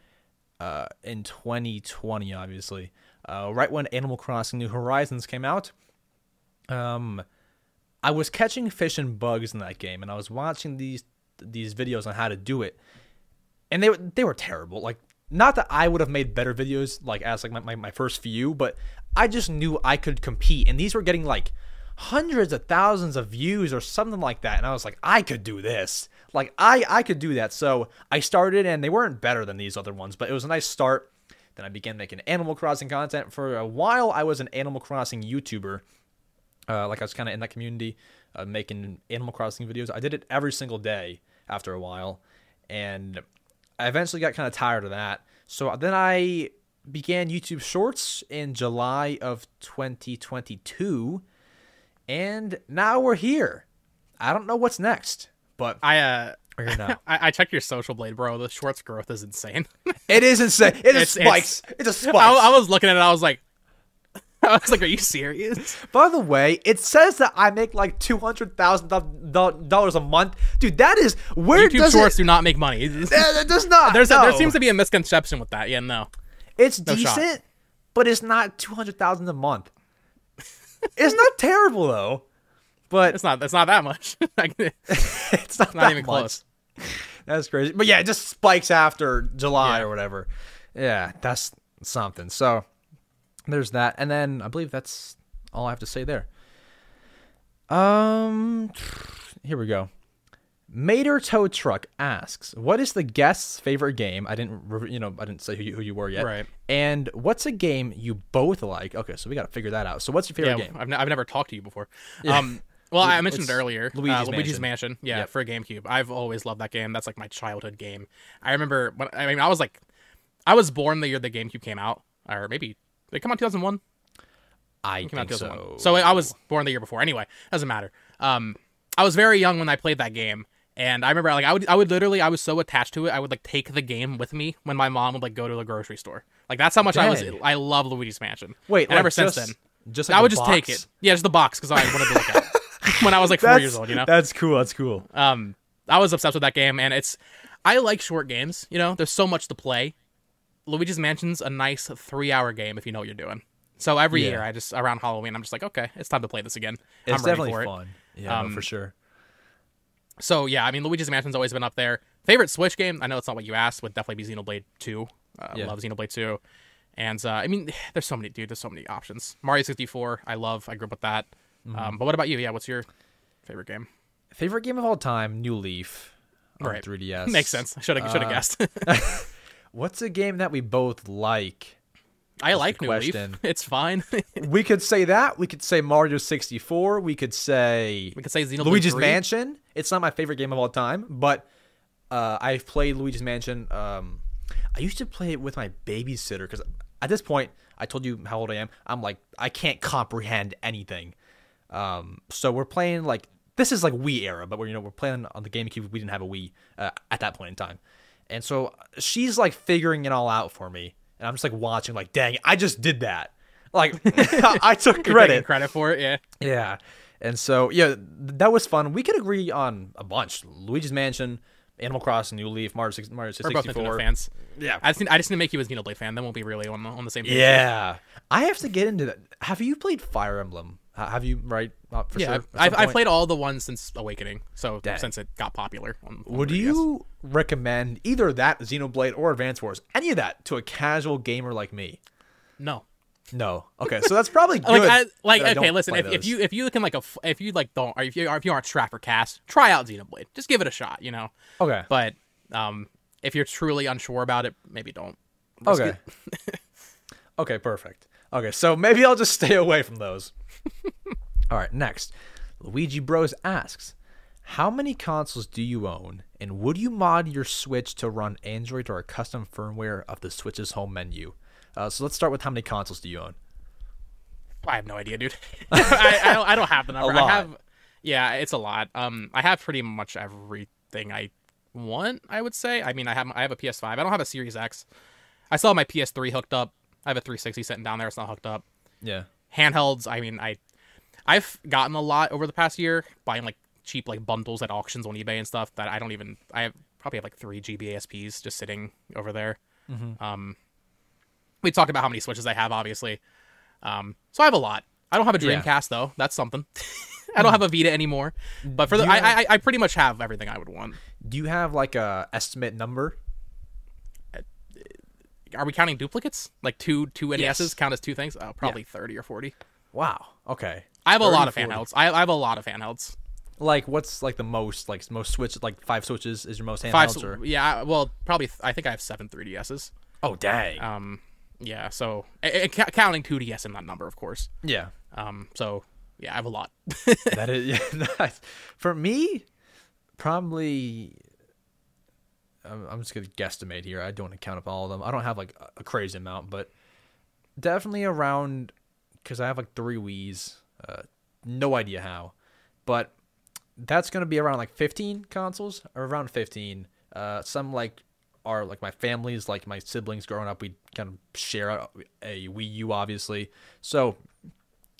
uh, in 2020, obviously, uh, right when Animal Crossing New Horizons came out. Um, I was catching fish and bugs in that game, and I was watching these these videos on how to do it, and they were they were terrible. Like, not that I would have made better videos like as like my, my, my first few, but I just knew I could compete, and these were getting like hundreds of thousands of views or something like that, and I was like, I could do this. Like, I I could do that. So I started, and they weren't better than these other ones, but it was a nice start. Then I began making Animal Crossing content. For a while, I was an Animal Crossing YouTuber uh, like I was kind of in that community, uh, making Animal Crossing videos. I did it every single day after a while, and I eventually got kind of tired of that. So then I began YouTube Shorts in July of 2022, and now we're here. I don't know what's next, but I uh we're here. I, I checked your social blade, bro. The Shorts growth is insane. it is insane. It It's- is spikes. It's, a spike. I, I was looking at it, I was like I was like, Are you serious? By the way, it says that I make like two hundred thousand dollars a month, dude. That is where YouTube does shorts it? do not make money. That does not. There's a, there seems to be a misconception with that. Yeah, no. It's no shot. decent, but it's not two hundred thousand a month. It's not terrible though, but It's not it's not that much. It's not, not even much. close. That's crazy. But yeah, it just spikes after July Yeah. or whatever. Yeah, that's something. So there's that, and then I believe that's all I have to say there. Um, here we go. Mater Tow Truck asks, "What is the guest's favorite game?" I didn't, you know, I didn't say who you, who you were yet. Right. And what's a game you both like? Okay, so we got to figure that out. So what's your favorite yeah, game? I've, ne- I've never talked to you before. Um, well, I mentioned It's it earlier. Luigi's uh, Luigi's Mansion. Mansion. Yeah, Yep. for GameCube. I've always loved that game. That's like my childhood game. I remember when I mean I was like, I was born the year the GameCube came out, or maybe did it come out 2001? I came out think 2001. so. So I was born the year before. Anyway, doesn't matter. Um, I was very young when I played that game, and I remember like I would I would literally I was so attached to it I would like take the game with me when my mom would like go to the grocery store. Like that's how much I was. I love Luigi's Mansion. Wait, and like, ever since just- then, just like I would just take it. Yeah, just the box because I wanted to look at it when I was like four That's, years old. You know, that's cool. That's cool. um, I was obsessed with that game, and it's I like short games. You know, there's so much to play. Luigi's Mansion's a nice three-hour game if you know what you're doing. So every Yeah. year, I just around Halloween, I'm just like, okay, it's time to play this again. It's I'm ready definitely for it. fun. Yeah, no, Um, for sure. So yeah, I mean, Luigi's Mansion's always been up there. Favorite Switch game? I know it's not what you asked. Would definitely be Xenoblade Two. Uh, Yeah. Love Xenoblade Two. And uh, I mean, there's so many, dude. There's so many options. Mario 64, I love. I grew up with that. Mm-hmm. Um, but what about you? Yeah, what's your favorite game? Favorite game of all time, New Leaf on Right. 3DS. Makes sense. I should have should have Uh, guessed. What's a game that we both like? I like New Leaf. question. It's fine. We could say that. We could say Mario 64. We could say we could say Xenoblade Luigi's 3. Mansion. It's not my favorite game of all time, but uh, I've played Luigi's Mansion. Um, I used to play it with my babysitter because at this point, I told you how old I am. I'm like, I can't comprehend anything. Um, so we're playing like this is like Wii era, but we're you know we're playing on the GameCube. We didn't have a Wii uh, at that point in time, and so she's like figuring it all out for me, and I'm just like watching, like, dang, I just did that. Like I took credit. credit for it. Yeah. Yeah. And so, yeah, that was fun. We could agree on a bunch. Luigi's Mansion, Animal Crossing, New Leaf, Mario, 6, Mario We're both 64. Nintendo fans. Yeah. I just need, I just need to make you a Xenoblade fan. Then we'll be really on the, on the same page. Yeah. I have to get into that. Have you played Fire Emblem? Have you, right? Uh, for Yeah, sure. I've, I've, I've played all the ones since Awakening. So Dang. since it got popular. On, on Would you recommend either that, Xenoblade, or Advance Wars, any of that to a casual gamer like me? No. No. Okay, so that's probably good. Like, I, like I okay, don't listen. If, if you if you can like a if you like don't or if you or if you aren't strapped for cast, try out Xenoblade. Just give it a shot. You know. Okay. But um, if you're truly unsure about it, maybe don't. Okay. okay, perfect. Okay, so maybe I'll just stay away from those. All right, next. Luigi Bros asks, "How many consoles do you own, and would you mod your Switch to run Android or a custom firmware of the Switch's home menu?" Uh, so let's start with how many consoles do you own? I have no idea, dude. I, I don't. I don't have the number. I have. Yeah, it's a lot. Um, I have pretty much everything I want. I would say. I mean, I have. I have a PS5. I don't have a Series X. I still have my PS3 hooked up. I have a 360 sitting down there. It's not hooked up. Yeah. handhelds i mean i i've gotten a lot over the past year buying like cheap like bundles at auctions on ebay and stuff that i don't even i have, probably have like three GBASPs just sitting over there um we talked about how many switches i have obviously um so i have a lot i don't have a Yeah. dreamcast though that's something i don't have a vita anymore but for the You I, I i pretty much have everything i would want Do you have like a estimate number? are we counting duplicates like two two Yes. nes's count as two things oh, probably 30 or 40 Wow. Okay. i have a lot of 40. handhelds I, I have a lot of handhelds Like, what's like the most like most Switch like five switches is your most handhelds? Five, or? yeah. Well, probably. th- I think I have seven 3DSs. Oh dang. Um, yeah. So counting 2DS in that number, of course. yeah. Um, so yeah, I have a lot. that is yeah, nice. For me, probably. I'm I'm just gonna guesstimate here. I don't want to count up all of them. I don't have like a- a crazy amount, but definitely around because I have like three Wii's. Uh, no idea how, but that's gonna be around like 15 consoles, or around 15. Uh, some like are like my family's, like my siblings growing up. We kind of share a, a Wii U, obviously. So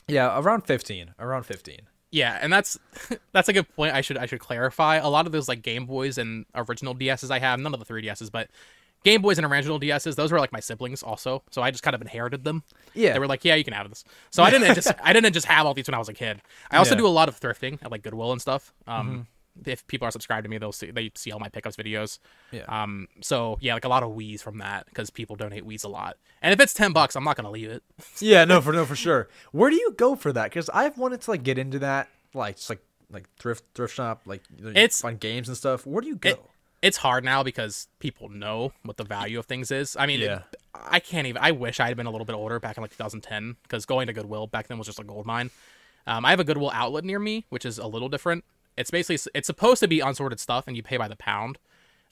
yeah, around 15. Around 15. yeah, and that's that's a good point. I should I should clarify. A lot of those like Game Boys and original DSs I have, none of the 3DSs, but Game Boys and original DSs, those were like my siblings also. So I just kind of inherited them. Yeah. They were like, yeah, you can have this. So I didn't just I didn't just have all these when I was a kid. I also Yeah. do a lot of thrifting at like Goodwill and stuff. Um, if people are subscribed to me, they'll see they see all my pickups videos. Yeah. Um. So yeah, like a lot of Wii's from that because people donate Wii's a lot. And if it's ten bucks, I'm not gonna leave it. yeah, no, for no, for sure. Where do you go for that? Because I've wanted to like get into that, like just like like thrift thrift shop, like It's- find games and stuff. Where do you go? It, it's hard now because people know what the value of things is. I mean, it- Yeah. I can't even. I wish I had been a little bit older back in like 2010 because going to Goodwill back then was just a gold mine. Um, I have a Goodwill outlet near me, which is a little different. It's basically it's supposed to be unsorted stuff, and you pay by the pound,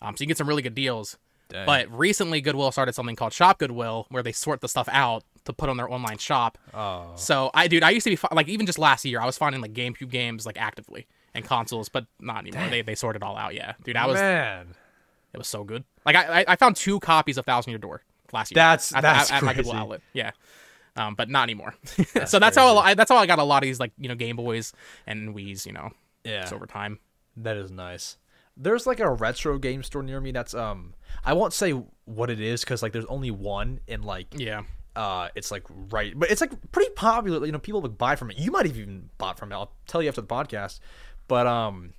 um, so you get some really good deals. Dang. But recently, Goodwill started something called Shop Goodwill, where they sort the stuff out to put on their online shop. oh, So I, dude, I used to be like even just last year, I was finding like GameCube games like actively and consoles, but not anymore. They they sorted it all out. Yeah, dude, I was man. it was so good. Like I, I, found two copies of Thousand Year Door last year. That's- at, that's at, at my Goodwill crazy. outlet. Yeah, um, but not anymore. so that's how I, that's how I got a lot of these like you know Game Boys and Wii's. You know, Yeah, just over time. that is nice. There's like a retro game store near me. That's um, I won't say what it is because like there's only one in like Yeah, uh, it's like right, but it's like pretty popular. You know, people would buy from it. You might have even bought from it. I'll tell you after the podcast. But um,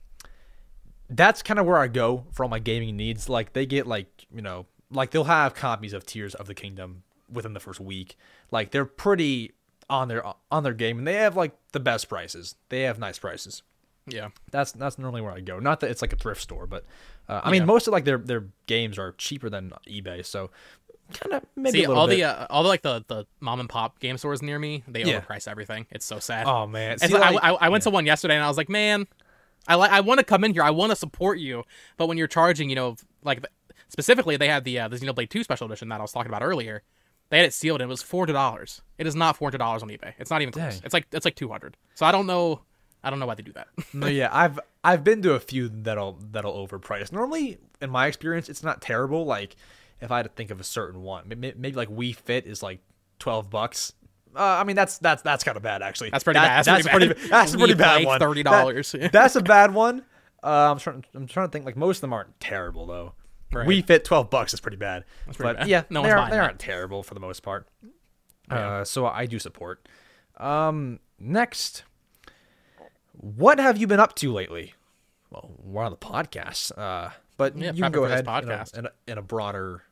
that's kind of where I go for all my gaming needs. Like they get like you know, like they'll have copies of Tears of the Kingdom within the first week. Like they're pretty on their on their game, and they have like the best prices. They have nice prices. Yeah. That's that's normally where I go. Not that it's like a thrift store, but uh, I mean Yeah. most of like their their games are cheaper than eBay. So kind of maybe See a little all bit. the uh, all the like the the mom and pop game stores near me, they Yeah. overprice everything. It's so sad. oh man, See, like, like- I, I, went to one yesterday and I was like, man, I like I want to come in here. I want to support you. But when you're charging, you know, like specifically, they had the uh, the Xenoblade Two Special Edition that I was talking about earlier. They had it sealed and it was four hundred dollars. It is not four hundred dollars on eBay. It's not even close. Dang. It's like it's like two hundred. So I don't know. I don't know why they do that. No, yeah, I've I've been to a few that'll that'll overprice. Normally, in my experience, it's not terrible. Like if I had to think of a certain one, may- may- maybe like Wii Fit is like twelve bucks. Uh, I mean, that's that's that's kind of bad actually. That's pretty That- bad. That's, That's pretty pretty. bad. That's a pretty bad one. $30. That- that's a bad one. Uh, I'm trying. I'm trying to think. Like most of them aren't terrible though. Right. Wii Fit twelve bucks is pretty bad. pretty but bad. yeah, No they aren't, they aren't terrible for the most part. Uh, so I do support. Um, next, what have you been up to lately? Well, we're on the podcast, uh, but Yeah, you can go ahead in a, podcast. in, a, in a broader.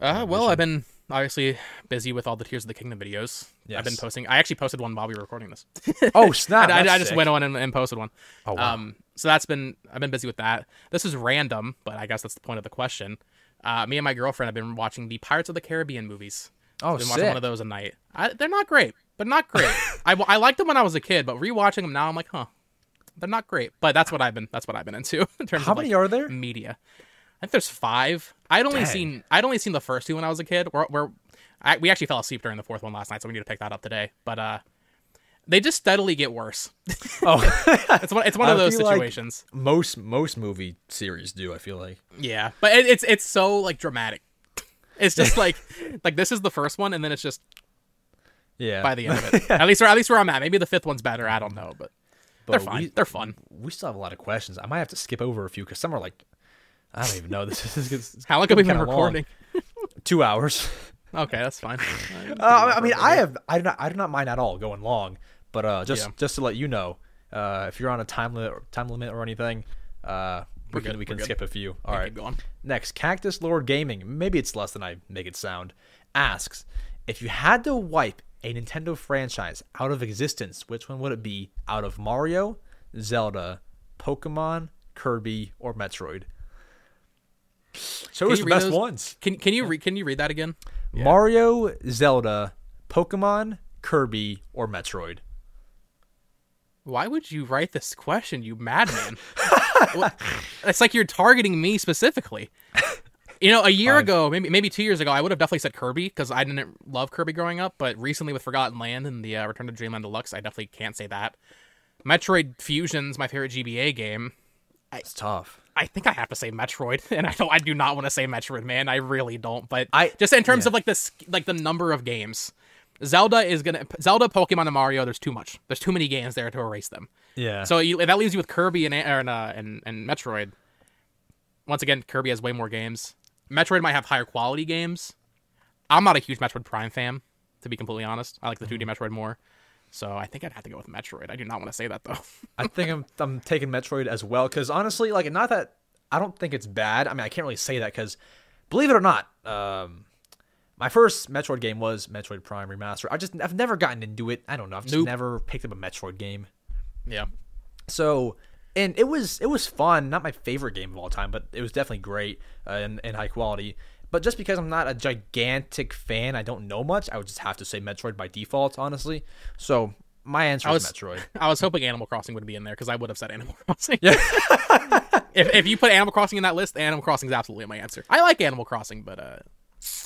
Uh, well, I've been obviously busy with all the Tears of the Kingdom videos. I've been posting. I actually posted one while we were recording this. Oh snap! I, I- I just sick. went on and, and posted one. Oh, wow. Um, so that's been I've been busy with that. This is random, but I guess that's the point of the question. Uh, me and my girlfriend have been watching the Pirates of the Caribbean movies. Oh, been watching one of those a night. I, they're not great, but not great. I, I liked them when I was a kid, but rewatching them now, I'm like, huh, they're not great. But that's what I've been that's what I've been into in terms How of many like, are there? media. I think there's five. I'd only Dang. seen I'd only seen the first two when I was a kid. Where, where I, we actually fell asleep during the fourth one last night, so we need to pick that up today. But uh, they just steadily get worse. Oh, It's one it's one of those feel like- situations. most most movie series do. I feel like. Yeah, but it, it's it's so like dramatic. It's just like like this is the first one, and then it's just Yeah. by the end of it. at least, or at least where I'm at. Maybe the fifth one's better. I don't know, but, But they're fine. we- they're fun. we still have a lot of questions. I might have to skip over a few because some are like, I don't even know. This is How long have we been recording? Two hours. Okay, that's fine. Uh, I mean, I have I do not I do not mind at all going long, but uh, just Yeah. just to let you know, uh, if you're on a time limit or time limit or anything, uh, we can we can skip a few. All Yeah, right. Next, Cactus Lord Gaming. Maybe it's less than I make it sound. Asks if you had to wipe a Nintendo franchise out of existence, which one would it be? Out of Mario, Zelda, Pokemon, Kirby, or Metroid? Show Can us the best those? ones. Can can you read can you read that again? Yeah. Mario, Zelda, Pokemon, Kirby, or Metroid? Why would you write this question, you madman? It's like you're targeting me specifically. You know, a year Fine. ago, maybe maybe two years ago, I would have definitely said Kirby because I didn't love Kirby growing up. But recently, with Forgotten Land and the uh, Return to Dreamland Deluxe, I definitely can't say that. Metroid Fusion's my favorite GBA game. It's tough. I think I have to say Metroid, and I don't. I do not want to say Metroid, man. I really don't. But I- just in terms yeah. of like this, like the number of games, Zelda is gonna Zelda, Pokemon, and Mario. There's too much. There's too many games there to erase them. Yeah. So you, that leaves you with Kirby and and, uh, and and Metroid. Once again, Kirby has way more games. Metroid might have higher quality games. I'm not a huge Metroid Prime fan, to be completely honest. I like the 2D Metroid more. So I think I'd have to go with Metroid. I do not want to say that though. I think I'm I'm taking Metroid as well because honestly, like, not that I don't think it's bad. I mean, I can't really say that because, believe it or not, um, my first Metroid game was Metroid Prime Remaster. I just I've never gotten into it. I don't know. I've just Nope. never picked up a Metroid game. yeah. So, and it was it was fun. Not my favorite game of all time, but it was definitely great uh, and, and high quality. But just because I'm not a gigantic fan, I don't know much. I would just have to say Metroid by default, honestly. So my answer I is was Metroid. I was hoping Animal Crossing would be in there because I would have said Animal Crossing. Yeah. if, if you put Animal Crossing in that list, Animal Crossing is absolutely my answer. I like Animal Crossing, but uh,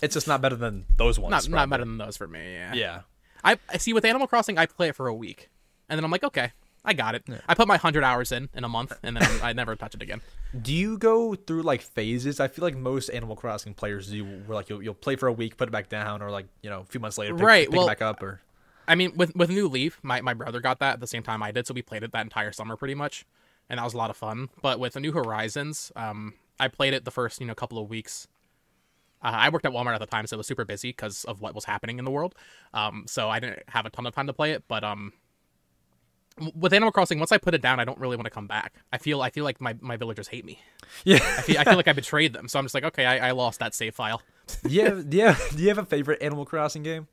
It's just not better than those ones. not not better than those for me. Yeah. Yeah. I, I see with Animal Crossing, I play it for a week, and then I'm like, okay, I got it. I put my hundred hours in in a month, and then I never touch it again. Do you go through like phases? I feel like most Animal Crossing players do. Where like you'll, you'll play for a week, put it back down, or like you know a few months later, pick, Right, pick well- it back up, or I mean, with with New Leaf, my, my brother got that at the same time I did, so we played it that entire summer pretty much, and that was a lot of fun. But with the New Horizons, um, I played it the first you know couple of weeks. Uh, I worked at Walmart at the time, so it was super busy because of what was happening in the world. Um, so I didn't have a ton of time to play it. But um, with Animal Crossing, once I put it down, I don't really want to come back. I feel I feel like my, my villagers hate me. yeah. I feel, I feel like I betrayed them. So I'm just like, okay, I, I lost that save file. yeah, have, do you have, have a favorite Animal Crossing game?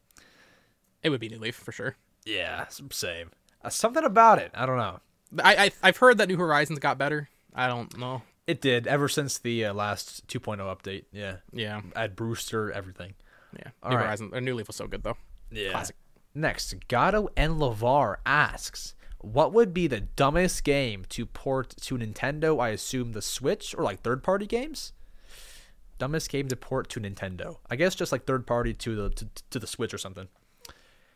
It would be New Leaf for sure. Yeah, same. Uh, something about it. I don't know. I, I I've heard that New Horizons got better. I don't know. It did ever since the uh, last 2.0 update. Yeah, Yeah, add Brewster, everything. yeah. All New right. Horizons New Leaf was so good though. Yeah. Classic. Next, Gato and Lavar asks, What would be the dumbest game to port to Nintendo? I assume the Switch or like third party games. Dumbest game to port to Nintendo. I guess just like third party to the to, to the Switch or something.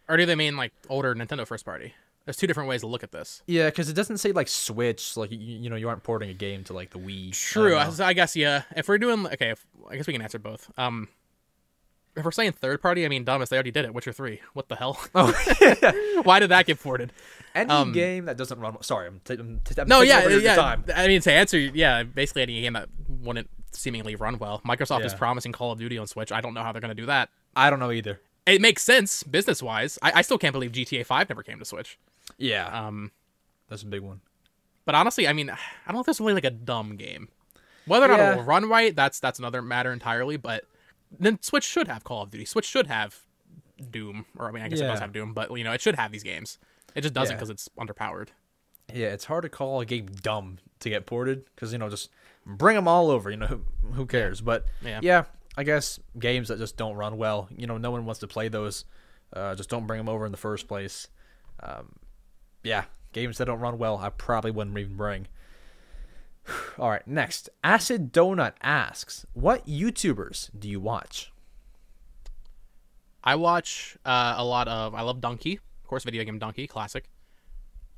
Or do they mean like older Nintendo first party? There's two different ways to look at this. Yeah, because it doesn't say like Switch. Like you, you know, you aren't porting a game to like the Wii. True. I. I guess yeah. If we're doing okay, if, I guess we can answer both. Um, if we're saying third party, I mean dumbest. They already did it. Witcher three. What the hell? Oh, Why did that get ported? Any Um, game that doesn't run. Sorry, I'm, t- I'm, t- I'm No, yeah, yeah. I mean, to answer, yeah, basically any game that wouldn't seemingly run well. Microsoft is promising Call of Duty on Switch. I don't know how they're going to do that. I don't know either. It makes sense business wise. I, I still can't believe GTA Five never came to Switch. Yeah, Um, that's a big one. but honestly, I mean, I don't know if there's really like a dumb game. Whether or not it will run right, that's that's another matter entirely. But then Switch should have Call of Duty. Switch should have Doom, or I mean, I guess it does have Doom, but you know, it should have these games. It just doesn't Yeah. because it's underpowered. Yeah, it's hard to call a game dumb to get ported because you know just bring them all over. You know who, who cares? But Yeah. yeah. I guess games that just don't run well. You know, no one wants to play those. Uh, just don't bring them over in the first place. Um, yeah, games that don't run well, I probably wouldn't even bring. All right, next, Acid Donut asks, "What YouTubers do you watch?" I watch uh, a lot of. I love Dunkey, of course, video game Dunkey, classic.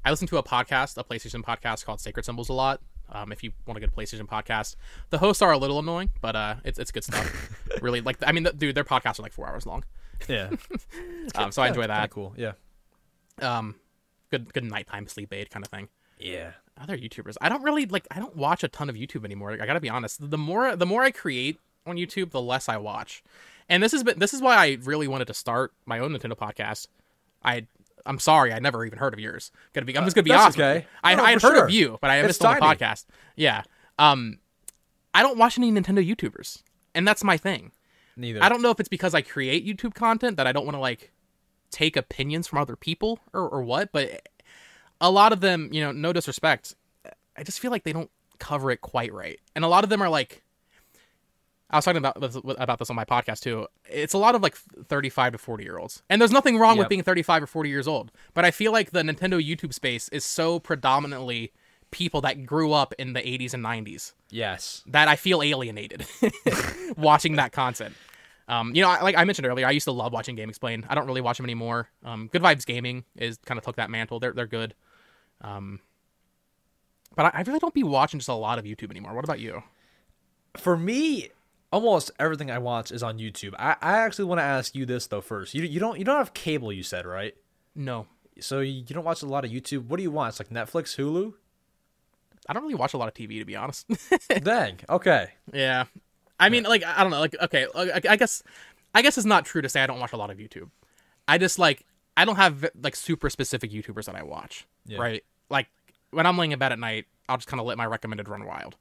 I listen to a podcast, a PlayStation podcast called Sacred Symbols a lot. Um, if you want to get a good PlayStation podcast, the hosts are a little annoying, but uh, it's it's good stuff. really, like I mean, the, dude, their podcasts are like four hours long, Yeah, um, so I enjoy that. Cool. Yeah. Um, good good nighttime sleep aid kind of thing. Yeah. Other YouTubers, I don't really like. I don't watch a ton of YouTube anymore. I gotta be honest. The more the more I create on YouTube, the less I watch. And this has been this is why I really wanted to start my own Nintendo podcast. I I'm sorry, I never even heard of yours. Gonna be I'm just gonna be That's honest. okay. I No, I had heard sure. of you, but I missed on the podcast. Yeah. Um, I don't watch any Nintendo YouTubers, and that's my thing. Neither. I don't know if it's because I create YouTube content that I don't want to like take opinions from other people or, or what, but a lot of them, you know, no disrespect, I just feel like they don't cover it quite right. And a lot of them are like I was talking about this, about this on my podcast too. It's a lot of like 35 to 40 year olds. And there's nothing wrong with being 35 or 40 years old, but I feel like the Nintendo YouTube space is so predominantly people that grew up in the 80s and 90s Yes. that I feel alienated watching that content. Um, you know, I- like I mentioned earlier, I used to love watching GameXplain. I don't really watch them anymore. Um, Good Vibes Gaming is kind of took that mantle. They're they're good. Um, but I, I really don't be watching just a lot of YouTube anymore. What about you? For me, almost everything I watch is on YouTube. I, I actually want to ask you this though first. You you don't you don't have cable, you said, right? No, So you, you don't watch a lot of YouTube. What do you watch? Like Netflix, Hulu? I don't really watch a lot of TV to be honest. Dang. Okay. yeah, I mean, like I don't know. Like okay, I, I guess I guess it's not true to say I don't watch a lot of YouTube. I just like I don't have like super specific YouTubers that I watch. Yeah. Right. Like when I'm laying in bed at night, I'll just kind of let my recommended run wild.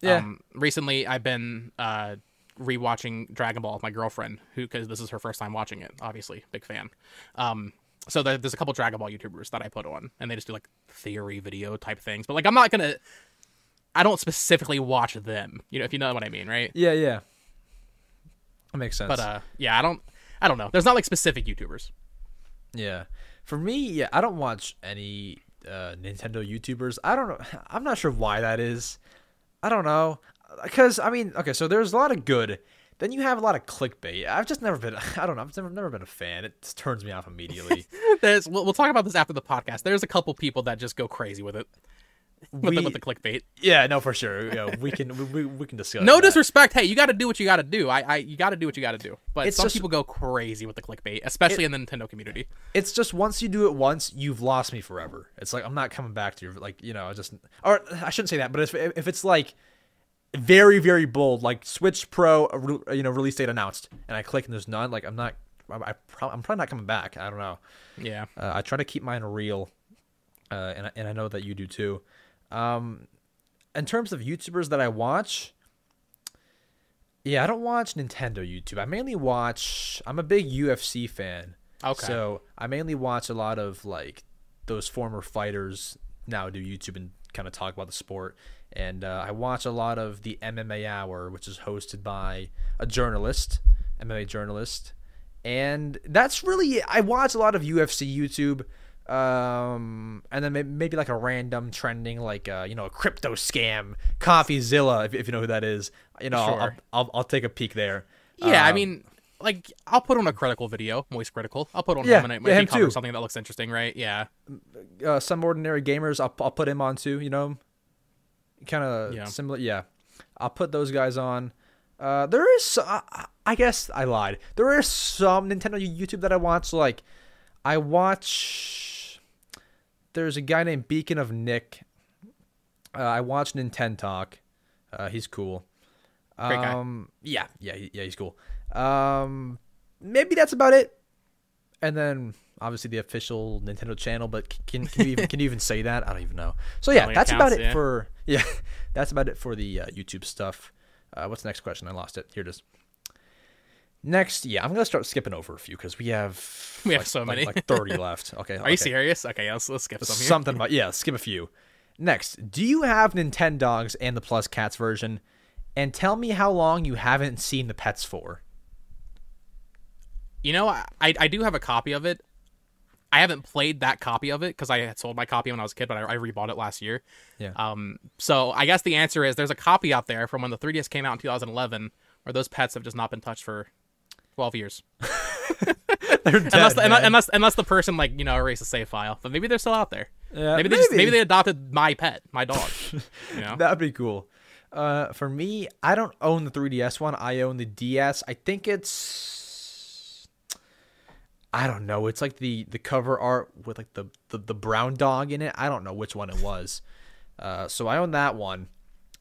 Yeah. Um, recently, I've been uh, rewatching Dragon Ball with my girlfriend, who because this is her first time watching it. Obviously, big fan. Um, so there, there's a couple Dragon Ball YouTubers that I put on, and they just do like theory video type things. But like, I'm not gonna. I don't specifically watch them. You know, if you know what I mean, right? yeah, yeah. That makes sense. But uh, yeah, I don't. I don't know. There's not like specific YouTubers. yeah. For me, yeah, I don't watch any uh, Nintendo YouTubers. I don't know. I'm not sure why that is. I don't know. Uh, because I mean, okay, so there's a lot of good. Then you have a lot of clickbait. I've just never been. I don't know. I've never never been a fan. It just turns me off immediately. There's, we'll, we'll talk about this after the podcast. There's a couple people that just go crazy with it, with, the, with the clickbait. yeah, no, for sure. Yeah, we can we, we, can discuss. No that. disrespect. Hey, you got to do what you got to do. I, I, you got to do what you got to do. But It's some just- people go crazy with the clickbait, especially in the Nintendo community. it's just once you do it once, you've lost me forever. It's like I'm not coming back to you. Like you know, I just or I shouldn't say that, but if if it's like very very bold, like Switch Pro, you know, release date announced, and I click and there's none, like I'm not. I, I prob- I'm probably not coming back. I don't know. Yeah. Uh, I try to keep mine real, uh, and and I know that you do too. Um, in terms of YouTubers that I watch, yeah, I don't watch Nintendo YouTube. I mainly watch. I'm a big UFC fan. Okay. So I mainly watch a lot of like those former fighters now do YouTube and kind of talk about the sport. And uh, I watch a lot of the MMA Hour, which is hosted by a journalist, MMA journalist, and that's really it. I watch a lot of UFC YouTube. Um, and then may- maybe like a random trending, like uh, you know, a crypto scam, CoffeeZilla, if, if you know who that is. You know, I'll, Sure. I'll, I'll I'll take a peek there. Yeah, I Um, mean, like I'll put on a critical video, moist critical. I'll put on Yeah, him and yeah, him too. something that looks interesting, right? Yeah, uh, some ordinary gamers, I'll I'll put him on too. You know, kind of Yeah. similar. Yeah, I'll put those guys on. Uh, there is, I, I guess I lied. There is some Nintendo YouTube that I watch. Like, I watch. There's a guy named Beacon of Nick. Uh, I watched Nintendo Talk. Uh, he's cool. Great guy. Um, yeah, yeah, yeah, he's cool. Um, maybe that's about it. And then obviously the official Nintendo channel, but can can you even can you even say that? I don't even know. So yeah, that's about accounts, it yeah. for yeah, that's about it for the uh, YouTube stuff. Uh, what's the next question? I lost it. Here it is. Next, yeah, I'm gonna start skipping over a few because we have We have like- so like- many. like 30 left. Okay, Are you serious? Okay, let's let's skip some here. Something about yeah, skip a few. Next, do you have Nintendogs and the Plus Cats version? And tell me how long you haven't seen the pets for. You know, I I do have a copy of it. I haven't played that copy of it because I had sold my copy when I was a kid, but I, I rebought it last year. Yeah. Um. So I guess the answer is there's a copy out there from when the 3DS came out in 2011, where those pets have just not been touched for 12 years. Unless, dead, the, man. unless unless the person like you know erased a save file, but maybe they're still out there. Yeah, maybe they just maybe they adopted my pet, my dog. you know. That'd be cool. Uh, for me, I don't own the 3DS one. I own the DS. I think it's. I don't know. It's like the the cover art with like the the, the brown dog in it. I don't know which one it was. Uh, so I own that one.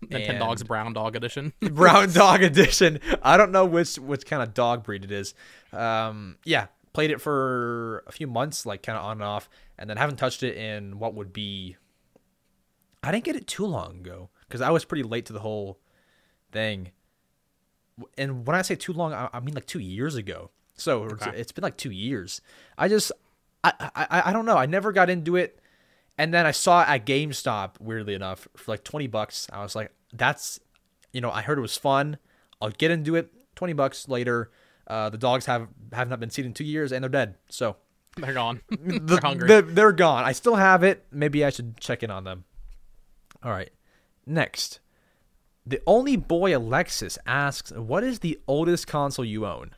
Nintendo Dog's Brown Dog Edition. brown dog edition. I don't know which which kind of dog breed it is. Um, yeah, played it for a few months, like kind of on and off, and then haven't touched it in what would be. I didn't get it too long ago because I was pretty late to the whole thing. And when I say too long, I, I mean like two years ago. So Okay. it's been like two years. I just, I, I, I don't know. I never got into it. And then I saw it at GameStop, weirdly enough, for like 20 bucks. I was like, that's, you know, I heard it was fun. I'll get into it. 20 bucks later. Uh, the dogs have, have not been seen in two years and they're dead. So they're gone. the- they're hungry. They're, they're gone. I still have it. Maybe I should check in on them. All right. Next. The only boy Alexis asks, "What is the oldest console you own?"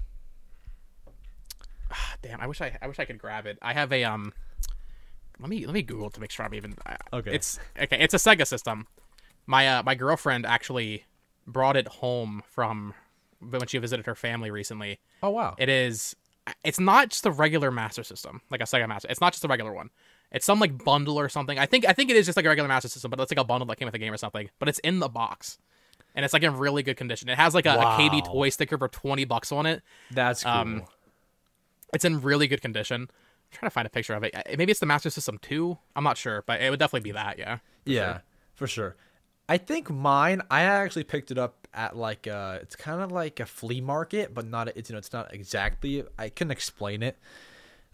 Damn, I wish I I wish I could grab it. I have a um. Let me let me Google to make sure I'm even. Okay. It's okay. It's a Sega system. My uh my girlfriend actually brought it home from when she visited her family recently. Oh wow. It is. It's not just a regular Master System, like a Sega Master. It's not just a regular one. It's some like bundle or something. I think I think it is just like a regular Master System, but it's like a bundle that came with the game or something. But it's in the box, and it's like in really good condition. It has like a, a KB toy sticker for twenty bucks on it. That's cool. um, It's in really good condition. I'm trying to find a picture of it. Uh, Maybe it's the Master System 2. I'm not sure, but it would definitely be that, yeah. yeah, for sure. I think mine. I actually picked it up at like uh, it's kind of like a flea market, but not. It's you know, it's not exactly. I couldn't explain it.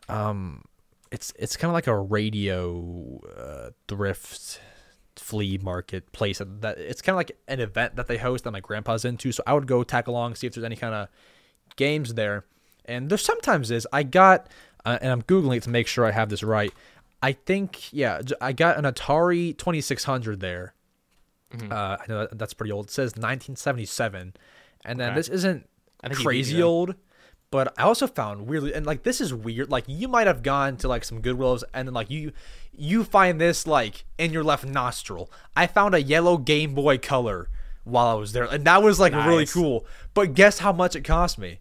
Um, it's it's kind of like a radio uh, thrift flea market place that it's kind of like an event that they host that my grandpa's into. So I would go tag along, see if there's any kind of games there. And there sometimes is. I got, uh, and I'm googling it to make sure I have this right. I think yeah, I got an Atari 2600 there. Mm-hmm. Uh, I know that, that's pretty old. It says 1977, and then Okay. this isn't I think you beat me crazy old. But I also found weirdly, and like this is weird. Like you might have gone to like some Goodwills, and then like you, you find this like in your left nostril. I found a yellow Game Boy Color while I was there, and that was like really cool. But guess how much it cost me?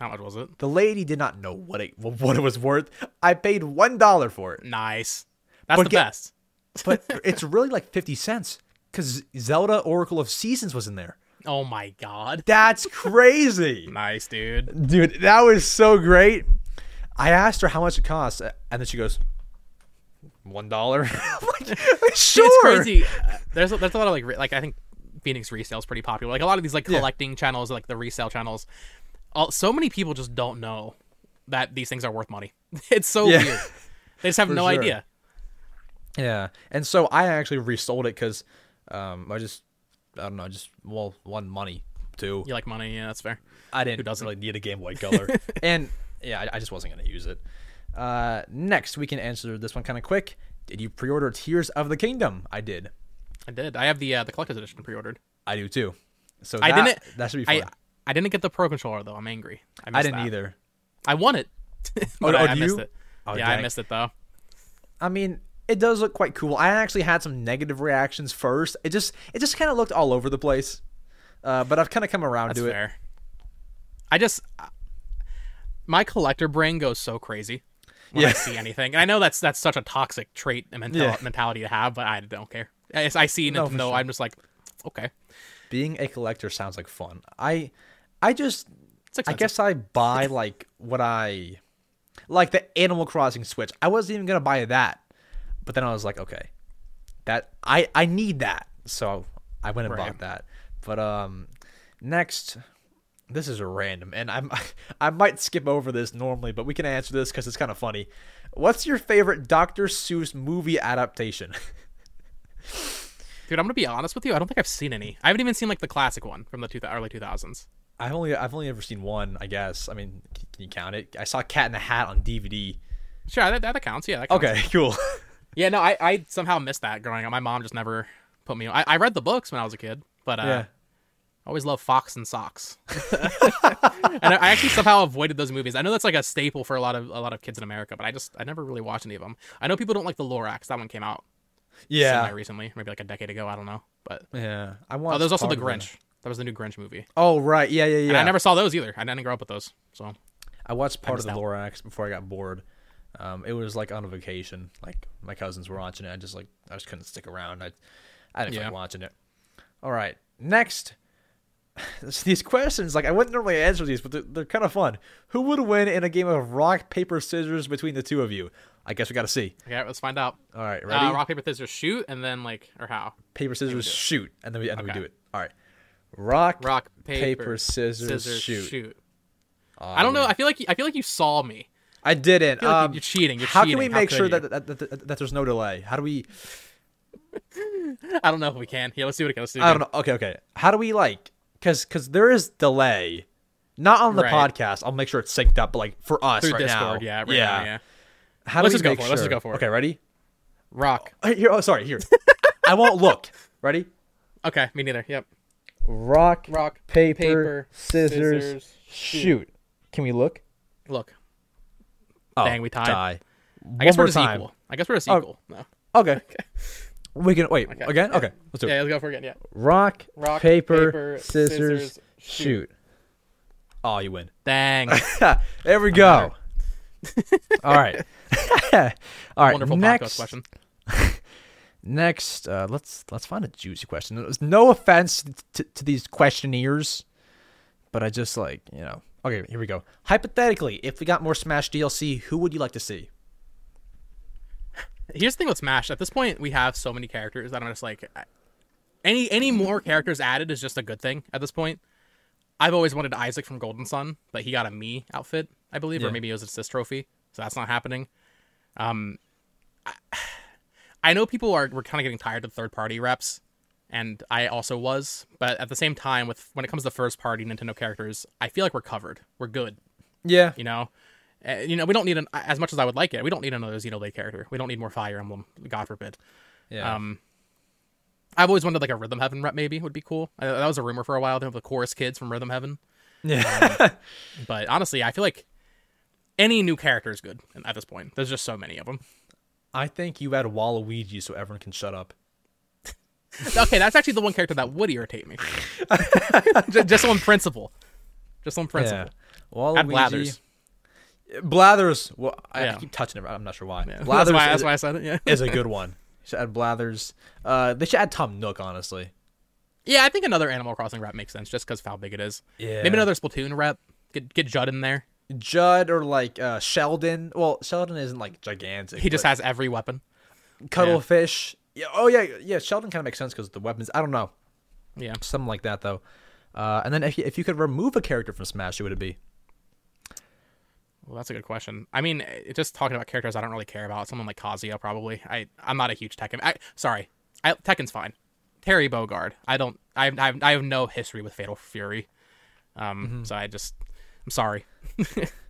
How much was it? The lady did not know what it what it was worth. I paid one dollar for it, Nice. That's But the get- best. but it's really like fifty cents because Zelda Oracle of Seasons was in there. Oh my god. That's crazy. Nice, dude. dude that was so great i asked her how much it costs and then she goes one dollar like sure It's crazy. Uh, There's a, there's a lot of like re- like I think Phoenix resale is pretty popular. Like a lot of these like Yeah. collecting channels, like the resale channels. All, so many people just don't know that these things are worth money. It's so Yeah. weird. They just have no sure. idea. yeah and so i actually resold it because um i just i don't know just well one money too You like money? Yeah, that's fair. i didn't Who doesn't? really need a game boy color and yeah I, I just wasn't gonna use it Uh, next, we can answer this one kind of quick. Did you pre-order Tears of the Kingdom? I did. I did. I have the uh, the collector's edition pre-ordered. I do too. So I that- didn't. That should be I fun. I didn't get the pro controller though. I'm angry. I, I, didn't that. either. I want it. but oh, I, I missed you? it. Oh, yeah, dang. I missed it though. I mean, it does look quite cool. I actually had some negative reactions first. It just it just kind of looked all over the place. Uh, but I've kind of come around That's to it. I just my collector brain goes so crazy when I Yeah. see anything. And I know that's that's such a toxic trait and mental, Yeah. mentality to have, but I don't care. As I see No, Nintendo, sure. I'm just like, okay, Being a collector sounds like fun. I I just I guess I buy like what I like the Animal Crossing Switch. I wasn't even gonna buy that, but then I was like, okay, that I I need that, so I went and Right. bought that. But um, next, this is a random, and I'm I might skip over this normally, but we can answer this because it's kind of funny. What's your favorite Dr. Seuss movie adaptation? Dude, I'm gonna be honest with you. I don't think I've seen any. I haven't even seen like the classic one from the two, early 2000s. I've only I've only ever seen one, I guess. I mean, can you count it? I saw Cat in the Hat on DVD. Sure, that, that counts. Yeah, that counts. Okay, cool. Yeah, no, I, I somehow missed that growing up. My mom just never put me. I, I read the books when I was a kid, but uh, yeah. I always loved Fox and Socks. and I, I actually somehow avoided those movies. I know that's like a staple for a lot of a lot of kids in America, but I just I never really watched any of them. I know people don't like the Lorax. That one came out Yeah. recently, maybe like a decade ago. I don't know, but Yeah, I watched. oh, there's also the part of it. Grinch. That was the new Grinch movie. Oh right, yeah, yeah, yeah. And I never saw those either. I didn't grow up with those. So I watched part of the out. Lorax before I got bored. Um, it was like on a vacation. Like my cousins were watching it. I just like I just couldn't stick around. I, I didn't Yeah. like watching it. All right, next. These questions, like I wouldn't normally answer these, but they're, they're kind of fun. Who would win in a game of rock paper scissors between the two of you? I guess we got to see. yeah, let's find out. All right, ready? Uh, rock paper scissors shoot, and then like or how? paper scissors shoot, and then we and then we do it. All right, rock Rock paper, paper, scissors, scissors shoot. shoot. I don't know. I feel like I feel like you saw me. I didn't. I like um, you're cheating. You're how cheating. can we How make sure that that, that, that that there's no delay? How do we? I don't know if we can. Yeah, let's see what it goes. I don't know. Okay, okay. How do we like? Because because there is delay, not on the Right. podcast. I'll make sure it's synced up. But like for us Through right Discord, now, yeah, right yeah. now, yeah. How Let's do we just go for it. Let's just go for it. Okay, ready? Rock. Uh, Here, oh, sorry. Here, I won't look. Ready? Okay, me neither. Yep. Rock, Rock, paper, paper, scissors, scissors, shoot. shoot. Can we look? Look, Oh, Dang, we tied. tie. I guess we're just time. equal. I guess we're just Oh. equal. No. Okay. We can wait Okay. again. Yeah. Okay, let's do it. Yeah, let's go for it again. Yeah. Rock, Rock, paper, paper, scissors, scissors, shoot. Oh, you win. Dang. there we go. All right. All right. Wonderful podcast next, question. next, uh, let's let's find a juicy question. No offense to, to these questionnaires, but I just like you know. Okay, here we go. Hypothetically, if we got more Smash DLC, who would you like to see? Here's the thing with Smash. At this point, we have so many characters that I'm just like, any any more characters added is just a good thing at this point. I've always wanted Isaac from Golden Sun, but he got a Mii outfit, I believe, Yeah. or maybe it was a assist trophy, so that's not happening. Um, I, I know people are we're kind of getting tired of third party reps, and I also was, but at the same time, with when it comes to first party Nintendo characters, I feel like we're covered. We're good. Yeah. You know, uh, you know, we don't need an as much as I would like it. We don't need another Xenoblade character. We don't need more Fire Emblem. God forbid. Yeah. Um, I've always wanted like a Rhythm Heaven rep. Maybe would be cool. Uh, that was a rumor for a while. They have the chorus kids from Rhythm Heaven. yeah. But honestly, I feel like any new character is good at this point. There's just so many of them. I think you add Waluigi so everyone can shut up. Okay, that's actually the one character that would irritate me. just, just on principle. Just on principle. Yeah. Waluigi. Add Blathers. Blathers. Well, I, I Yeah. keep touching it. I'm not sure why. Yeah. Blathers That's why, is, that's why I said it. Yeah. is a good one. Should add Blathers. Uh, they should add Tom Nook. Honestly. Yeah, I think another Animal Crossing rep makes sense just because how big it is. Yeah. Maybe another Splatoon rep. Get get Judd in there. Judd or like uh, Sheldon. Well, Sheldon isn't like gigantic. He just has every weapon. cuttlefish. Yeah. Oh yeah. Yeah. Sheldon kind of makes sense because the weapons. I don't know. Yeah. Something like that though. Uh, and then if you, if you could remove a character from Smash, who would it be? Well, that's a good question. I mean, just talking about characters I don't really care about. Someone like Kazuya, probably. I I'm not a huge Tekken. I, sorry, I, Tekken's fine. Terry Bogard. I don't. I have, I have I have no history with Fatal Fury. Um. So I just I'm sorry.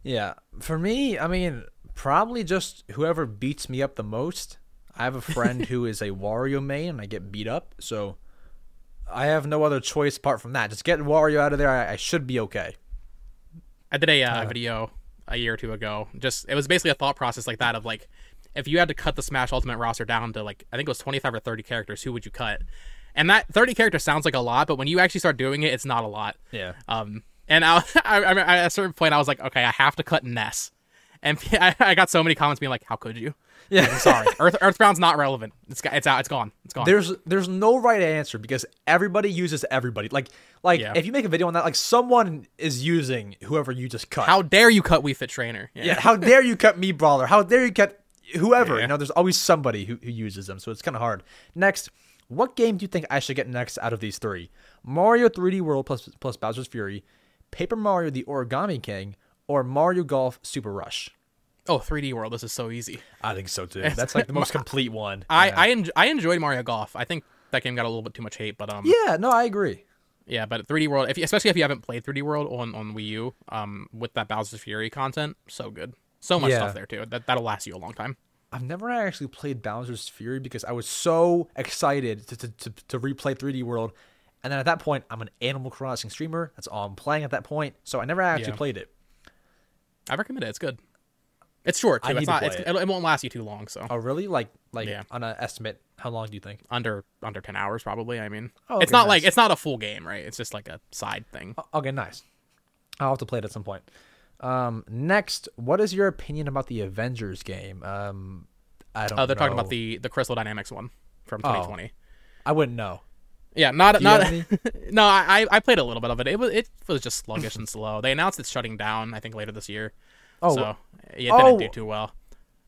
Yeah, for me, I mean, probably just whoever beats me up the most. I have a friend who is a Wario main, and I get beat up, so I have no other choice apart from that. Just get Wario out of there. I, I should be okay. I did a uh, video a year or two ago. Just it was basically a thought process like that of like, if you had to cut the Smash Ultimate roster down to like I think it was 25 or 30 characters, who would you cut? And that 30 characters sounds like a lot, but when you actually start doing it, it's not a lot. Yeah. Um, and I, I, I, at a certain point, I was like, okay, I have to cut Ness. And I, got so many comments being like, "How could you?" Yeah. I'm sorry. Earth Earthbound's not relevant. It's it's out. It's gone. It's gone. There's there's no right answer because everybody uses everybody. Like like Yeah. if you make a video on that, like someone is using whoever you just cut. How dare you cut Wii Fit Trainer? yeah, how dare you cut Mii Brawler? How dare you cut whoever? Yeah. You know, there's always somebody who, who uses them, so it's kind of hard. Next, what game do you think I should get next out of these three? Mario 3D World plus plus Bowser's Fury, Paper Mario: The Origami King, or Mario Golf Super Rush? Oh, 3D World. This is so easy. I think so too. That's like the most complete one. I yeah. I, en- I enjoyed Mario Golf. I think that game got a little bit too much hate, but um yeah, no, I agree. yeah, but 3D World, if you, especially if you haven't played 3D World on on Wii U, um with that Bowser's Fury content, so good. So much Yeah. stuff there too. That that'll last you a long time. I've never actually played Bowser's Fury because I was so excited to, to, to, to replay 3D World. And then at that point, I'm an Animal Crossing streamer. That's all I'm playing at that point. So I never actually Yeah. played it. I recommend it. It's good. It's short too. It's not. play It's, it. it. won't last you too long. So Oh, really? Like, like Yeah. on an estimate, how long do you think? under under 10 hours probably. I mean, Oh, it's okay, not like it's not a full game, right? It's just like a side thing. Okay, nice. I'll have to play it at some point. Um, next, what is your opinion about the Avengers game? Um, I don't. Oh, they're talking about the the Crystal Dynamics one from 2020. I wouldn't know. Yeah, not not. no, I I played a little bit of it. It was it was just sluggish and slow. They announced it's shutting down. I think later this year. Oh, so it oh. didn't do too well.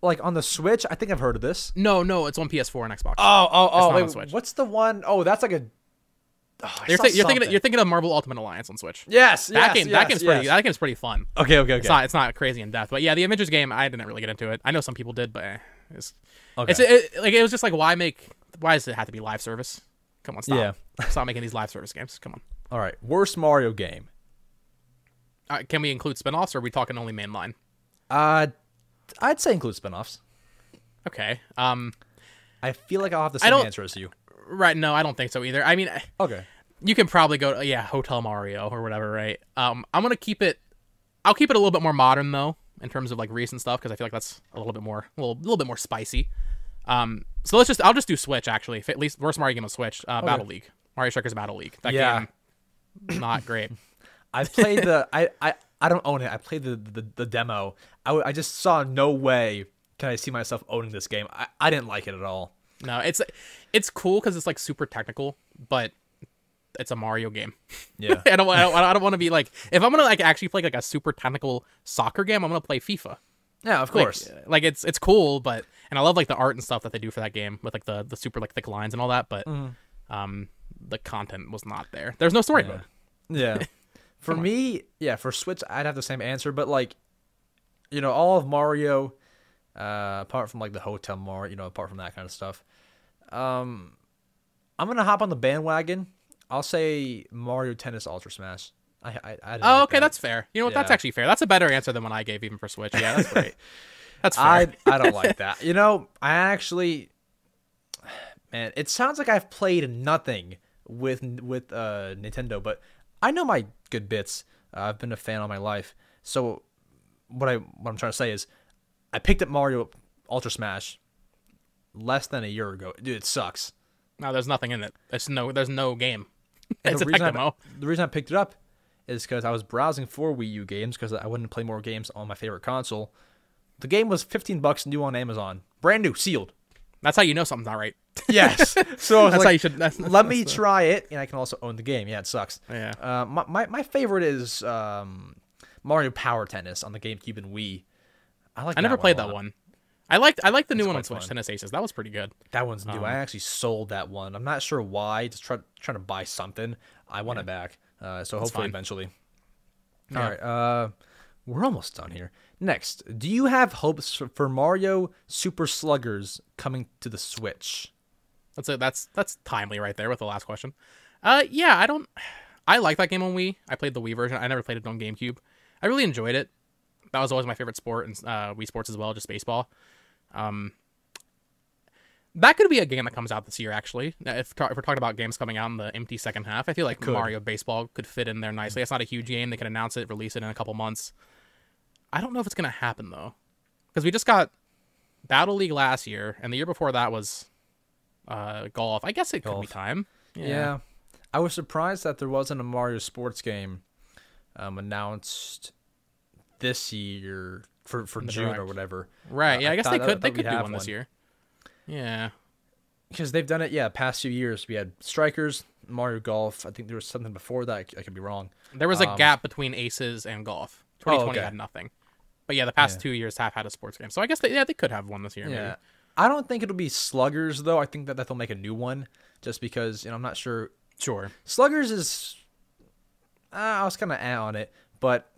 like on the Switch. I think I've heard of this. No, no, it's on PS4 and Xbox. Oh, oh, oh! not on Wait, what's the one? Oh, that's like a. Oh, you're, thi- you're thinking something. you're thinking of Marvel Ultimate Alliance on Switch. Yes, That yes, game yes, that game's pretty yes. that game's pretty fun. Okay, okay, okay. It's not it's not crazy in depth, but yeah, the Avengers game I didn't really get into it. I know some people did, but eh, it's okay. it's it, like it was just like why make why does it have to be live service? Come on, stop. Yeah. stop making these live service games. Come on. All right, worst Mario game. Uh, can we include spin-offs or are we talking only mainline? Uh, I'd say include spin-offs. Okay. Um I feel like I'll have the same answer as you. right no, I don't think so either. I mean Okay. you can probably go yeah, Hotel Mario or whatever, right? Um I'm going to keep it I'll keep it a little bit more modern though in terms of like recent stuff because I feel like that's a little bit more a little, little bit more spicy. Um so let's just I'll just do Switch actually. If at least worst Mario game on Switch, uh, Battle League. Mario Strikers Battle League. That Yeah. game not great. I played the. I, I I don't own it. I played the the, the demo. I, w- I just saw no way can I see myself owning this game. I, I didn't like it at all. No, it's it's cool because it's like super technical, but it's a Mario game. Yeah. I don't I don't, I don't want to be like if I'm gonna like actually play like a super technical soccer game, I'm gonna play FIFA. yeah, of Like, course. like it's it's cool, but and I love like the art and stuff that they do for that game with like the the super like thick lines and all that, but Mm-hmm. um the content was not there. There's no story mode. Yeah. For me, yeah, for Switch, I'd have the same answer, but like, you know, all of Mario, uh, apart from like the Hotel Mario, you know, apart from that kind of stuff, um, I'm gonna hop on the bandwagon. I'll say Mario Tennis Ultra Smash. I, I, I Oh, okay, that. that's fair. You know what? That's actually fair. That's a better answer than what I gave even for Switch. Yeah, that's great. That's fair. I I don't like that. You know, I actually, man, it sounds like I've played nothing with with uh, Nintendo, but I know my good bits. Uh, I've been a fan all my life. So what I what I'm trying to say is, I picked up Mario Ultra Smash less than a year ago. Dude, it sucks. no, there's nothing in it. There's no there's no game. It's the a reason, I, the reason I picked it up is because I was browsing for Wii U games because I wouldn't play more games on my favorite console. The game was 15 bucks new on Amazon, brand new, sealed. That's how you know something's not right. Yes. So That's like, how you should. That's, let me try it, and I can also own the game. Yeah, it sucks. Yeah. Uh, my, my my favorite is um, Mario Power Tennis on the GameCube and Wii. I like. I never played that one. I liked I liked the new one on Switch, fun. Tennis Aces. That was pretty good. That one's Um, new. I actually sold that one. I'm not sure why. Just try, trying to buy something. I want it back. Uh, so hopefully fine. eventually. Yeah. All right. Uh, we're almost done here. Next, do you have hopes for- Mario Super Sluggers coming to the Switch? That's it. That's that's timely right there with the last question. Uh, yeah, I don't. I like that game on Wii. I played the Wii version. I never played it on GameCube. I really enjoyed it. That was always my favorite sport and uh, Wii Sports as well, just baseball. Um, that could be a game that comes out this year, actually. If, if we're talking about games coming out in the empty second half, I feel like. Mario Baseball could fit in there nicely. It's not a huge game; they can announce it, release it in a couple months. I don't know if it's gonna happen though, because we just got Battle League last year, and the year before that was uh, golf. I guess it could be time. Yeah. I was surprised that there wasn't a Mario Sports game um, announced this year for, for June or whatever. Right. Uh, Yeah, I I guess they could. They could do have one this year. Yeah. Because they've done it, yeah, past few years. We had Strikers, Mario Golf. I think there was something before that. I could be wrong. There was a Um, gap between Aces and golf. 2020 okay. had nothing. But yeah, the past Yeah. two years have had a sports game. So I guess they, yeah, they could have one this year. Yeah. Maybe. I don't think it'll be Sluggers, though. I think that, that they'll make a new one just because, you know, I'm not sure. Sure. Sluggers is. Uh, I was kind of eh on it, but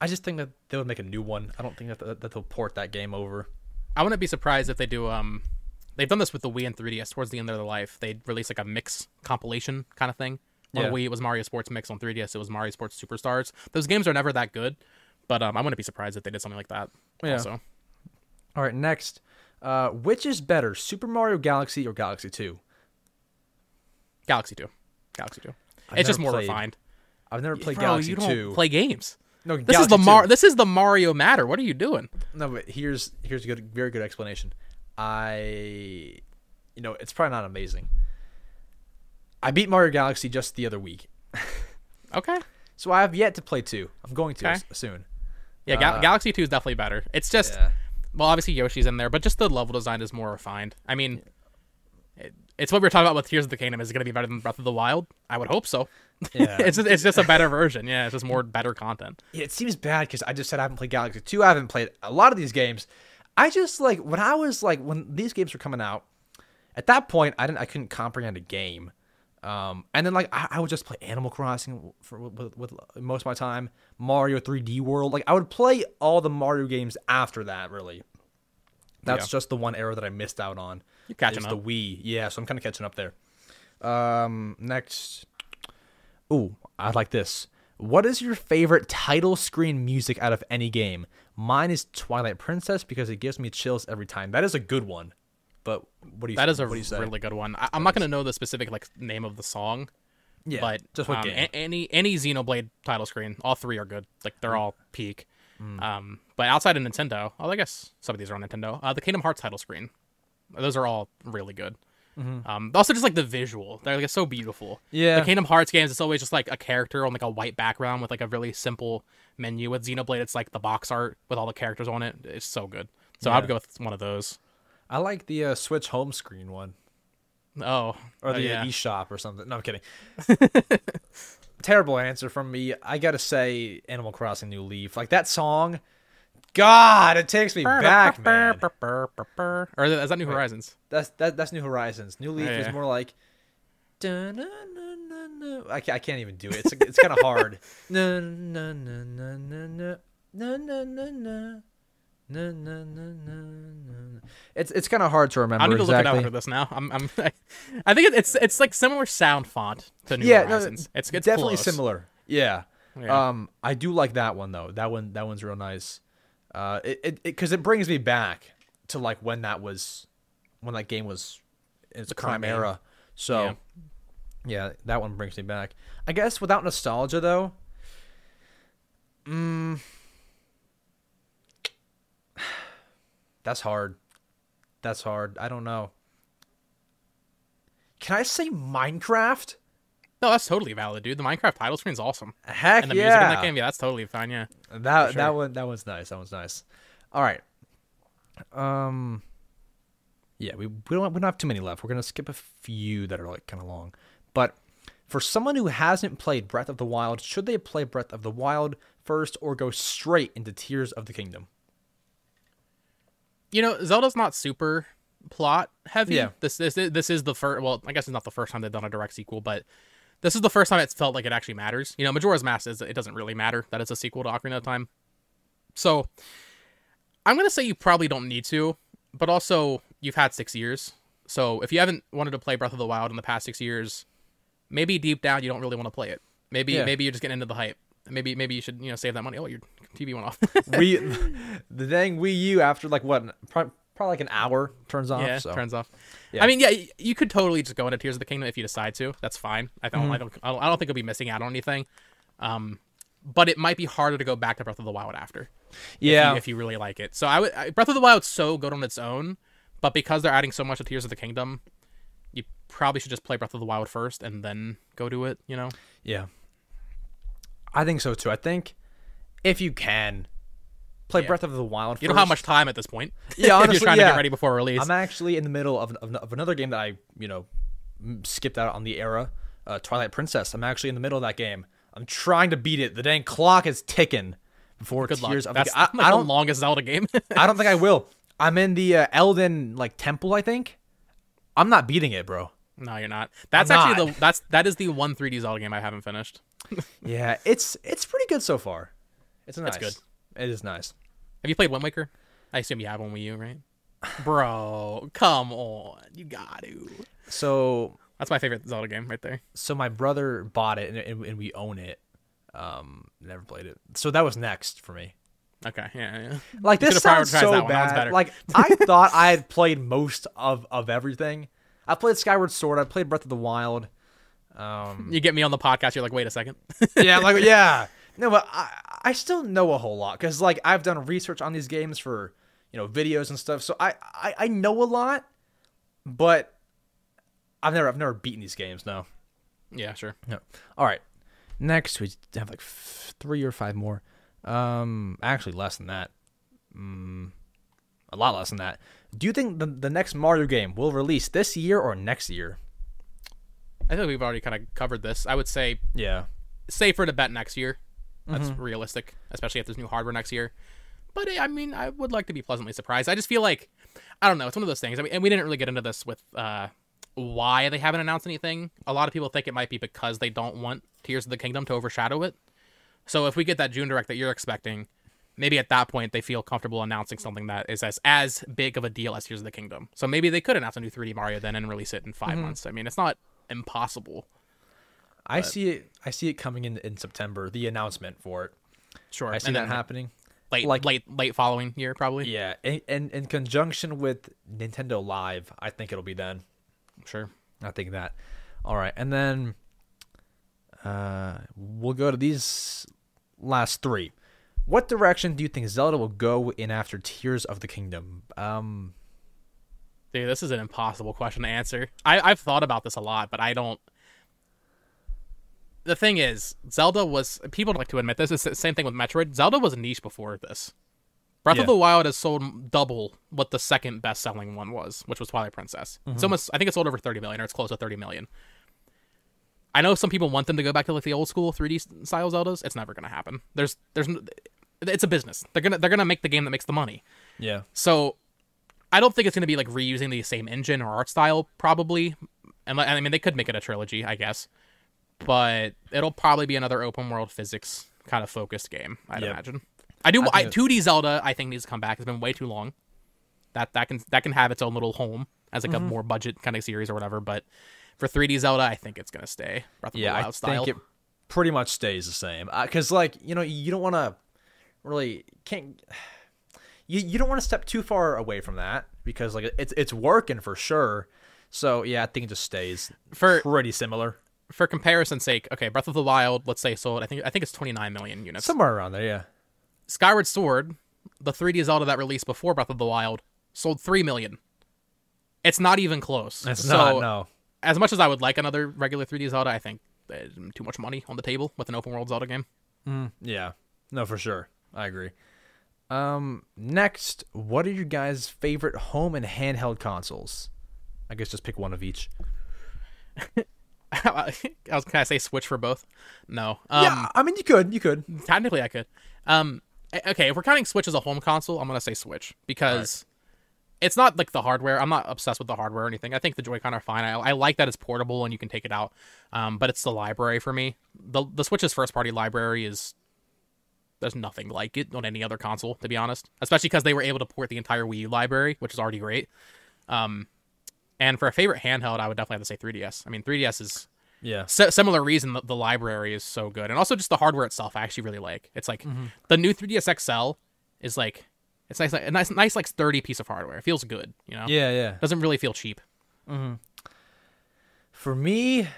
I just think that they would make a new one. I don't think that, that, that they'll port that game over. I wouldn't be surprised if they do. Um, they've done this with the Wii and 3DS. Towards the end of their life, they release like a mix compilation kind of thing. On Yeah. Wii, it was Mario Sports Mix. On 3DS, it was Mario Sports Superstars. Those games are never that good, but um, I wouldn't be surprised if they did something like that. Yeah. Also, All right, next. Uh, which is better, Super Mario Galaxy or Galaxy 2? Galaxy Two, Galaxy Two. I've it's just more played- refined. I've never played Bro, Galaxy you don't 2. play games. no, This Galaxy is the 2. Mar. This is the Mario matter. What are you doing? No, but here's here's a good, very good explanation. I, you know, it's probably not amazing. I beat Mario Galaxy just the other week, Okay. so I have yet to play two. I'm going to Okay. soon. Yeah, Gal- Uh, Galaxy Two is definitely better. It's just Yeah. well, obviously Yoshi's in there, but just the level design is more refined. I mean, it, it's what we were talking about with Tears of the Kingdom. Is it going to be better than Breath of the Wild? I would hope so. Yeah. it's just, it's just a better version. Yeah, it's just more better content. Yeah, it seems bad because I just said I haven't played Galaxy 2. I haven't played a lot of these games. I just like when I was like when these games were coming out. At that point, I didn't I couldn't comprehend a game. Um, and then like I, I would just play Animal Crossing for with, with most of my time. Mario 3D World, like I would play all the Mario games after that. Really, that's Yeah. just the one era that I missed out on. You're catching up. the Wii. Yeah, so I'm kind of catching up there. Um, next. Ooh, I like this. What is your favorite title screen music out of any game? Mine is Twilight Princess because it gives me chills every time. That is a good one. But what do you? That is a what do you say? really good one. I, I'm not going to know the specific like name of the song, yeah. but just what um, game? a- any any Xenoblade title screen, all three are good. Like Mm. they're all peak. Um, but outside of Nintendo, oh, I guess some of these are on Nintendo. Uh, the Kingdom Hearts title screen, those are all really good. Um, also just like the visual, they're like so beautiful. Mm-hmm. Yeah. the Kingdom Hearts games, it's always just like a character on like a white background with like a really simple menu. With Xenoblade, it's like the box art with all the characters on it. It's so good. So Yeah. I'd go with one of those. I like the uh, Switch home screen one Oh, or the yeah. eShop or something. No, I'm kidding. Terrible answer from me. I gotta say, Animal Crossing New Leaf. Like that song. God, it takes me back, man. Or is that New Horizons? That's that, that's New Horizons. New Leaf Oh, is more like. I can't, I can't even do it. It's it's kind of hard. na. Na, na. It's it's kind of hard to remember I need to look it up exactly. after this now. I'm, I'm I think it's it's like similar sound font to New yeah, no, it's, it's definitely close. similar. Yeah. Yeah. Um, I do like that one though. That one that one's real nice. Uh, it it because it, brings me back to like when that was, when that game was, in its prime current game. era. So, Yeah. yeah. that one brings me back. I guess without nostalgia though. Mm, that's hard. That's hard. I don't know. Can I say Minecraft? No, that's totally valid, dude. The Minecraft title screen's awesome. Heck And the yeah! music in that game, yeah, that's totally fine. Yeah. That For that one that one's nice. That one's nice. All right. Um. Yeah, we we don't we don't have too many left. We're gonna skip a few that are like kind of long. But for someone who hasn't played Breath of the Wild, should they play Breath of the Wild first or go straight into Tears of the Kingdom? You know, Zelda's not super plot heavy. Yeah. This this this is the first. Well, I guess it's not the first time they've done a direct sequel, but this is the first time it's felt like it actually matters. You know, Majora's Mask is it doesn't really matter that it's a sequel to Ocarina of Time. So, I'm gonna say you probably don't need to, but also you've had six years. So if you haven't wanted to play Breath of the Wild in the past six years, maybe deep down you don't really want to play it. Maybe Yeah. maybe you're just getting into the hype. Maybe maybe you should you know save that money. Oh, your TV went off. we the dang Wii U after like what probably, like an hour turns off. yeah, so. turns off. Yeah. I mean, yeah, you could totally just go into Tears of the Kingdom if you decide to. That's fine. I Mm-hmm. don't, I don't, I don't, I don't think you'll be missing out on anything. Um, but it might be harder to go back to Breath of the Wild after. if yeah, you, if you really like it. So I would I, Breath of the Wild's so good on its own, but because they're adding so much to Tears of the Kingdom, you probably should just play Breath of the Wild first and then go to it. You know? yeah. I think so too. I think if you can play Yeah. Breath of the Wild, You don't have much time at this point. Yeah, if honestly, you're trying to yeah. get ready before release. I'm actually in the middle of, of, of another game that I, you know, skipped out on the era, uh, Twilight Princess. I'm actually in the middle of that game. I'm trying to beat it. The dang clock is ticking before Good luck. tears. of That's the, I, like I don't. longest Zelda game. I don't think I will. I'm in the uh, Elden like temple. I think. I'm not beating it, bro. no, you're not. That's I'm actually not. the that's that is the one 3D Zelda game I haven't finished. Yeah, it's it's pretty good so far. It's nice. good. It is nice. Have you played Wind Waker? I assume you have one Wii U, right? Bro, come on, you got to. So That's my favorite Zelda game right there. so my brother bought it and, and, and we own it. Um, never played it. So that was next for me. Okay, yeah, yeah. Like You this sounds so. That bad. Like I thought I had played most of of everything. I played Skyward Sword. I played Breath of the Wild. Um, You get me on the podcast, you're like, wait a second. yeah, like yeah. No, but I I still know a whole lot because like I've done research on these games for you know videos and stuff. So I I, I know a lot, but I've never I've never beaten these games. No. yeah, sure. No. All right. Next, we have like f- three or five more. Um, actually, less than that. Mm, a lot less than that. Do you think the the next Mario game will release this year or next year? I think we've already kind of covered this. I would say Yeah. safer to bet next year. That's Mm-hmm. realistic, especially if there's new hardware next year. But eh, I mean, I would like to be pleasantly surprised. I just feel like I don't know. It's one of those things. I mean, and we didn't really get into this with uh, why they haven't announced anything. A lot of people think it might be because they don't want Tears of the Kingdom to overshadow it. So if we get that June direct that you're expecting, maybe at that point they feel comfortable announcing something that is as as big of a deal as Tears of the Kingdom. So maybe they could announce a new 3D Mario then and release it in 5 Mm-hmm. months. I mean, it's not impossible. I see it. I see it coming in in September. The announcement for it. Sure, I see and that happening. late, like- late, late following year probably. Yeah, and, in in conjunction with Nintendo Live, I think it'll be then. Sure. I think that. All right, and then uh, we'll go to these last three. What direction do you think Zelda will go in after Tears of the Kingdom? Um, Dude, this is an impossible question to answer. I, I've thought about this a lot, but I don't. The thing is, Zelda was. People don't like to admit this. It's the same thing with Metroid. Zelda was a niche before this. Breath Yeah. of the Wild has sold double what the second best selling one was, which was Twilight Princess. It's mm-hmm. almost. I think it's sold over 30 million, or it's close to 30 million. I know some people want them to go back to like the old school 3D style Zeldas. It's never going to happen. There's, there's, it's a business. They're gonna, they're gonna make the game that makes the money. yeah, So I don't think it's going to be like reusing the same engine or art style, probably. And I mean, they could make it a trilogy, I guess, but it'll probably be another open world physics kind of focused game. I'd Yep. imagine. I do. I I, 2D Zelda, I think needs to come back. It's been way too long. That that can that can have its own little home as like Mm-hmm. a more budget kind of series or whatever. But for 3D Zelda, I think it's gonna stay Breath of yeah. the I style. think it pretty much stays the same. Because like you know, you don't want to really can't. You, you don't want to step too far away from that because like it's it's working for sure. So yeah, I think it just stays For- pretty similar, for comparison's sake, okay, Breath of the Wild, let's say sold. I think I think it's 29 million units. somewhere around there. Yeah. Skyward Sword, the 3D Zelda that released before Breath of the Wild, sold 3 million. It's not even close. It's so, not no. as much as I would like another regular 3D Zelda, I think eh, too much money on the table with an open world Zelda game. Mm, yeah. No, for sure. I agree. Um, next, what are your guys' favorite home and handheld consoles? I guess just pick one of each. I was can I say Switch for both? No. Um, yeah, I mean you could, you could. technically I could. Um, okay, if we're counting Switch as a home console, I'm gonna say Switch because it's not like the hardware. I'm not obsessed with the hardware or anything. I think the Joy-Con are fine. I, I like that it's portable and you can take it out. Um, but it's the library for me. The the Switch's first party library is there's nothing like it on any other console, to be honest. Especially because they were able to port the entire Wii U library, which is already great. Um, and for a favorite handheld, I would definitely have to say 3DS. I mean, 3DS is Yeah. S- similar reason that the library is so good, and also just the hardware itself. I actually really like. It's like Mm-hmm. the new 3ds XL is like it's nice, like, a nice, nice like sturdy piece of hardware. It feels good, you know. Yeah, yeah. Doesn't really feel cheap. For me,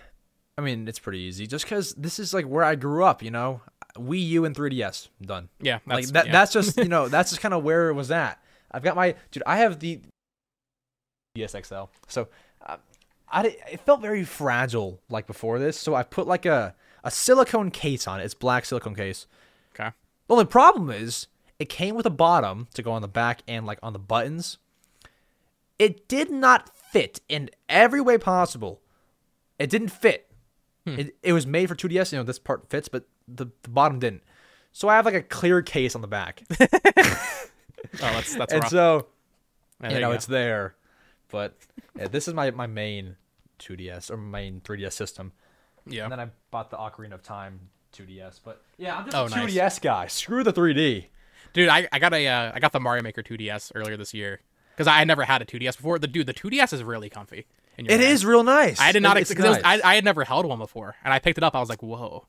I mean, it's pretty easy. Just because this is like where I grew up, you know, Wii U and 3DS, done. Yeah, like that's that. yeah. That's just you know that's just kind of where it was at. I've got my dude. I have the DSXL. So uh, I it felt very fragile like before this. So I put like a a silicone case on it. It's black silicone case. okay. The only problem is it came with a bottom to go on the back and like on the buttons. It did not fit in every way possible. It didn't fit. It, it was made for 2DS, you know, this part fits, but the, the bottom didn't. So I have like a clear case on the back. Oh, that's that's and rough. so, Yeah, you know, go. it's there. But yeah, this is my, my main 2DS or main 3DS system. yeah. And then I bought the Ocarina of Time 2DS. But yeah, I'm just Oh, a 2DS guy. Screw the 3D. Dude, I, I got a uh, I got the Mario Maker 2DS earlier this year because I had never had a 2DS before. The dude, the 2DS is really comfy. It hand. is real nice. I did not was- nice. I, I had never held one before, and I picked it up. I was like, whoa,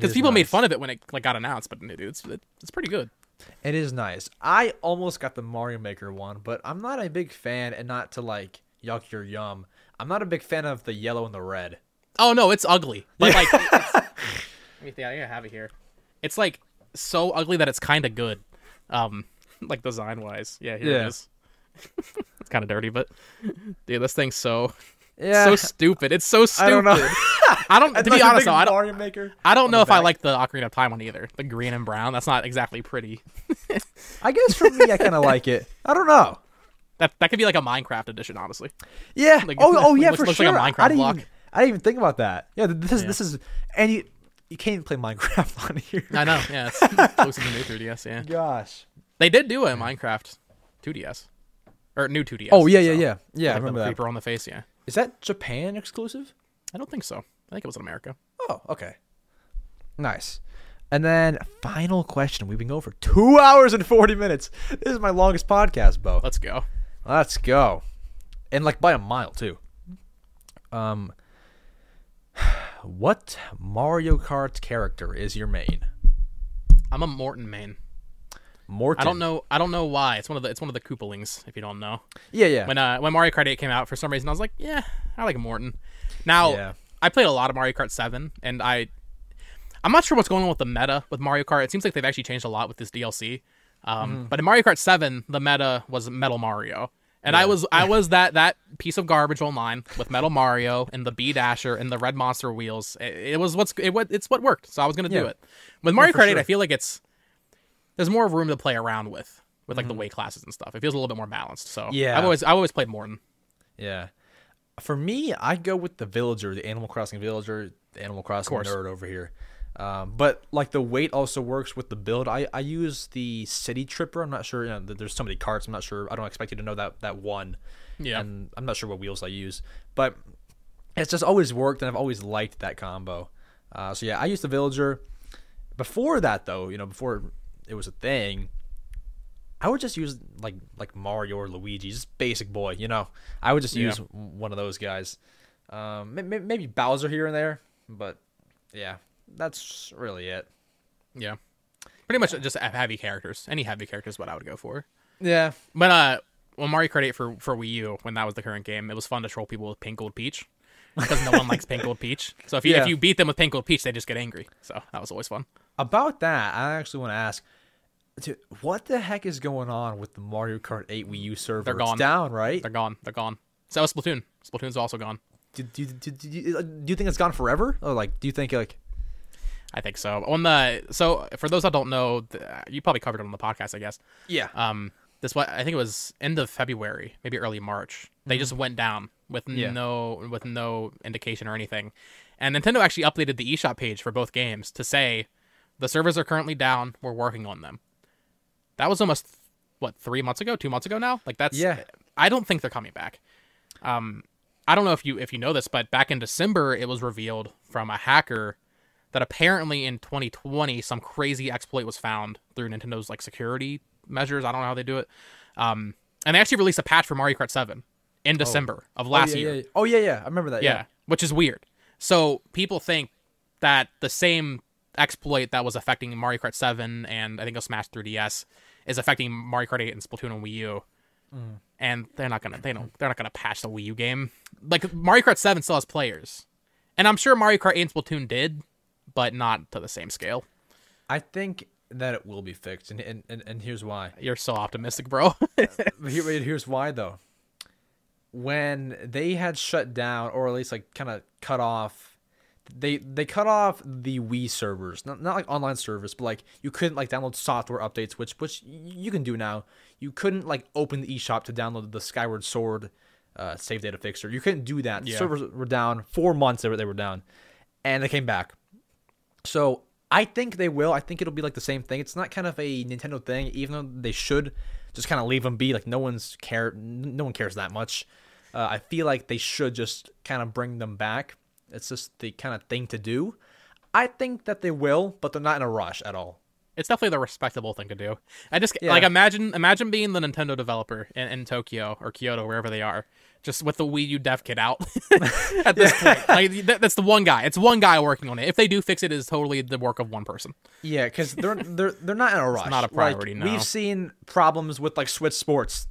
because is people made fun of it when it like got announced, but dude, it's it's pretty good. It is nice. I almost got the Mario Maker one, but I'm not a big fan, and not to like yuck your yum. I'm not a big fan of the yellow and the red. Oh no, it's ugly, but like, let me think. I think I have it here. It's like so ugly that it's kind of good, um, like design wise. Yeah, here Yeah. it is. it's kind of dirty, but dude, this thing's so Yeah, so stupid. It's so stupid. I don't know. I don't. I'm to not be a honest, though, I don't. Mario Maker. I don't know the if I like the Ocarina of Time one either. The green and brown. That's not exactly pretty. I guess for me, I kind of like it. I don't know. That that could be like a Minecraft edition, honestly. Yeah. Like, oh, oh yeah, looks- for looks like a sure. Minecraft I didn't block. even. I didn't even think about that. Yeah, this is Yeah. this is, and you you can't even play Minecraft on here. I know. Yeah, it's close to the new 3DS. Yeah, Gosh. they did do a Minecraft 2DS or new 2DS. Oh yeah, yeah, so, yeah, yeah. I like remember the that. creeper on the face. Yeah, Is that Japan exclusive? I don't think so. I think it was in America. Oh, okay. Nice. And then final question. We've been going for two hours and forty minutes. This is my longest podcast, Bo. Let's go. Let's go. And like by a mile too. Um what Mario Kart character is your main? I'm a Morton main. Morton. I don't know. I don't know why. It's one of the it's one of the Koopalings. If you don't know, Yeah, yeah. when uh when Mario Kart 8 came out, for some reason I was like, yeah, I like Morton. Now Yeah. I played a lot of Mario Kart 7, and I I'm not sure what's going on with the meta with Mario Kart. It seems like they've actually changed a lot with this DLC. Um, Mm-hmm. But in Mario Kart 7, the meta was Metal Mario. And I was I was that that piece of garbage online with Metal Mario and the B Dasher and the Red Monster wheels. It, it was what's it, what it's what worked, so I was gonna do Yeah. it. With Mario Kart 8, sure. I feel like it's there's more room to play around with with like Mm-hmm. the weight classes and stuff. It feels a little bit more balanced. So Yeah. I've always I've always played Morton. Yeah. For me, I go with the villager, the Animal Crossing villager, the Animal Crossing nerd over here. Um, but like the weight also works with the build. I, I use the City Tripper. I'm not sure. You know, there's so many carts. I'm not sure. I don't expect you to know that that one. Yeah. And I'm not sure what wheels I use, but it's just always worked, and I've always liked that combo. Uh, so yeah, I used the villager. Before that, though, you know, before it was a thing, I would just use like like Mario or Luigi, just basic boy, you know. I would just Yeah. use one of those guys. Um, may- may- maybe Bowser here and there, but yeah, that's really it. Yeah. Pretty much just heavy characters. Any heavy characters, what I would go for. Yeah, But uh, when Mario Kart 8 for for Wii U, when that was the current game, it was fun to troll people with Pink Gold Peach because no one likes Pink Gold Peach. So if you Yeah. if you beat them with Pink Gold Peach, they just get angry. So that was always fun. about that, I actually want to ask, dude, what the heck is going on with the Mario Kart 8 Wii U server? They're It's gone. down, right? They're gone. They're gone. So is Splatoon. Splatoon's also gone. Do, do, do, do, you- do you think it's gone forever? Or like, do you think like, I think so. On the so for those that don't know, you probably covered it on the podcast, I guess. yeah, Um, this what I think it was end of February, maybe early March. They just went down with Mm-hmm. Yeah. no with no indication or anything. And Nintendo actually updated the eShop page for both games to say the servers are currently down. We're working on them. That was almost what three months ago, two months ago now. Like that's Yeah. I don't think they're coming back. Um, I don't know if you if you know this, but back in December it was revealed from a hacker that apparently in 2020 some crazy exploit was found through Nintendo's like security measures. I don't know how they do it. Um, and they actually released a patch for Mario Kart 7 in oh. December of oh, last oh, yeah, year. yeah. Oh yeah, yeah, I remember that. Yeah. Which is weird. So people think that the same exploit that was affecting Mario Kart 7 and I think it was Smash 3DS is affecting Mario Kart 8 and Splatoon and Wii U. Mm. And they're not gonna they don't they're not gonna patch the Wii U game. Like Mario Kart 7 still has players. And I'm sure Mario Kart 8 and Splatoon did, but not to the same scale. I think that it will be fixed, and and, and, and here's why. You're so optimistic, bro. Here, here's why though. When they had shut down, or at least like kind of cut off, they they cut off the Wii servers, not not like online service, but like you couldn't like download software updates, which which you can do now. You couldn't like open the eShop to download the Skyward Sword uh, save data fixer. You couldn't do that. Yeah. Servers were down four months. They were they were down, and they came back. So I think they will. I think it'll be like the same thing. It's not kind of a Nintendo thing, even though they should just kind of leave them be. Like no one's care. No one cares that much. Uh, I feel like they should just kind of bring them back. It's just the kind of thing to do. I think that they will, but they're not in a rush at all. it's definitely the respectable thing to do. I just Yeah. like imagine imagine being the Nintendo developer in, in Tokyo or Kyoto, wherever they are, just with the Wii U dev kit out at this point. Like that, that's the one guy. It's one guy working on it. If they do fix it, it is totally the work of one person. Yeah, because they're they're they're not in a rush. not a Like, priority, no. We've seen problems with like Switch Sports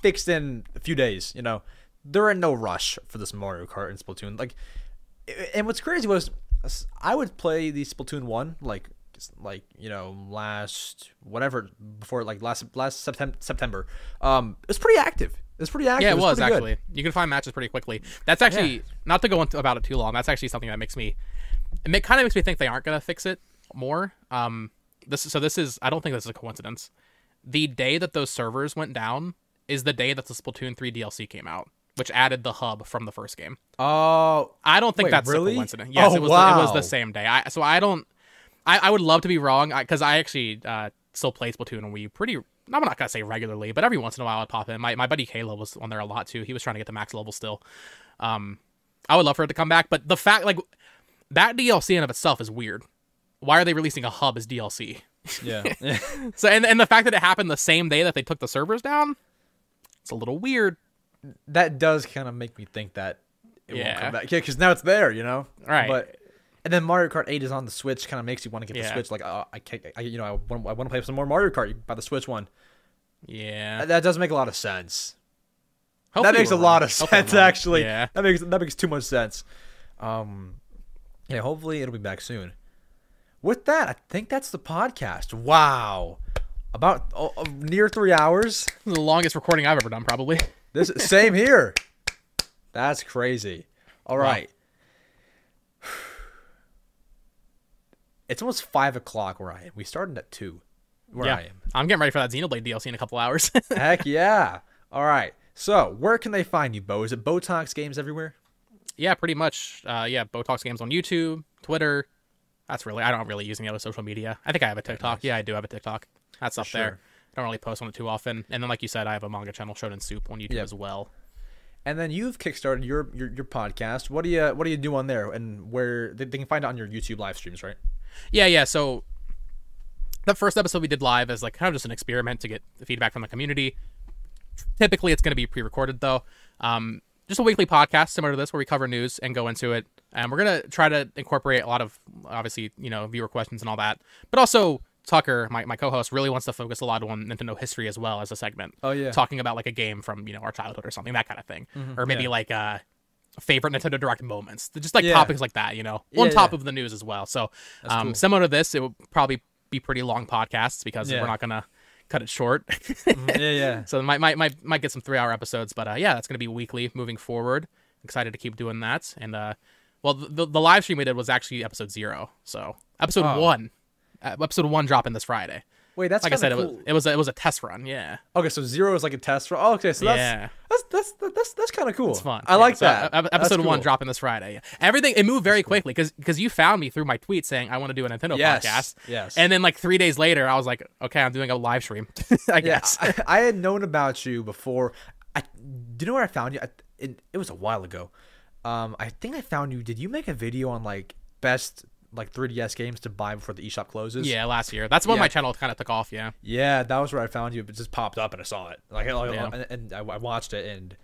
fixed in a few days. You know, they're in no rush for this Mario Kart and Splatoon. Like, and what's crazy was I would play the Splatoon one like like you know last whatever before like last last September September. Um, it was pretty active. It was pretty active. Yeah, it was pretty good. actually. You can find matches pretty quickly. That's actually not to go into about it too long. That's actually something that makes me. It kind of makes me think they aren't gonna fix it more. Um, this so this is I don't think this is a coincidence. The day that those servers went down is the day that the Splatoon 3 DLC came out, which added the hub from the first game. Oh, I don't think Wait, that's really? a coincidence. Yes, Oh, it was. The, it was the same day. I so I don't. I, I would love to be wrong because I, actually uh, still play Splatoon and Wii pretty. I'm not gonna say regularly, but every once in a while I'd pop in. My my buddy Kayla was on there a lot too. He was trying to get the max level still. Um, I would love for it to come back, but the fact like that DLC in of itself is weird. Why are they releasing a hub as DLC? yeah. So and and the fact that it happened the same day that they took the servers down, it's a little weird. That does kind of make me think that it won't Yeah. come back. Yeah, because now it's there, you know. Right. But and then Mario Kart 8 is on the Switch. Kind of makes you want to get the Switch. Like, oh, I can't. I, you know, I want, I want to play some more Mario Kart. You buy the Switch one. Yeah, That, that does make a lot of sense. Hopefully that makes a lot of sense, actually. Yeah. That makes that makes too much sense. Um, yeah. Hopefully, it'll be back soon. With that, I think that's the podcast. Wow, about oh, oh, near three hours. The longest recording I've ever done, probably. This same here. That's crazy. All right. It's almost five o'clock where I am. We started at two. Where yeah, I am. I'm getting ready for that Xenoblade DLC in a couple hours. Heck yeah. All right. So where can they find you, Bo? Is it Bo Talks Games everywhere? yeah, pretty much. Uh, yeah, Bo Talks Games on YouTube, Twitter. That's really I don't really use any other social media. I think I have a TikTok. Yeah, I do have a TikTok. That's up sure. there. I don't really post on it too often. And then, like you said, I have a manga channel, Shonen Soup, on YouTube Yep. as well. And then you've kickstarted your, your your podcast. What do you what do you do on there? And where they, they can find it on your YouTube live streams, right? Yeah, yeah. So the first episode we did live is like kind of just an experiment to get the feedback from the community. Typically, it's going to be pre-recorded though. Um, just a weekly podcast similar to this where we cover news and go into it. And we're gonna try to incorporate a lot of obviously you know viewer questions and all that, but also Tucker, my, my co-host, really wants to focus a lot on Nintendo history as well as a segment. Oh, yeah. talking about like a game from you know our childhood or something that kind of thing, or maybe yeah. like, uh favorite Nintendo Direct moments, just like Yeah. topics like that, you know, Yeah, on top of the news as well. So um, cool. similar to this, it would probably be pretty long podcasts because we're not gonna cut it short. yeah, yeah. so might might might might get some three hour episodes, but uh, yeah, that's gonna be weekly moving forward. Excited to keep doing that, and uh, well, the, the live stream we did was actually episode zero, so episode Oh. one, uh, episode one dropping this Friday. Wait, that's Like I said, kinda it was it was a, it was a test run. Yeah, Okay, so zero is like a test. For, oh, okay, so that's Yeah. that's that's that's that's, that's kind of cool. it's fun. I Yeah, like so, that. uh, ep- That's episode one cool. dropping this Friday. Yeah. Everything it moved very quickly because because you found me through my tweet saying I want to do a Nintendo Yes, podcast. yes. And then like three days later, I was like, okay, I'm doing a live stream. I guess. I, I had known about you before. I, do you know where I found you? I, it, it was a while ago. Um, I think I found you. Did you make a video on like best like 3DS games to buy before the eShop closes? Yeah, last year. That's when Yeah. my channel kind of took off. Yeah. Yeah, that was where I found you. It just popped up and I saw it. Like, like Yeah. and, and I, watched it and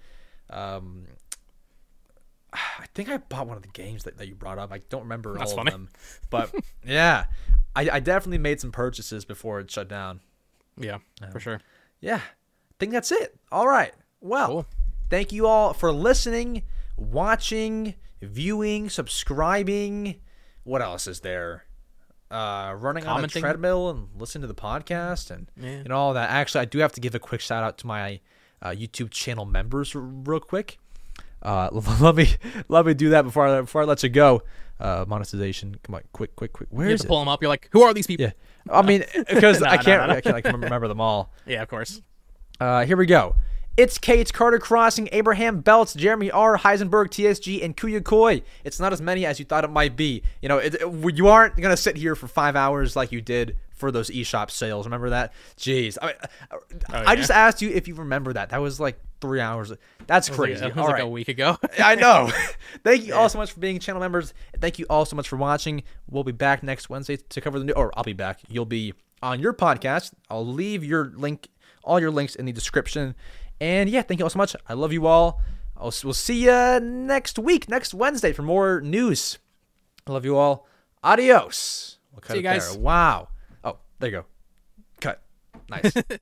um, I think I bought one of the games that, that you brought up. I don't remember That's all funny. of them, but yeah, I, I definitely made some purchases before it shut down. Yeah, for sure. Yeah, I think that's it. All right. Well, Cool. thank you all for listening, watching, viewing, subscribing. What else is there? Uh, running on a treadmill and listening to the podcast and Yeah. and all that. Actually, I do have to give a quick shout out to my uh, YouTube channel members r- real quick. Uh, let me let me do that before I, before I let you go. Uh, monetization. Come on, quick, quick, quick. Where You is to it? pull them up. You're like, who are these people? Yeah, I mean, because No, I can't, no, no. I can't like, remember them all. Yeah, of course. Uh, here we go. It's Kate, Carter Crossing, Abraham Belts, Jeremy R, Heisenberg, TSG, and Kuya Koi. It's not as many as you thought it might be. You know, it, it- you aren't gonna sit here for five hours like you did for those eShop sales. Remember that? Jeez, I, I, I yeah. just asked you if you remember that. That was like three hours. That's It was like- crazy. It was All like right. a week ago. I know. Thank you all so much for being channel members. Thank you all so much for watching. We'll be back next Wednesday to cover the new, or I'll be back. You'll be on your podcast. I'll leave your link, all your links in the description. And yeah, thank you all so much. I love you all. I'll, we'll see you next week, next Wednesday for more news. I love you all. Adios. We'll cut See you guys. there. Wow. Oh, there you go. Cut. Nice.